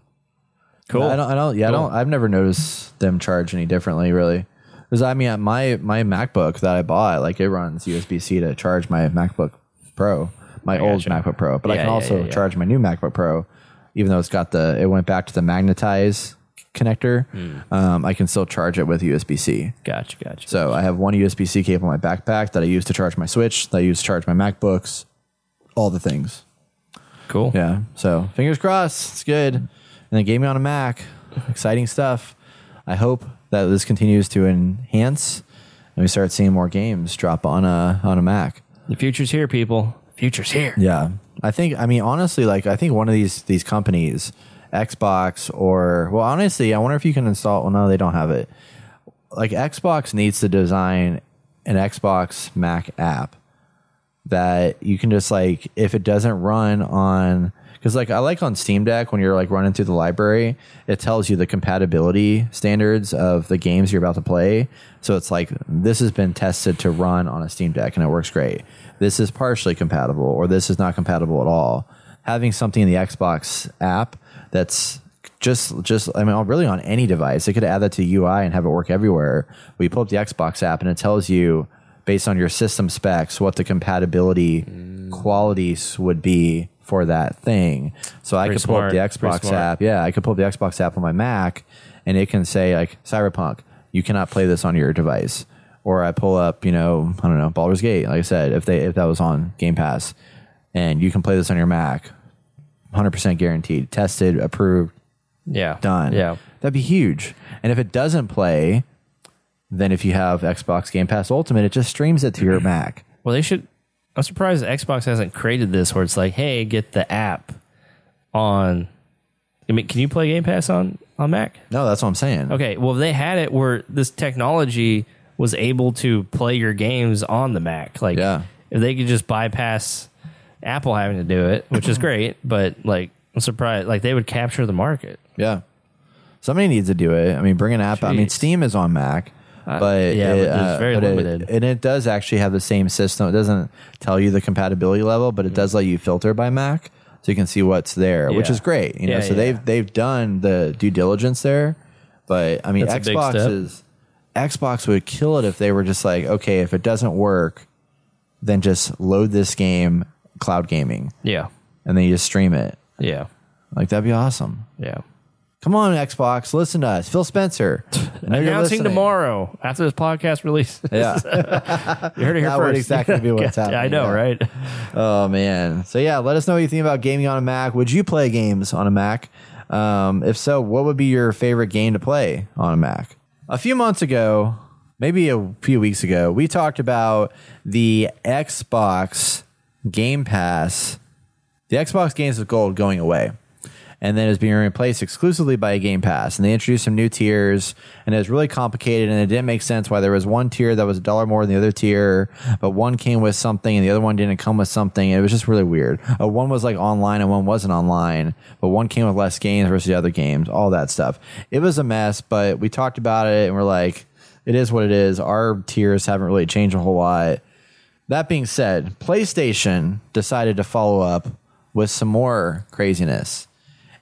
Cool. I don't. I don't. Yeah. I don't. I've never noticed them charge any differently, really. Because I mean, my my MacBook that I bought, like it runs USB C to charge my MacBook Pro, my old gotcha. MacBook Pro. But I Yeah, can yeah, also yeah, yeah. charge my new MacBook Pro, even though it's got the. It went back to the magnetize connector. Hmm. Um, I can still charge it with USB C. Gotcha. Gotcha. So I have one USB C cable in my backpack that I use to charge my Switch, that I use to charge my MacBooks, all the things. cool. Yeah. So fingers crossed. It's good. And then gaming on a Mac. Exciting stuff. I hope that this continues to enhance and we start seeing more games drop on a on a Mac. The future's here, people. Future's here. Yeah. I think I mean honestly, like I think one of these these companies, Xbox or well honestly, I wonder if you can install well no, they don't have it. Like Xbox needs to design an Xbox Mac app that you can just like if it doesn't run on because like I like on Steam Deck when you're like running through the library, it tells you the compatibility standards of the games you're about to play. So it's like this has been tested to run on a Steam Deck and it works great. This is partially compatible or this is not compatible at all. Having something in the Xbox app that's just just I mean really on any device, they could add that to UI and have it work everywhere. We pull up the Xbox app and it tells you based on your system specs what the compatibility mm. qualities would be for that thing. So I Pretty could pull up the Xbox smart. app. Yeah, I could pull up the Xbox app on my Mac and it can say like Cyberpunk, you cannot play this on your device. Or I pull up, you know, I don't know, Baldur's Gate, like I said, if they if that was on Game Pass and you can play this on your Mac, 100% guaranteed, tested, approved, Yeah. done. Yeah. That'd be huge. And if it doesn't play, then if you have Xbox Game Pass Ultimate, it just streams it to your Mac. Well, they should. I'm surprised Xbox hasn't created this where it's like, hey, get the app on I mean, can you play Game Pass on on Mac? No, that's what I'm saying. Okay, well, if they had it where this technology was able to play your games on the Mac. Like, Yeah. if they could just bypass Apple having to do it, which is great, but like, I'm surprised. Like, they would capture the market. Yeah. Somebody needs to do it. I mean, bring an app. I mean, Jeez. Steam is on Mac, but yeah, it, it's uh, very but it- limited. and it does actually have the same system. It doesn't tell you the compatibility level, but it does let you filter by Mac, so you can see what's there, which is great. You know, Yeah, so yeah. they've they've done the due diligence there. But I mean, That's Xbox is Xbox would kill it if they were just like, okay, if it doesn't work, then just load this game cloud gaming, Yeah, and then you just stream it. yeah, Like that'd be awesome. yeah. Come on, Xbox, listen to us. Phil Spencer. I know you're Announcing tomorrow after this podcast release. Yeah. you heard it here That first. would exactly be what's Yeah, happening. I know, yeah. right? Oh man. So yeah, let us know what you think about gaming on a Mac. Would you play games on a Mac? Um, if so, what would be your favorite game to play on a Mac? A few months ago, maybe a few weeks ago, we talked about the Xbox Game Pass, the Xbox Games with Gold going away. And then it's being replaced exclusively by a Game Pass. And they introduced some new tiers, and it was really complicated, and it didn't make sense why there was one tier that was a dollar more than the other tier, but one came with something and the other one didn't come with something. It was just really weird. Uh, one was like online and one wasn't online, but one came with less games versus the other games, all that stuff. It was a mess, but we talked about it and we're like, it is what it is. Our tiers haven't really changed a whole lot. That being said, PlayStation decided to follow up with some more craziness.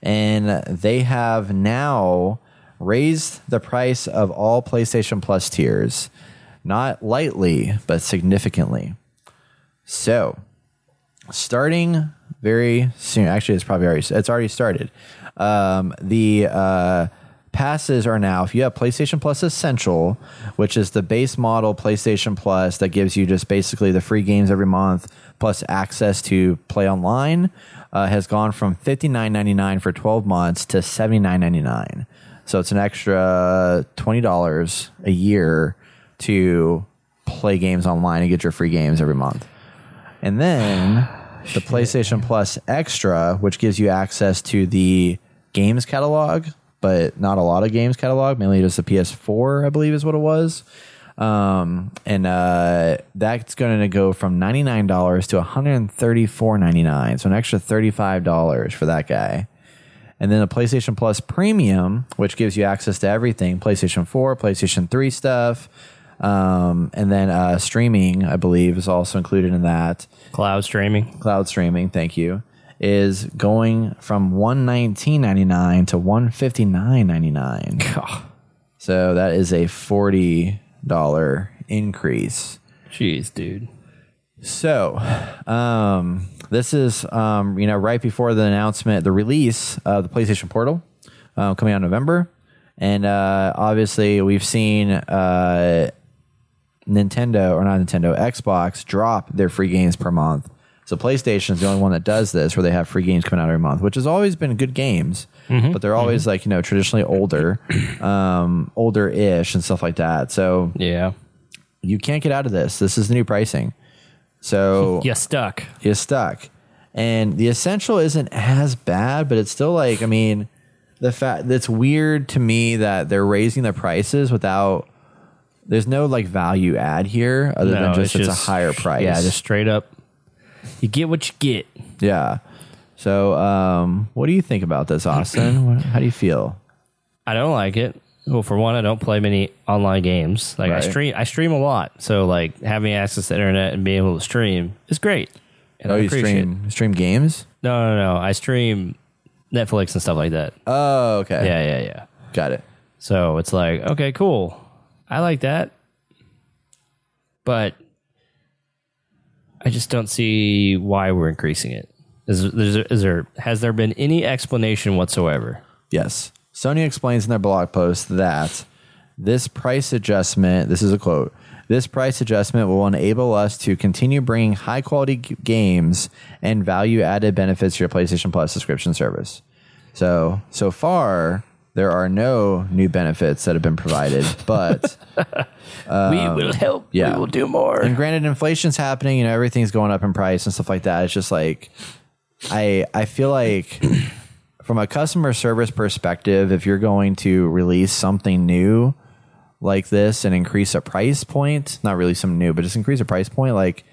And they have now raised the price of all PlayStation Plus tiers, not lightly, but significantly. So, starting very soon, actually, it's probably already, it's already started. Um, the uh, passes are now, if you have PlayStation Plus Essential, which is the base model PlayStation Plus that gives you just basically the free games every month plus access to play online, uh, has gone from fifty nine ninety nine for twelve months to seventy nine ninety nine. So it's an extra twenty dollars a year to play games online and get your free games every month. And then the PlayStation Plus Extra, which gives you access to the games catalog, but not a lot of games catalog, mainly just the PS4, I believe is what it was. Um, and uh, that's going to go from $99 to $134.99. So an extra $35 for that guy. And then the PlayStation Plus Premium, which gives you access to everything PlayStation 4, PlayStation 3 stuff. Um, and then uh, streaming, I believe, is also included in that. Cloud streaming. Cloud streaming, thank you, is going from one nineteen ninety nine to one fifty nine ninety nine. So that is a forty dollar increase. Jeez, dude. So, um, this is um, you know right before the announcement, the release of the PlayStation Portal uh, coming out in November, and uh, obviously we've seen uh, Nintendo or not Nintendo, Xbox drop their free games per month. So PlayStation is the only one that does this, where they have free games coming out every month, which has always been good games, but they're always like you know traditionally older, um, older ish and stuff like that. So Yeah. you can't get out of this. This is the new pricing. So you're stuck. you're stuck. And the essential isn't as bad, but it's still like, I mean, the fact that's weird to me that they're raising the prices without there's no like value add here other than just it's, a higher price. Yeah, just straight up. You get what you get. yeah. So, um, what do you think about this, Austin? How do you feel? I don't like it. Well, for one, I don't play many online games. Like I stream, I stream a lot. So like having access to the internet and being able to stream is great. And Oh, I you appreciate stream stream games? It. No, no, no. I stream Netflix and stuff like that. Oh, okay. yeah, yeah, yeah. Got it. So it's like, okay, cool. I like that. But I just don't see why we're increasing it. Is, is, is there has there been any explanation whatsoever? Yes. Sony explains in their blog post that this price adjustment, this is a quote, this price adjustment will enable us to continue bringing high quality g- games and value added benefits to your PlayStation Plus subscription service. So, so far, there are no new benefits that have been provided, but we will help. Um, yeah. We will do more. and granted, inflation's happening. You know, everything's going up in price and stuff like that. It's just like I I feel like from a customer service perspective, if you're going to release something new like this and increase a price point, not really something new, but just increase a price point, like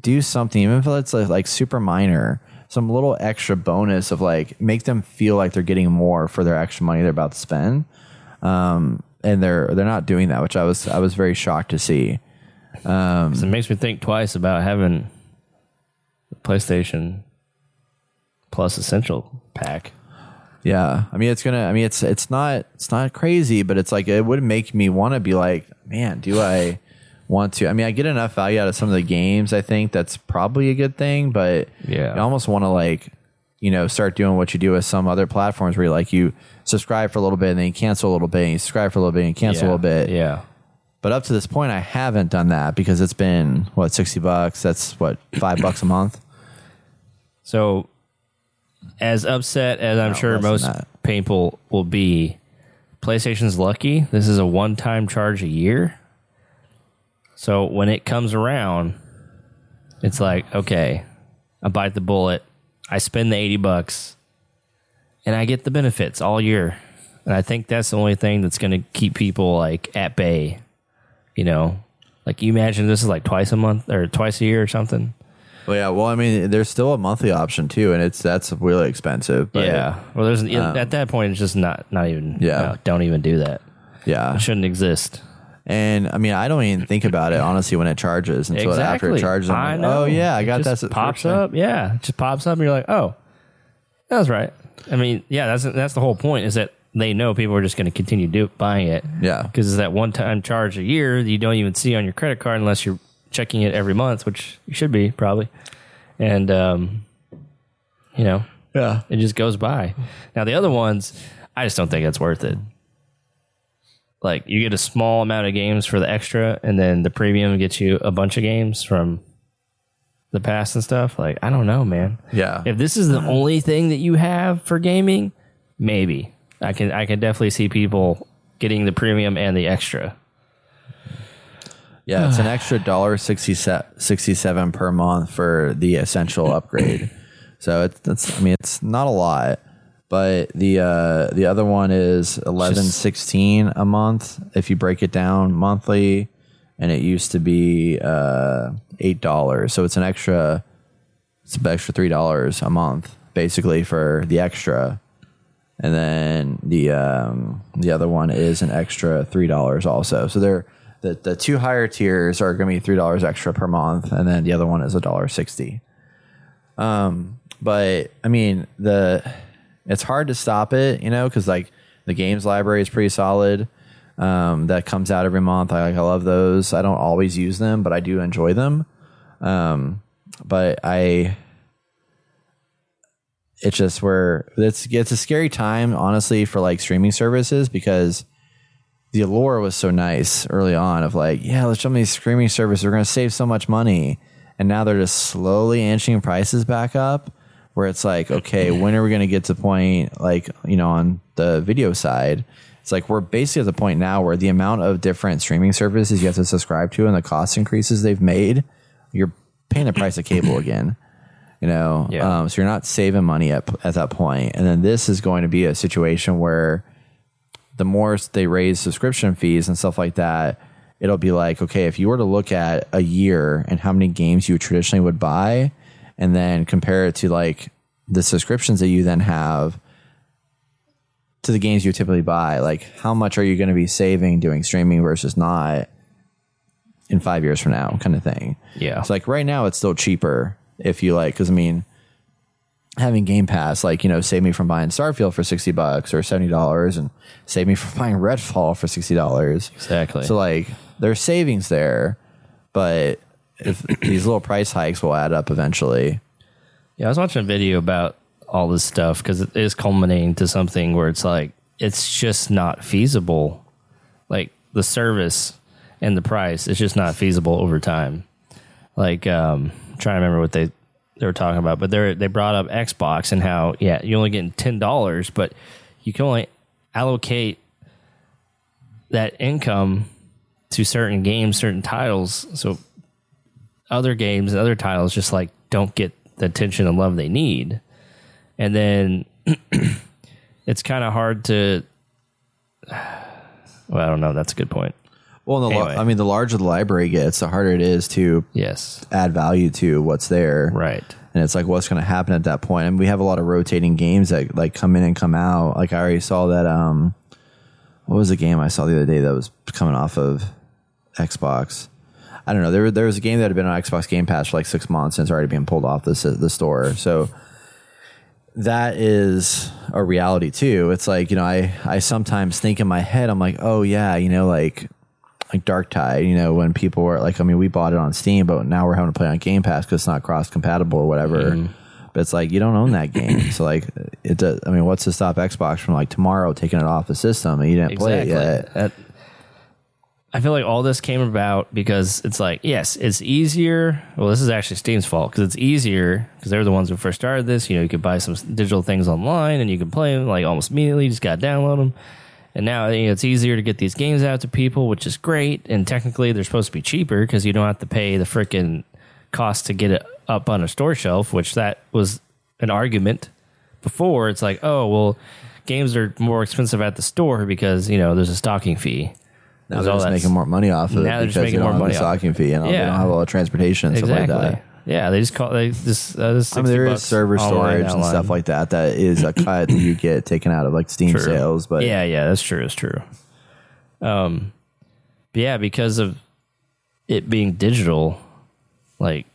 do something, even if it's like, like super minor, some little extra bonus of like make them feel like they're getting more for their extra money they're about to spend. Um, and they're they're not doing that, which I was I was very shocked to see. So it makes me think twice about having PlayStation Plus Essential pack. Yeah, I mean it's gonna. I mean it's it's not it's not crazy, but it's like it would make me want to be like, man, do I want to? I mean, I get enough value out of some of the games. I think that's probably a good thing, but Yeah. I almost want to like, you know, start doing what you do with some other platforms where you like you subscribe for a little bit and then you cancel a little bit, and you subscribe for a little bit and cancel a little bit. Yeah. But up to this point, I haven't done that because it's been what sixty bucks. That's what five bucks a month. So, as upset as I'm No, sure most people will be, PlayStation's lucky. This is a one time charge a year. So, when it comes around, it's like, okay, I bite the bullet, I spend the 80 bucks, and I get the benefits all year. And I think that's the only thing that's going to keep people like at bay. You know, like you imagine this is like twice a month or twice a year or something. Well, yeah. Well, I mean, there's still a monthly option too, and it's that's really expensive. But yeah. Well, there's at that point it's just not not even. Um, Yeah. no, don't even do that. yeah. It shouldn't exist. And I mean, I don't even think about it honestly when it charges until after it charges. I'm I like, know. oh yeah, I It got just that. Pops up. Yeah. It just pops up, and you're like, oh, that's right. I mean, yeah. That's that's the whole point. Is that they know people are just going to continue do, buying it. Yeah. Because it's that one time charge a year that you don't even see on your credit card unless you're checking it every month, which you should be probably. And um, you know, Yeah. it just goes by. Now the other ones, I just don't think it's worth it. Like you get a small amount of games for the extra, and then the premium gets you a bunch of games from the past and stuff. Like I don't know, man. Yeah. If this is the only thing that you have for gaming, maybe I can I can definitely see people getting the premium and the extra. Yeah, it's an extra dollar sixty seven per month for the essential upgrade. So it's that's I mean it's not a lot, but the uh, the other one is eleven sixteen a month if you break it down monthly, and it used to be uh, eight dollars. So it's an extra it's an extra three dollars a month basically for the extra. And then the um, the other one is an extra three dollars also. So they're the, the two higher tiers are going to be three dollars extra per month, and then the other one is a dollar sixty. Um, but I mean the it's hard to stop it, you know, because like the games library is pretty solid. Um, that comes out every month. I I love those. I don't always use them, but I do enjoy them. Um, but I it's just where it's it's a scary time, honestly, for like streaming services because the allure was so nice early on of like, yeah, let's jump these streaming services. We're going to save so much money, and now they're just slowly inching prices back up. Where it's like, okay, when are we going to get to the point like you know on the video side? It's like we're basically at the point now where the amount of different streaming services you have to subscribe to and the cost increases they've made, you're paying the price of cable again you know Yeah. um, so you're not saving money at, at that point and then this is going to be a situation where the more they raise subscription fees and stuff like that it'll be like okay if you were to look at a year and how many games you traditionally would buy and then compare it to like the subscriptions that you then have to the games you typically buy like how much are you going to be saving doing streaming versus not in five years from now kind of thing Yeah. it's like right now it's still cheaper if you like, because I mean, having Game Pass, like you know, save me from buying Starfield for sixty bucks or seventy dollars, and save me from buying Redfall for sixty dollars. Exactly. So like, there's savings there, but if these little price hikes will add up eventually. Yeah, I was watching a video about all this stuff because it is culminating to something where it's like it's just not feasible. Like the service and the price, it's just not feasible over time. Like, um, I'm trying to remember what they they were talking about, but they they brought up Xbox and how yeah, you're only getting ten dollars, but you can only allocate that income to certain games, certain titles. So other games and other titles just like don't get the attention and love they need. And then it's kind of hard to. Well, I don't know. That's a good point. Well, the Anyway. I mean, the larger the library gets, the harder it is to Yes. add value to what's there. Right. And it's like, what's going to happen at that point? And we have a lot of rotating games that like come in and come out. Like I already saw that. Um, what was the game I saw the other day that was coming off of Xbox? I don't know. There, there was a game that had been on Xbox Game Pass for like six months and it's already being pulled off the the store. So that is a reality too. It's like you know, I I sometimes think in my head, I'm like, oh yeah, you know, like like Darktide, you know, when people were like, I mean, we bought it on Steam, but now we're having to play on Game Pass because it's not cross compatible or whatever. Mm-hmm. But it's like you don't own that game, so like it does. I mean, what's to stop Xbox from like tomorrow taking it off the system and you didn't play it yet? That- I feel like all this came about because it's like, yes, it's easier. Well, this is actually Steam's fault because it's easier because they're the ones who first started this. You know, you could buy some digital things online and you can play them like almost immediately. You just got to download them. And now you know, it's easier to get these games out to people, which is great. And technically, they're supposed to be cheaper because you don't have to pay the freaking cost to get it up on a store shelf, which that was an argument before. It's like, oh, well, games are more expensive at the store because, you know, there's a stocking fee. Now There's they're just making more money off of it Now they're because just making they don't more have money the off stocking fee and they don't have all the transportation and stuff Exactly. like that. Yeah, they just call they just uh, this I mean, there is server storage and stuff like that. That is a cut that you get taken out of like Steam True. sales, but yeah, yeah, that's true. That's true. Um, yeah, because of it being digital, like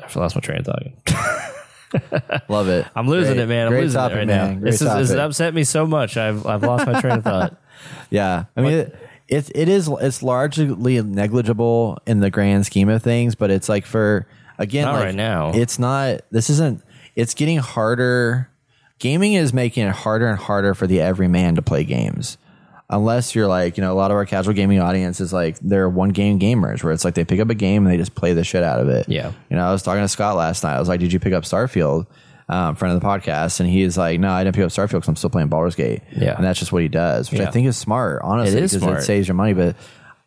I lost my train of thought. love it. I'm losing Great- it, man. I'm losing topic, it right man. now. Great This is this upset me so much. I've I've lost my train of thought. Yeah, I mean, it, it it is it's largely negligible in the grand scheme of things, but it's like for again, Not like, right now. It's not. This isn't. It's getting harder. Gaming is making it harder and harder for the everyman to play games. Unless you're like, you know, a lot of our casual gaming audience is like they're one game gamers where it's like they pick up a game and they just play the shit out of it. Yeah. You know, I was talking to Scott last night. I was like, "Did you pick up Starfield?" Um, friend of the podcast, and he is like, "No, I didn't pick up Starfield because I'm still playing Baldur's Gate." Yeah. and that's just what he does, which I think is smart. Honestly, It is because smart. it saves your money. But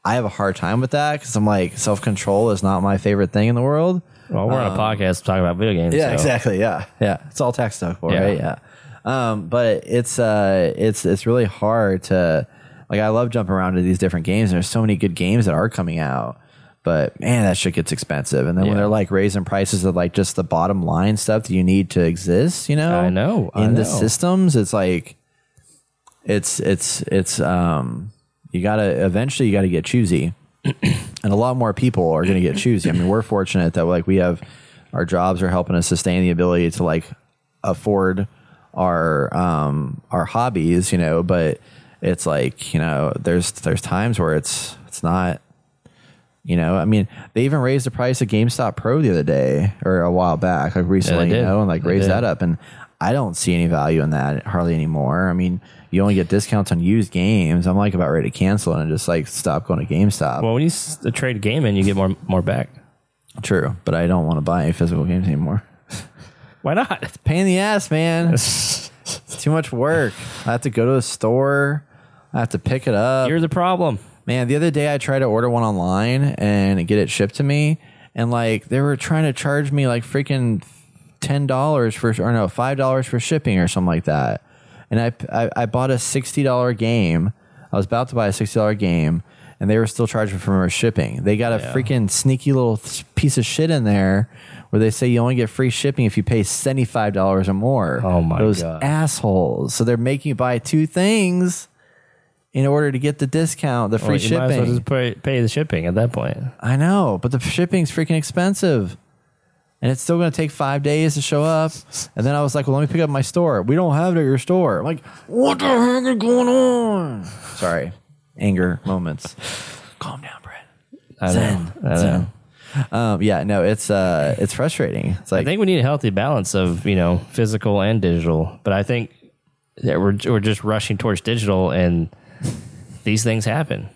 I have a hard time with that because I'm like, self control is not my favorite thing in the world. Well, we're on a podcast talking about video games. Um, Yeah, so- exactly. Yeah, yeah. It's all tax deductible, Yeah. right? Yeah. Um, but it's uh, it's it's really hard to like. I love jumping around to these different games. And there's so many good games that are coming out, but man, that shit gets expensive. And then when they're like raising prices of like just the bottom line stuff that you need to exist, you know, I know, I in the systems, it's like it's it's it's um you gotta eventually you gotta get choosy. And a lot more people are to get choosy. I mean, we're fortunate that like we have our jobs are helping us sustain the ability to like afford our um our hobbies, you know, but it's like, you know, there's there's times where it's it's not you know, I mean, they even raised the price of GameStop Pro the other day or a while back, like recently, you know, and like They raised did. that up. And I don't see any value in that hardly anymore. I mean, you only get discounts on used games. I'm like about ready to cancel and just like stop going to GameStop. Well, when you s- trade a game in, you get more more back. True, but I don't want to buy any physical games anymore. Why not? It's a pain in the ass, man. it's too much work. I have to go to a store. I have to pick it up. You're the problem. Man, the other day I tried to order one online and get it shipped to me, and like they were trying to charge me like freaking ten dollars for or no five dollars for shipping or something like that. And I I, I bought a sixty dollar game. I was about to buy a sixty dollar game, and they were still charging for shipping. They got a Yeah. freaking sneaky little piece of shit in there where they say you only get free shipping if you pay seventy five dollars or more. Oh my Those God. assholes! So they're making you buy two things in order to get the discount, the free Well, you might as well shipping. just pay, pay the shipping at that point. I know, but the shipping's freaking expensive. And it's still going to take five days to show up. And then I was like, well, let me pick up my store. We don't have it at your store. I'm like, what the heck is going on? Sorry. Anger moments. Calm down, Brett. I Zen. know. I know. Um, yeah, no, it's uh, it's frustrating. It's like I think we need a healthy balance of you know physical and digital. But I think that we're we're just rushing towards digital, and these things happen.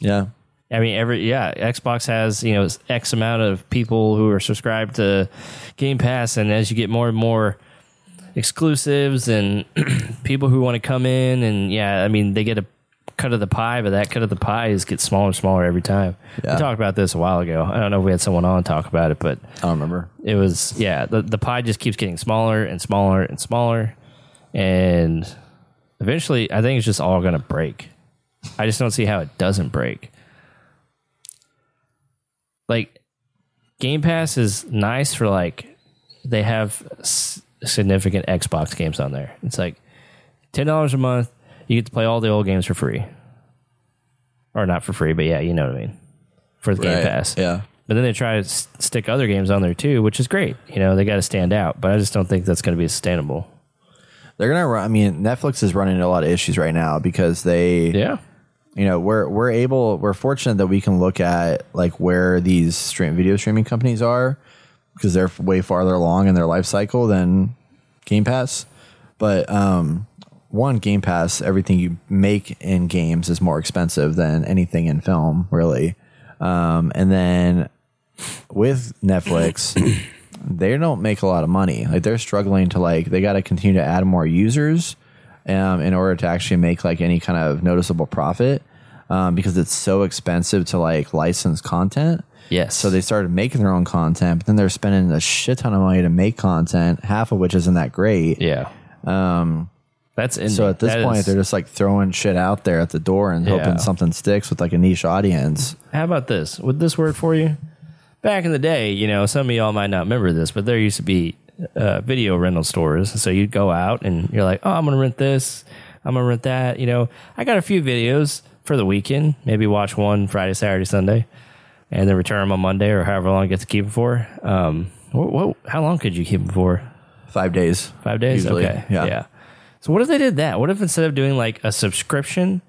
yeah, I mean, every yeah, Xbox has you know X amount of people who are subscribed to Game Pass, and as you get more and more exclusives and people who want to come in, and yeah, I mean, they get a cut of the pie, but that cut of the pie is gets smaller and smaller every time. Yeah. We talked about this a while ago. I don't know if we had someone on talk about it, but I don't remember. it was yeah the, the pie just keeps getting smaller and smaller and smaller and eventually i think it's just all gonna break i just don't see how it doesn't break like game pass is nice for like they have s- significant xbox games on there it's like $10 a month you get to play all the old games for free or not for free but yeah you know what i mean for the game Right. pass Yeah. but then they try to s- stick other games on there too, which is great. You know, they got to stand out. But I just don't think that's going to be sustainable. They're gonna. Run, I mean, Netflix is running into a lot of issues right now because they, Yeah. You know, we're we're able, we're fortunate that we can look at like where these stream video streaming companies are because they're way farther along in their life cycle than Game Pass. But um, one Game Pass, everything you make in games is more expensive than anything in film, really. Um, and then with Netflix, they don't make a lot of money. Like they're struggling to like they got to continue to add more users um, in order to actually make like any kind of noticeable profit um, because it's so expensive to like license content. Yes. So they started making their own content, but then they're spending a shit ton of money to make content, half of which isn't that great. Yeah. Um, that's in So at this that point, is- they're just like throwing shit out there at the door and Yeah. hoping something sticks with like a niche audience. How about this? Would this work for you? Back in the day, you know, some of y'all might not remember this, but there used to be uh, video rental stores. So you'd go out and you're like, oh, I'm going to rent this. I'm going to rent that. You know, I got a few videos for the weekend. Maybe watch one Friday, Saturday, Sunday, and then return them on Monday or however long you get to keep them for. Um, what, what, how long could you keep them for? Five days. Five days? Usually, okay. yeah. So what if they did that? What if instead of doing like a subscription,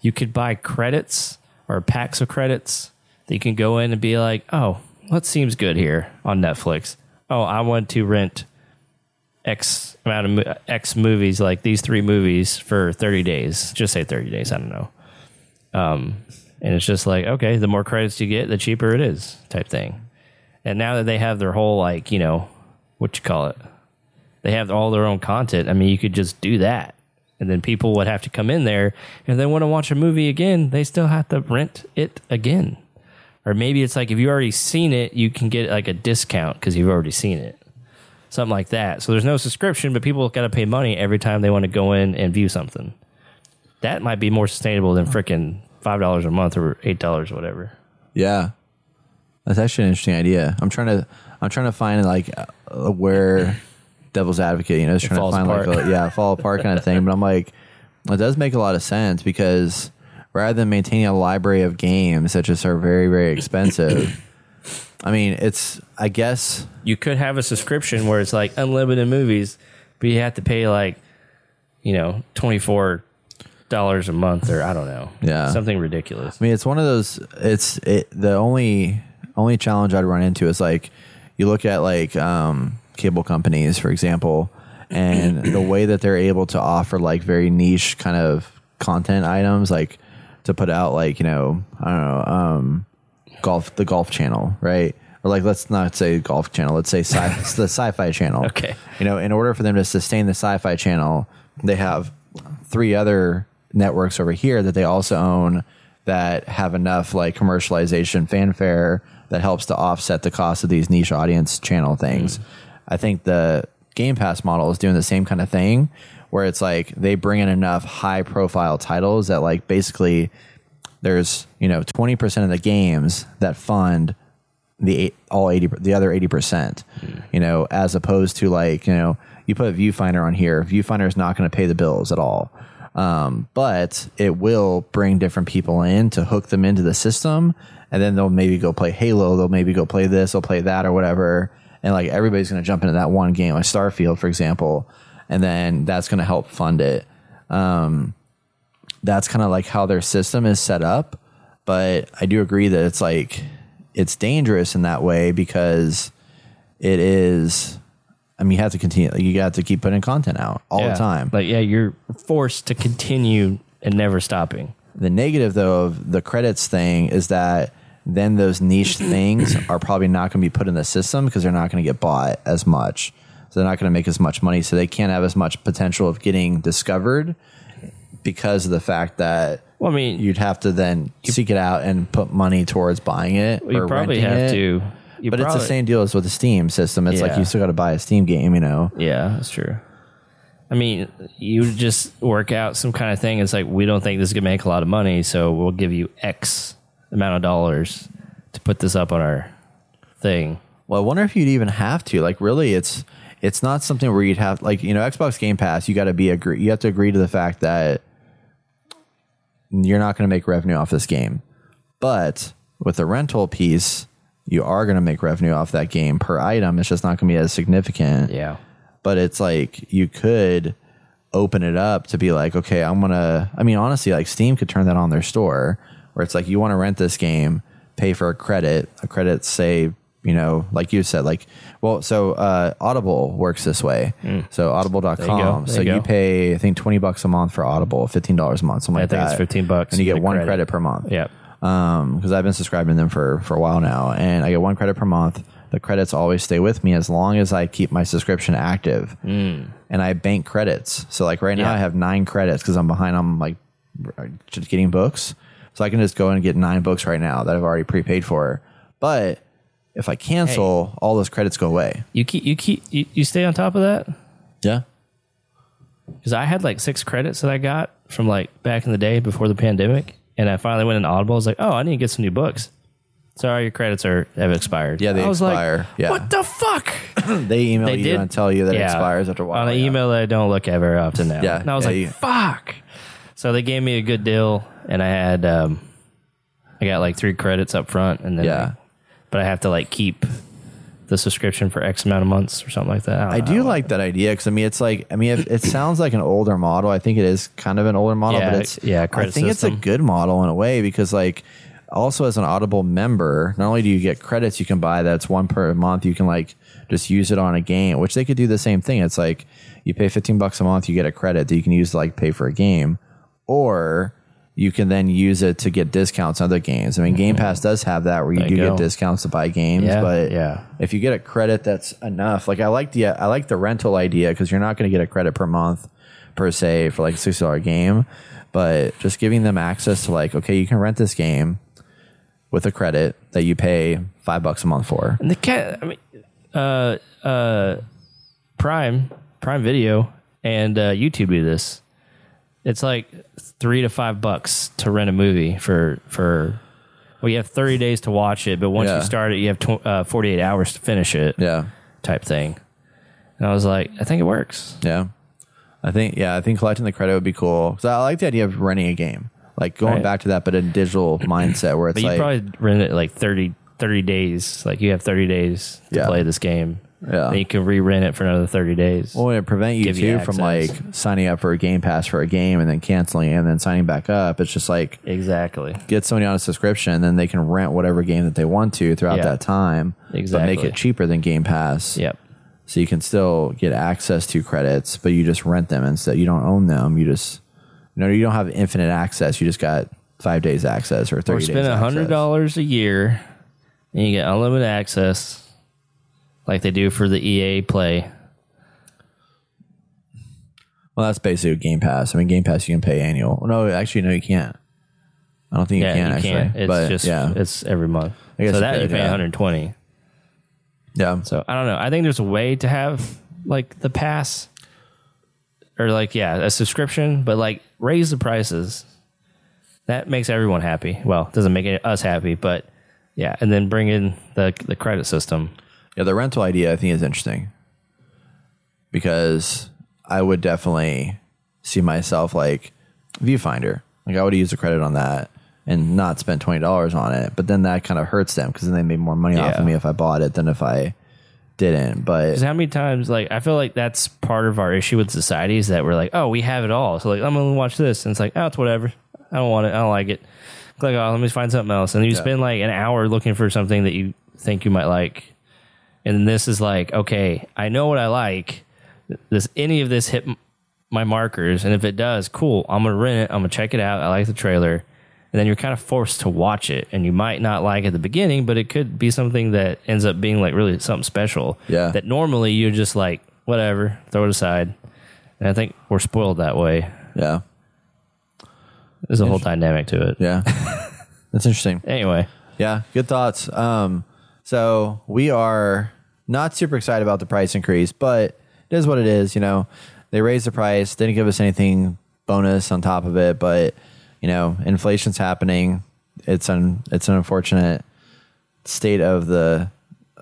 you could buy credits or packs of credits that you can go in and be like, oh, what seems good here on Netflix? Oh, I want to rent X amount of X movies, like these three movies for 30 days. Just say 30 days. I don't know. Um, and it's just like, okay, the more credits you get, the cheaper it is type thing. And now that they have their whole, like, you know, what you call it? They have all their own content. I mean, you could just do that. And then people would have to come in there. If they want to watch a movie again, they still have to rent it again. Or maybe it's like if you already seen it, you can get like a discount because you've already seen it. Something like that. So there's no subscription, but people got to pay money every time they want to go in and view something. That might be more sustainable than freaking $5 a month or $8 or whatever. Yeah, that's actually an interesting idea. I'm trying to I'm trying to find like uh, where devil's advocate, you know, is trying to find apart. like a, yeah fall apart kind of thing. But I'm like, it does make a lot of sense because rather than maintaining a library of games that just are very very expensive, I mean, it's I guess you could have a subscription where it's like unlimited movies, but you have to pay like, you know, twenty four dollars a month or I don't know, Yeah. something ridiculous. I mean, it's one of those. It's it, the only only challenge I'd run into is like you look at like um, cable companies, for example, and the way that they're able to offer like very niche kind of content items, like to put out like you know I don't know um, golf the golf channel, right? Or like let's not say golf channel, let's say sci- the sci-fi channel. Okay. you know, in order for them to sustain the sci-fi channel, they have three other networks over here that they also own that have enough like commercialization fanfare that helps to offset the cost of these niche audience channel things. I think the Game Pass model is doing the same kind of thing where it's like they bring in enough high profile titles that like basically there's, you know, 20% of the games that fund the eight, all 80 the other 80% you know as opposed to like you know you put a viewfinder on here viewfinder is not going to pay the bills at all. Um, but it will bring different people in to hook them into the system and then they'll maybe go play halo they'll maybe go play this they'll play that or whatever and like everybody's going to jump into that one game like starfield for example and then that's going to help fund it Um, that's kind of like how their system is set up. But I do agree that it's like it's dangerous in that way because it is. I mean, you have to continue. You got to keep putting content out all Yeah. the time. Like yeah, you're forced to continue and never stopping. The negative, though, of the credits thing is that then those niche things are probably not going to be put in the system because they're not going to get bought as much. They're not going to make as much money. So they can't have as much potential of getting discovered because of the fact that Well, I mean, you'd have to then seek it out and put money towards buying it. you or probably have it. to. You but it's the same deal as with the Steam system. It's like you still got to buy a Steam game, you know. Yeah, that's true. I mean, you would just work out some kind of thing. It's like we don't think this is gonna make a lot of money, so we'll give you X amount of dollars to put this up on our thing. Well, I wonder if you'd even have to. Like, really, it's it's not something where you'd have like you know Xbox Game Pass. You got to be agree. You have to agree to the fact that you're not going to make revenue off this game. But with the rental piece, you are going to make revenue off that game per item. It's just not going to be as significant. Yeah, But it's like you could open it up to be like, okay, I'm gonna. I mean, honestly, like Steam could turn that on their store where it's like you want to rent this game, pay for a credit. A credit, say, you know, like you said, like, well, so uh, Audible works this way. So audible.com. There you go. There So you you pay, I think, 20 bucks a month for Audible, $15 a month, something I like think that. it's 15 bucks And you get one credit. credit per month yeah. um because I've been subscribing to them for for a while now, and I get one credit per month. The credits always stay with me as long as I keep my subscription active, mm. and I bank credits. So like right now, Yeah. I have nine credits because I'm behind on like just getting books. So I can just go and get nine books right now that I've already prepaid for. But if I cancel, all those credits go away. You keep you keep you, you stay on top of that Yeah. because I had like six credits that I got from like back in the day before the pandemic, and I finally went in Audible. I was like, oh, I need to get some new books. Sorry, your credits are have expired. Yeah, they I was expire. Like, Yeah. What the fuck? They email They you did- and tell you that it expires after a while. on an yeah. email that I don't look at very often now. Yeah, and I was yeah, like, you- "Fuck!" So they gave me a good deal, and I had, um, I got like three credits up front, and then Yeah. But I have to like keep the subscription for X amount of months or something like that. don't I do like that idea because I mean it's like I mean it, it sounds like an older model. I think it is kind of an older model, Yeah, but it's yeah, I think it's a good model in a way because like also as an Audible member, not only do you get credits you can buy that's one per month, you can like just use it on a game, which they could do the same thing. It's like you pay fifteen bucks a month, you get a credit that you can use to like pay for a game, or you can then use it to get discounts on other games. I mean, Game Pass does have that where you There do you get discounts to buy games, Yeah, but yeah. if you get a credit that's enough like i like the i like the rental idea because you're not going to get a credit per month per se for like a $60 game but just giving them access to like okay you can rent this game with a credit that you pay five bucks a month for And the cat, I mean, uh, uh, Prime, Prime Video, and uh, YouTube do this. It's like three to five bucks to rent a movie for for. Well, you have thirty days to watch it, but once Yeah. you start it, you have tw- uh, forty eight hours to finish it. yeah type thing. And I was like, I think it works. yeah i think yeah i think collecting the credit would be cool because i like the idea of renting a game like going Right. back to that but in digital mindset where it's But you like probably rent it like 30, 30 days. Like you have thirty days to Yeah. play this game. Yeah. And you can re-rent it for another thirty days. Well, it prevent you Give too you from access. like signing up for a Game Pass for a game and then canceling and then signing back up. It's just like exactly. get somebody on a subscription, and then they can rent whatever game that they want to throughout Yeah. that time. But make Exactly. it cheaper than Game Pass. Yep. So you can still get access to credits, but you just rent them instead. You don't own them. You just you know you don't have infinite access. You just got five days access or Or thirty spend days. a hundred access. dollars a year, and you get unlimited access, like they do for the EA Play. Well, that's basically a Game Pass. I mean, Game Pass you can pay annual. No, actually, no, you can't. I don't think you Yeah, can you actually. can't. It's but just yeah, it's every month. I guess so you that you could, pay yeah. one hundred twenty. yeah. So I don't know. I think there's a way to have like the pass or like yeah, a subscription, but like raise the prices. That makes everyone happy. Well, doesn't make it, us happy, but yeah, and then bring in the the credit system. Yeah, the rental idea I think is interesting because I would definitely see myself like Viewfinder. Like I would use the credit on that and not spend twenty dollars on it. But then that kind of hurts them because then they made more money off of me if I bought it than if I didn't. But how many times like I feel like that's part of our issue with society is that we're like, oh, we have it all, so like I'm gonna watch this, and it's like, oh, it's whatever. I don't want it. I don't like it. Click oh, let me find something else, and you Yeah. spend like an hour looking for something that you think you might like, and this is like, okay, I know what I like. Does any of this hit my markers? And if it does, cool. I'm gonna rent it. I'm gonna check it out. I like the trailer. And then you're kind of forced to watch it, and you might not like at the beginning, but it could be something that ends up being like really something special. Yeah. That normally you're just like whatever, throw it aside. And I think we're spoiled that way. yeah. There's a whole dynamic to it. Yeah, that's interesting. Anyway, Yeah, good thoughts. Um, so we are not super excited about the price increase, but it is what it is. You know, they raised the price, didn't give us anything bonus on top of it, but you know, inflation's happening. It's an it's an unfortunate state of the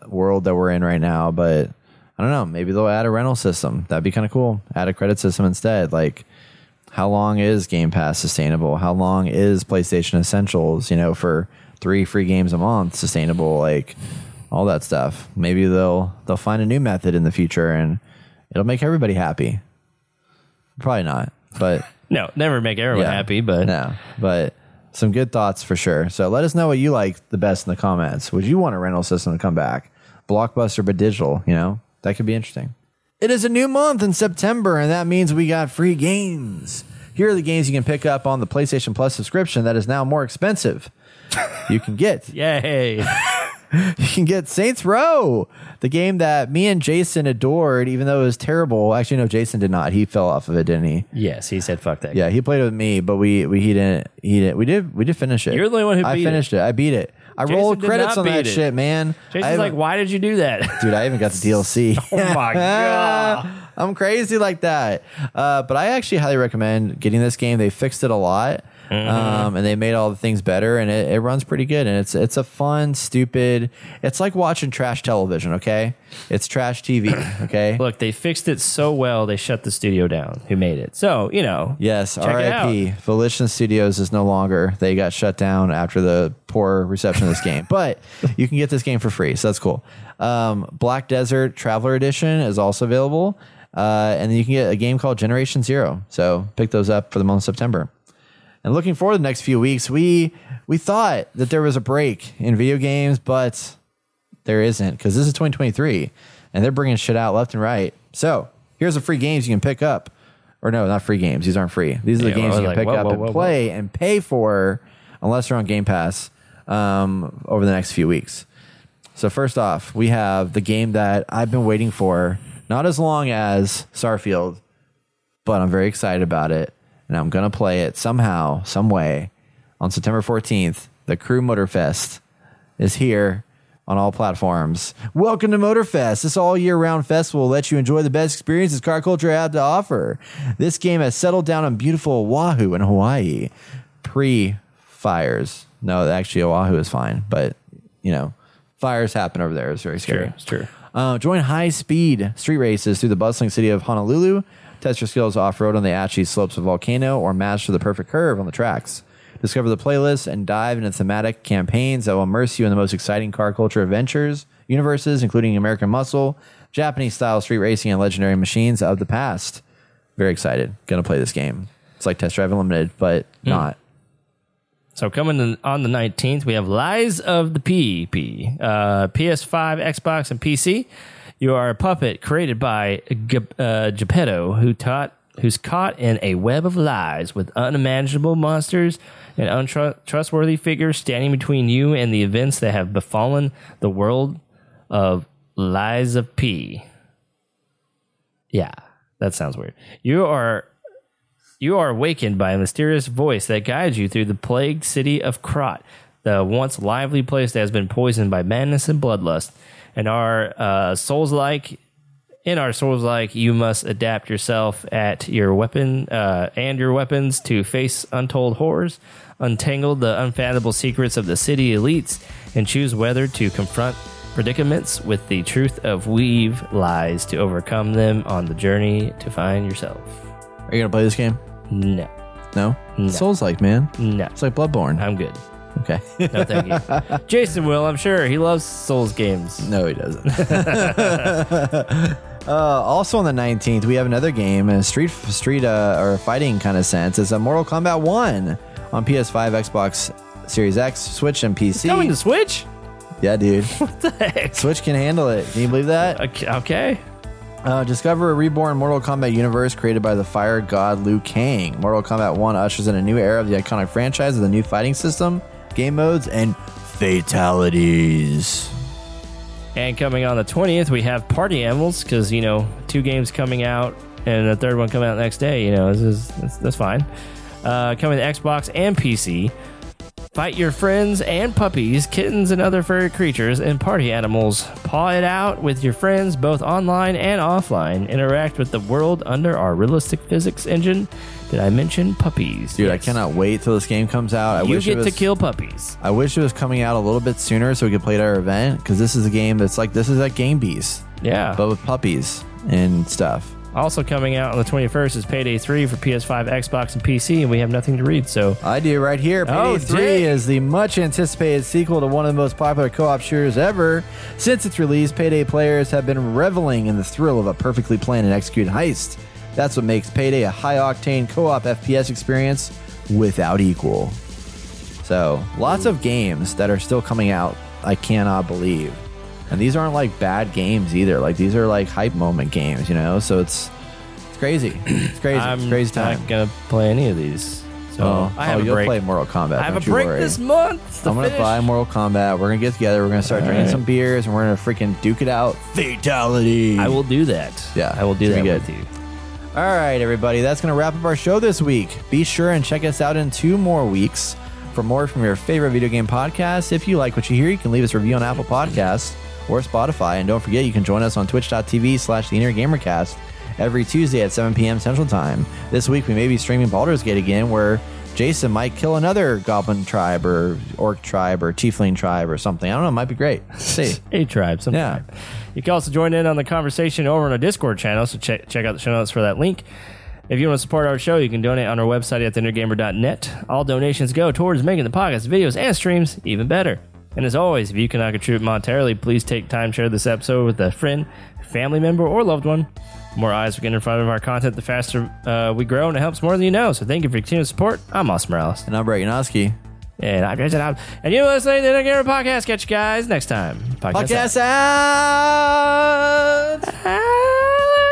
world that we're in right now, but I don't know. Maybe they'll add a rental system. That'd be kind of cool. Add a credit system instead. Like, how long is Game Pass sustainable? How long is PlayStation Essentials, you know, for three free games a month sustainable? Like all that stuff. Maybe they'll they'll find a new method in the future and it'll make everybody happy. Probably not, but no, never make everyone yeah. happy, but no, but some good thoughts for sure. So let us know what you like the best in the comments. Would you want a rental system to come back? Blockbuster but digital, you know? That could be interesting. It is a new month in September, and that means we got free games. Here are the games you can pick up on the PlayStation Plus subscription that is now more expensive. You can get yay. you can get Saints Row, the game that me and Jason adored, even though it was terrible. Actually, no, Jason did not. He fell off of it, didn't he? yes, he said fuck that. Yeah, he played it with me, but we we he didn't he didn't we did we did finish it. You're the only one who I beat it. finished it. I beat it. I Jason rolled credits on that it. shit, man. Jason's like, why did you do that? dude, I even got the DLC. oh my god. I'm crazy like that. Uh, but I actually highly recommend getting this game. They fixed it a lot. Mm-hmm. Um, and they made all the things better, and it, it runs pretty good. And it's it's a fun, stupid. It's like watching trash television. Okay, it's trash TV. Okay. Look, they fixed it so well they shut the studio down who made it. So, you know. Yes, RIP. Volition Studios is no longer. They got shut down after the poor reception of this game. But you can get this game for free, so that's cool. Um, Black Desert Traveler Edition is also available. Uh, and then you can get a game called Generation Zero. So pick those up for the month of September. And looking forward to the next few weeks, we we thought that there was a break in video games, but there isn't because this is 2023 and they're bringing shit out left and right. So here's the free games you can pick up. Or no, not free games. These aren't free. These are the Yeah, games you can like, pick whoa, up whoa, and whoa, whoa. play and pay for unless they're on Game Pass um, over the next few weeks. So first off, we have the game that I've been waiting for, not as long as Starfield, but I'm very excited about it, and I'm gonna play it somehow, some way, on September 14th. The Crew Motorfest is here on all platforms. Welcome to Motorfest. This all year round festival will let you enjoy the best experiences car culture had to offer. This game has settled down on beautiful Oahu in Hawaii. Pre fires. No, actually, Oahu is fine, but you know, fires happen over there. It's very scary. True, it's true. Uh, join high speed street races through the bustling city of Honolulu. Test your skills off road on the ashy slopes of Volcano or master the perfect curve on the tracks. Discover the playlist and dive into thematic campaigns that will immerse you in the most exciting car culture adventures, universes, including American Muscle, Japanese style street racing, and legendary machines of the past. Very excited. Gonna play this game. It's like Test Drive Unlimited, but not. So coming in on the 19th, we have Lies of the PP, uh, PS5, Xbox, and PC. You are a puppet created by G- uh, Geppetto, who taught who's caught in a web of lies with unimaginable monsters and untrustworthy figures standing between you and the events that have befallen the world of Lies of P. Yeah, that sounds weird. You are you are awakened by a mysterious voice that guides you through the plagued city of Krat, the once lively place that has been poisoned by madness and bloodlust. And our uh, souls like, in our souls like, you must adapt yourself at your weapon uh, and your weapons to face untold horrors, untangle the unfathomable secrets of the city elites, and choose whether to confront predicaments with the truth of weave lies to overcome them on the journey to find yourself. Are you gonna play this game? No. No. No. Souls like man. No. It's like Bloodborne. I'm good. Okay. No, thank you. Jason will, I'm sure. He loves Souls games. No, he doesn't. uh, also on the 19th, we have another game, a street street uh, or fighting kind of sense. It's a Mortal Kombat 1 on PS5, Xbox Series X, Switch, and PC. Coming to Switch? yeah, dude. What the heck? Switch can handle it. Can you believe that? Okay. okay. Uh, discover a reborn Mortal Kombat universe created by the fire god Liu Kang. Mortal Kombat 1 ushers in a new era of the iconic franchise with a new fighting system, game modes, and fatalities. And coming on the 20th, we have Party Animals because, you know, two games coming out and the third one coming out next day. You know, this is, that's, that's fine. uh, coming to Xbox and PC. Fight your friends and puppies, kittens, and other furry creatures and party animals. Paw it out with your friends both online and offline. Interact with the world under our realistic physics engine. Did I mention puppies? Dude, I cannot wait till this game comes out. I You wish get it was, to kill puppies. I wish it was coming out a little bit sooner so we could play at our event because this is a game that's like this is like Gang Beast, Yeah. but with puppies and stuff. Also coming out on the 21st is Payday 3 for PS5, Xbox, and PC, and we have nothing to read. So I do right here. Oh, Payday Oh, 3 dang. is the much anticipated sequel to one of the most popular co op shooters ever. Since its release, Payday players have been reveling in the thrill of a perfectly planned and executed heist. That's what makes Payday a high octane co op FPS experience without equal. So, lots of games that are still coming out, I cannot believe. And these aren't like bad games either. Like, these are like hype moment games, you know? So, it's. It's crazy. It's crazy. I'm it's crazy time. not gonna play any of these. So Oh, I have oh, a you'll break. play Mortal Kombat. I have a break worry. this month. I'm gonna finish. buy Mortal Kombat. We're gonna get together. We're gonna start drinking Alright. some beers, and we're gonna freaking duke it out. Fatality. I will do that. Yeah, I will do that with you. All right, everybody. That's gonna wrap up our show this week. Be sure and check us out in two more weeks for more from your favorite video game podcast. If you like what you hear, you can leave us a review on Apple Podcasts or Spotify, and don't forget you can join us on Twitch.tv/slash The Inner Gamercast every Tuesday at 7 p.m. Central Time. This week we may be streaming Baldur's Gate again, where Jason might kill another Goblin tribe or Orc tribe or Tiefling tribe or something. I don't know. It might be great. See. A tribe sometime. You can also join in on the conversation over on our Discord channel, so check, check out the show notes for that link. If you want to support our show, you can donate on our website at theinnergamer.net. All donations go towards making the podcast, videos, and streams even better. And as always, if you cannot contribute monetarily, please take time to share this episode with a friend, family member, or loved one. The more eyes we get in front of our content, the faster uh, we grow, and it helps more than you know. So thank you for your continued support. I'm Austin Morales. And I'm Brett Yanowski. And I'm Jason Hobbs. And you're listening to the Gamer Podcast. Catch you guys next time. Podcast out. Podcast out.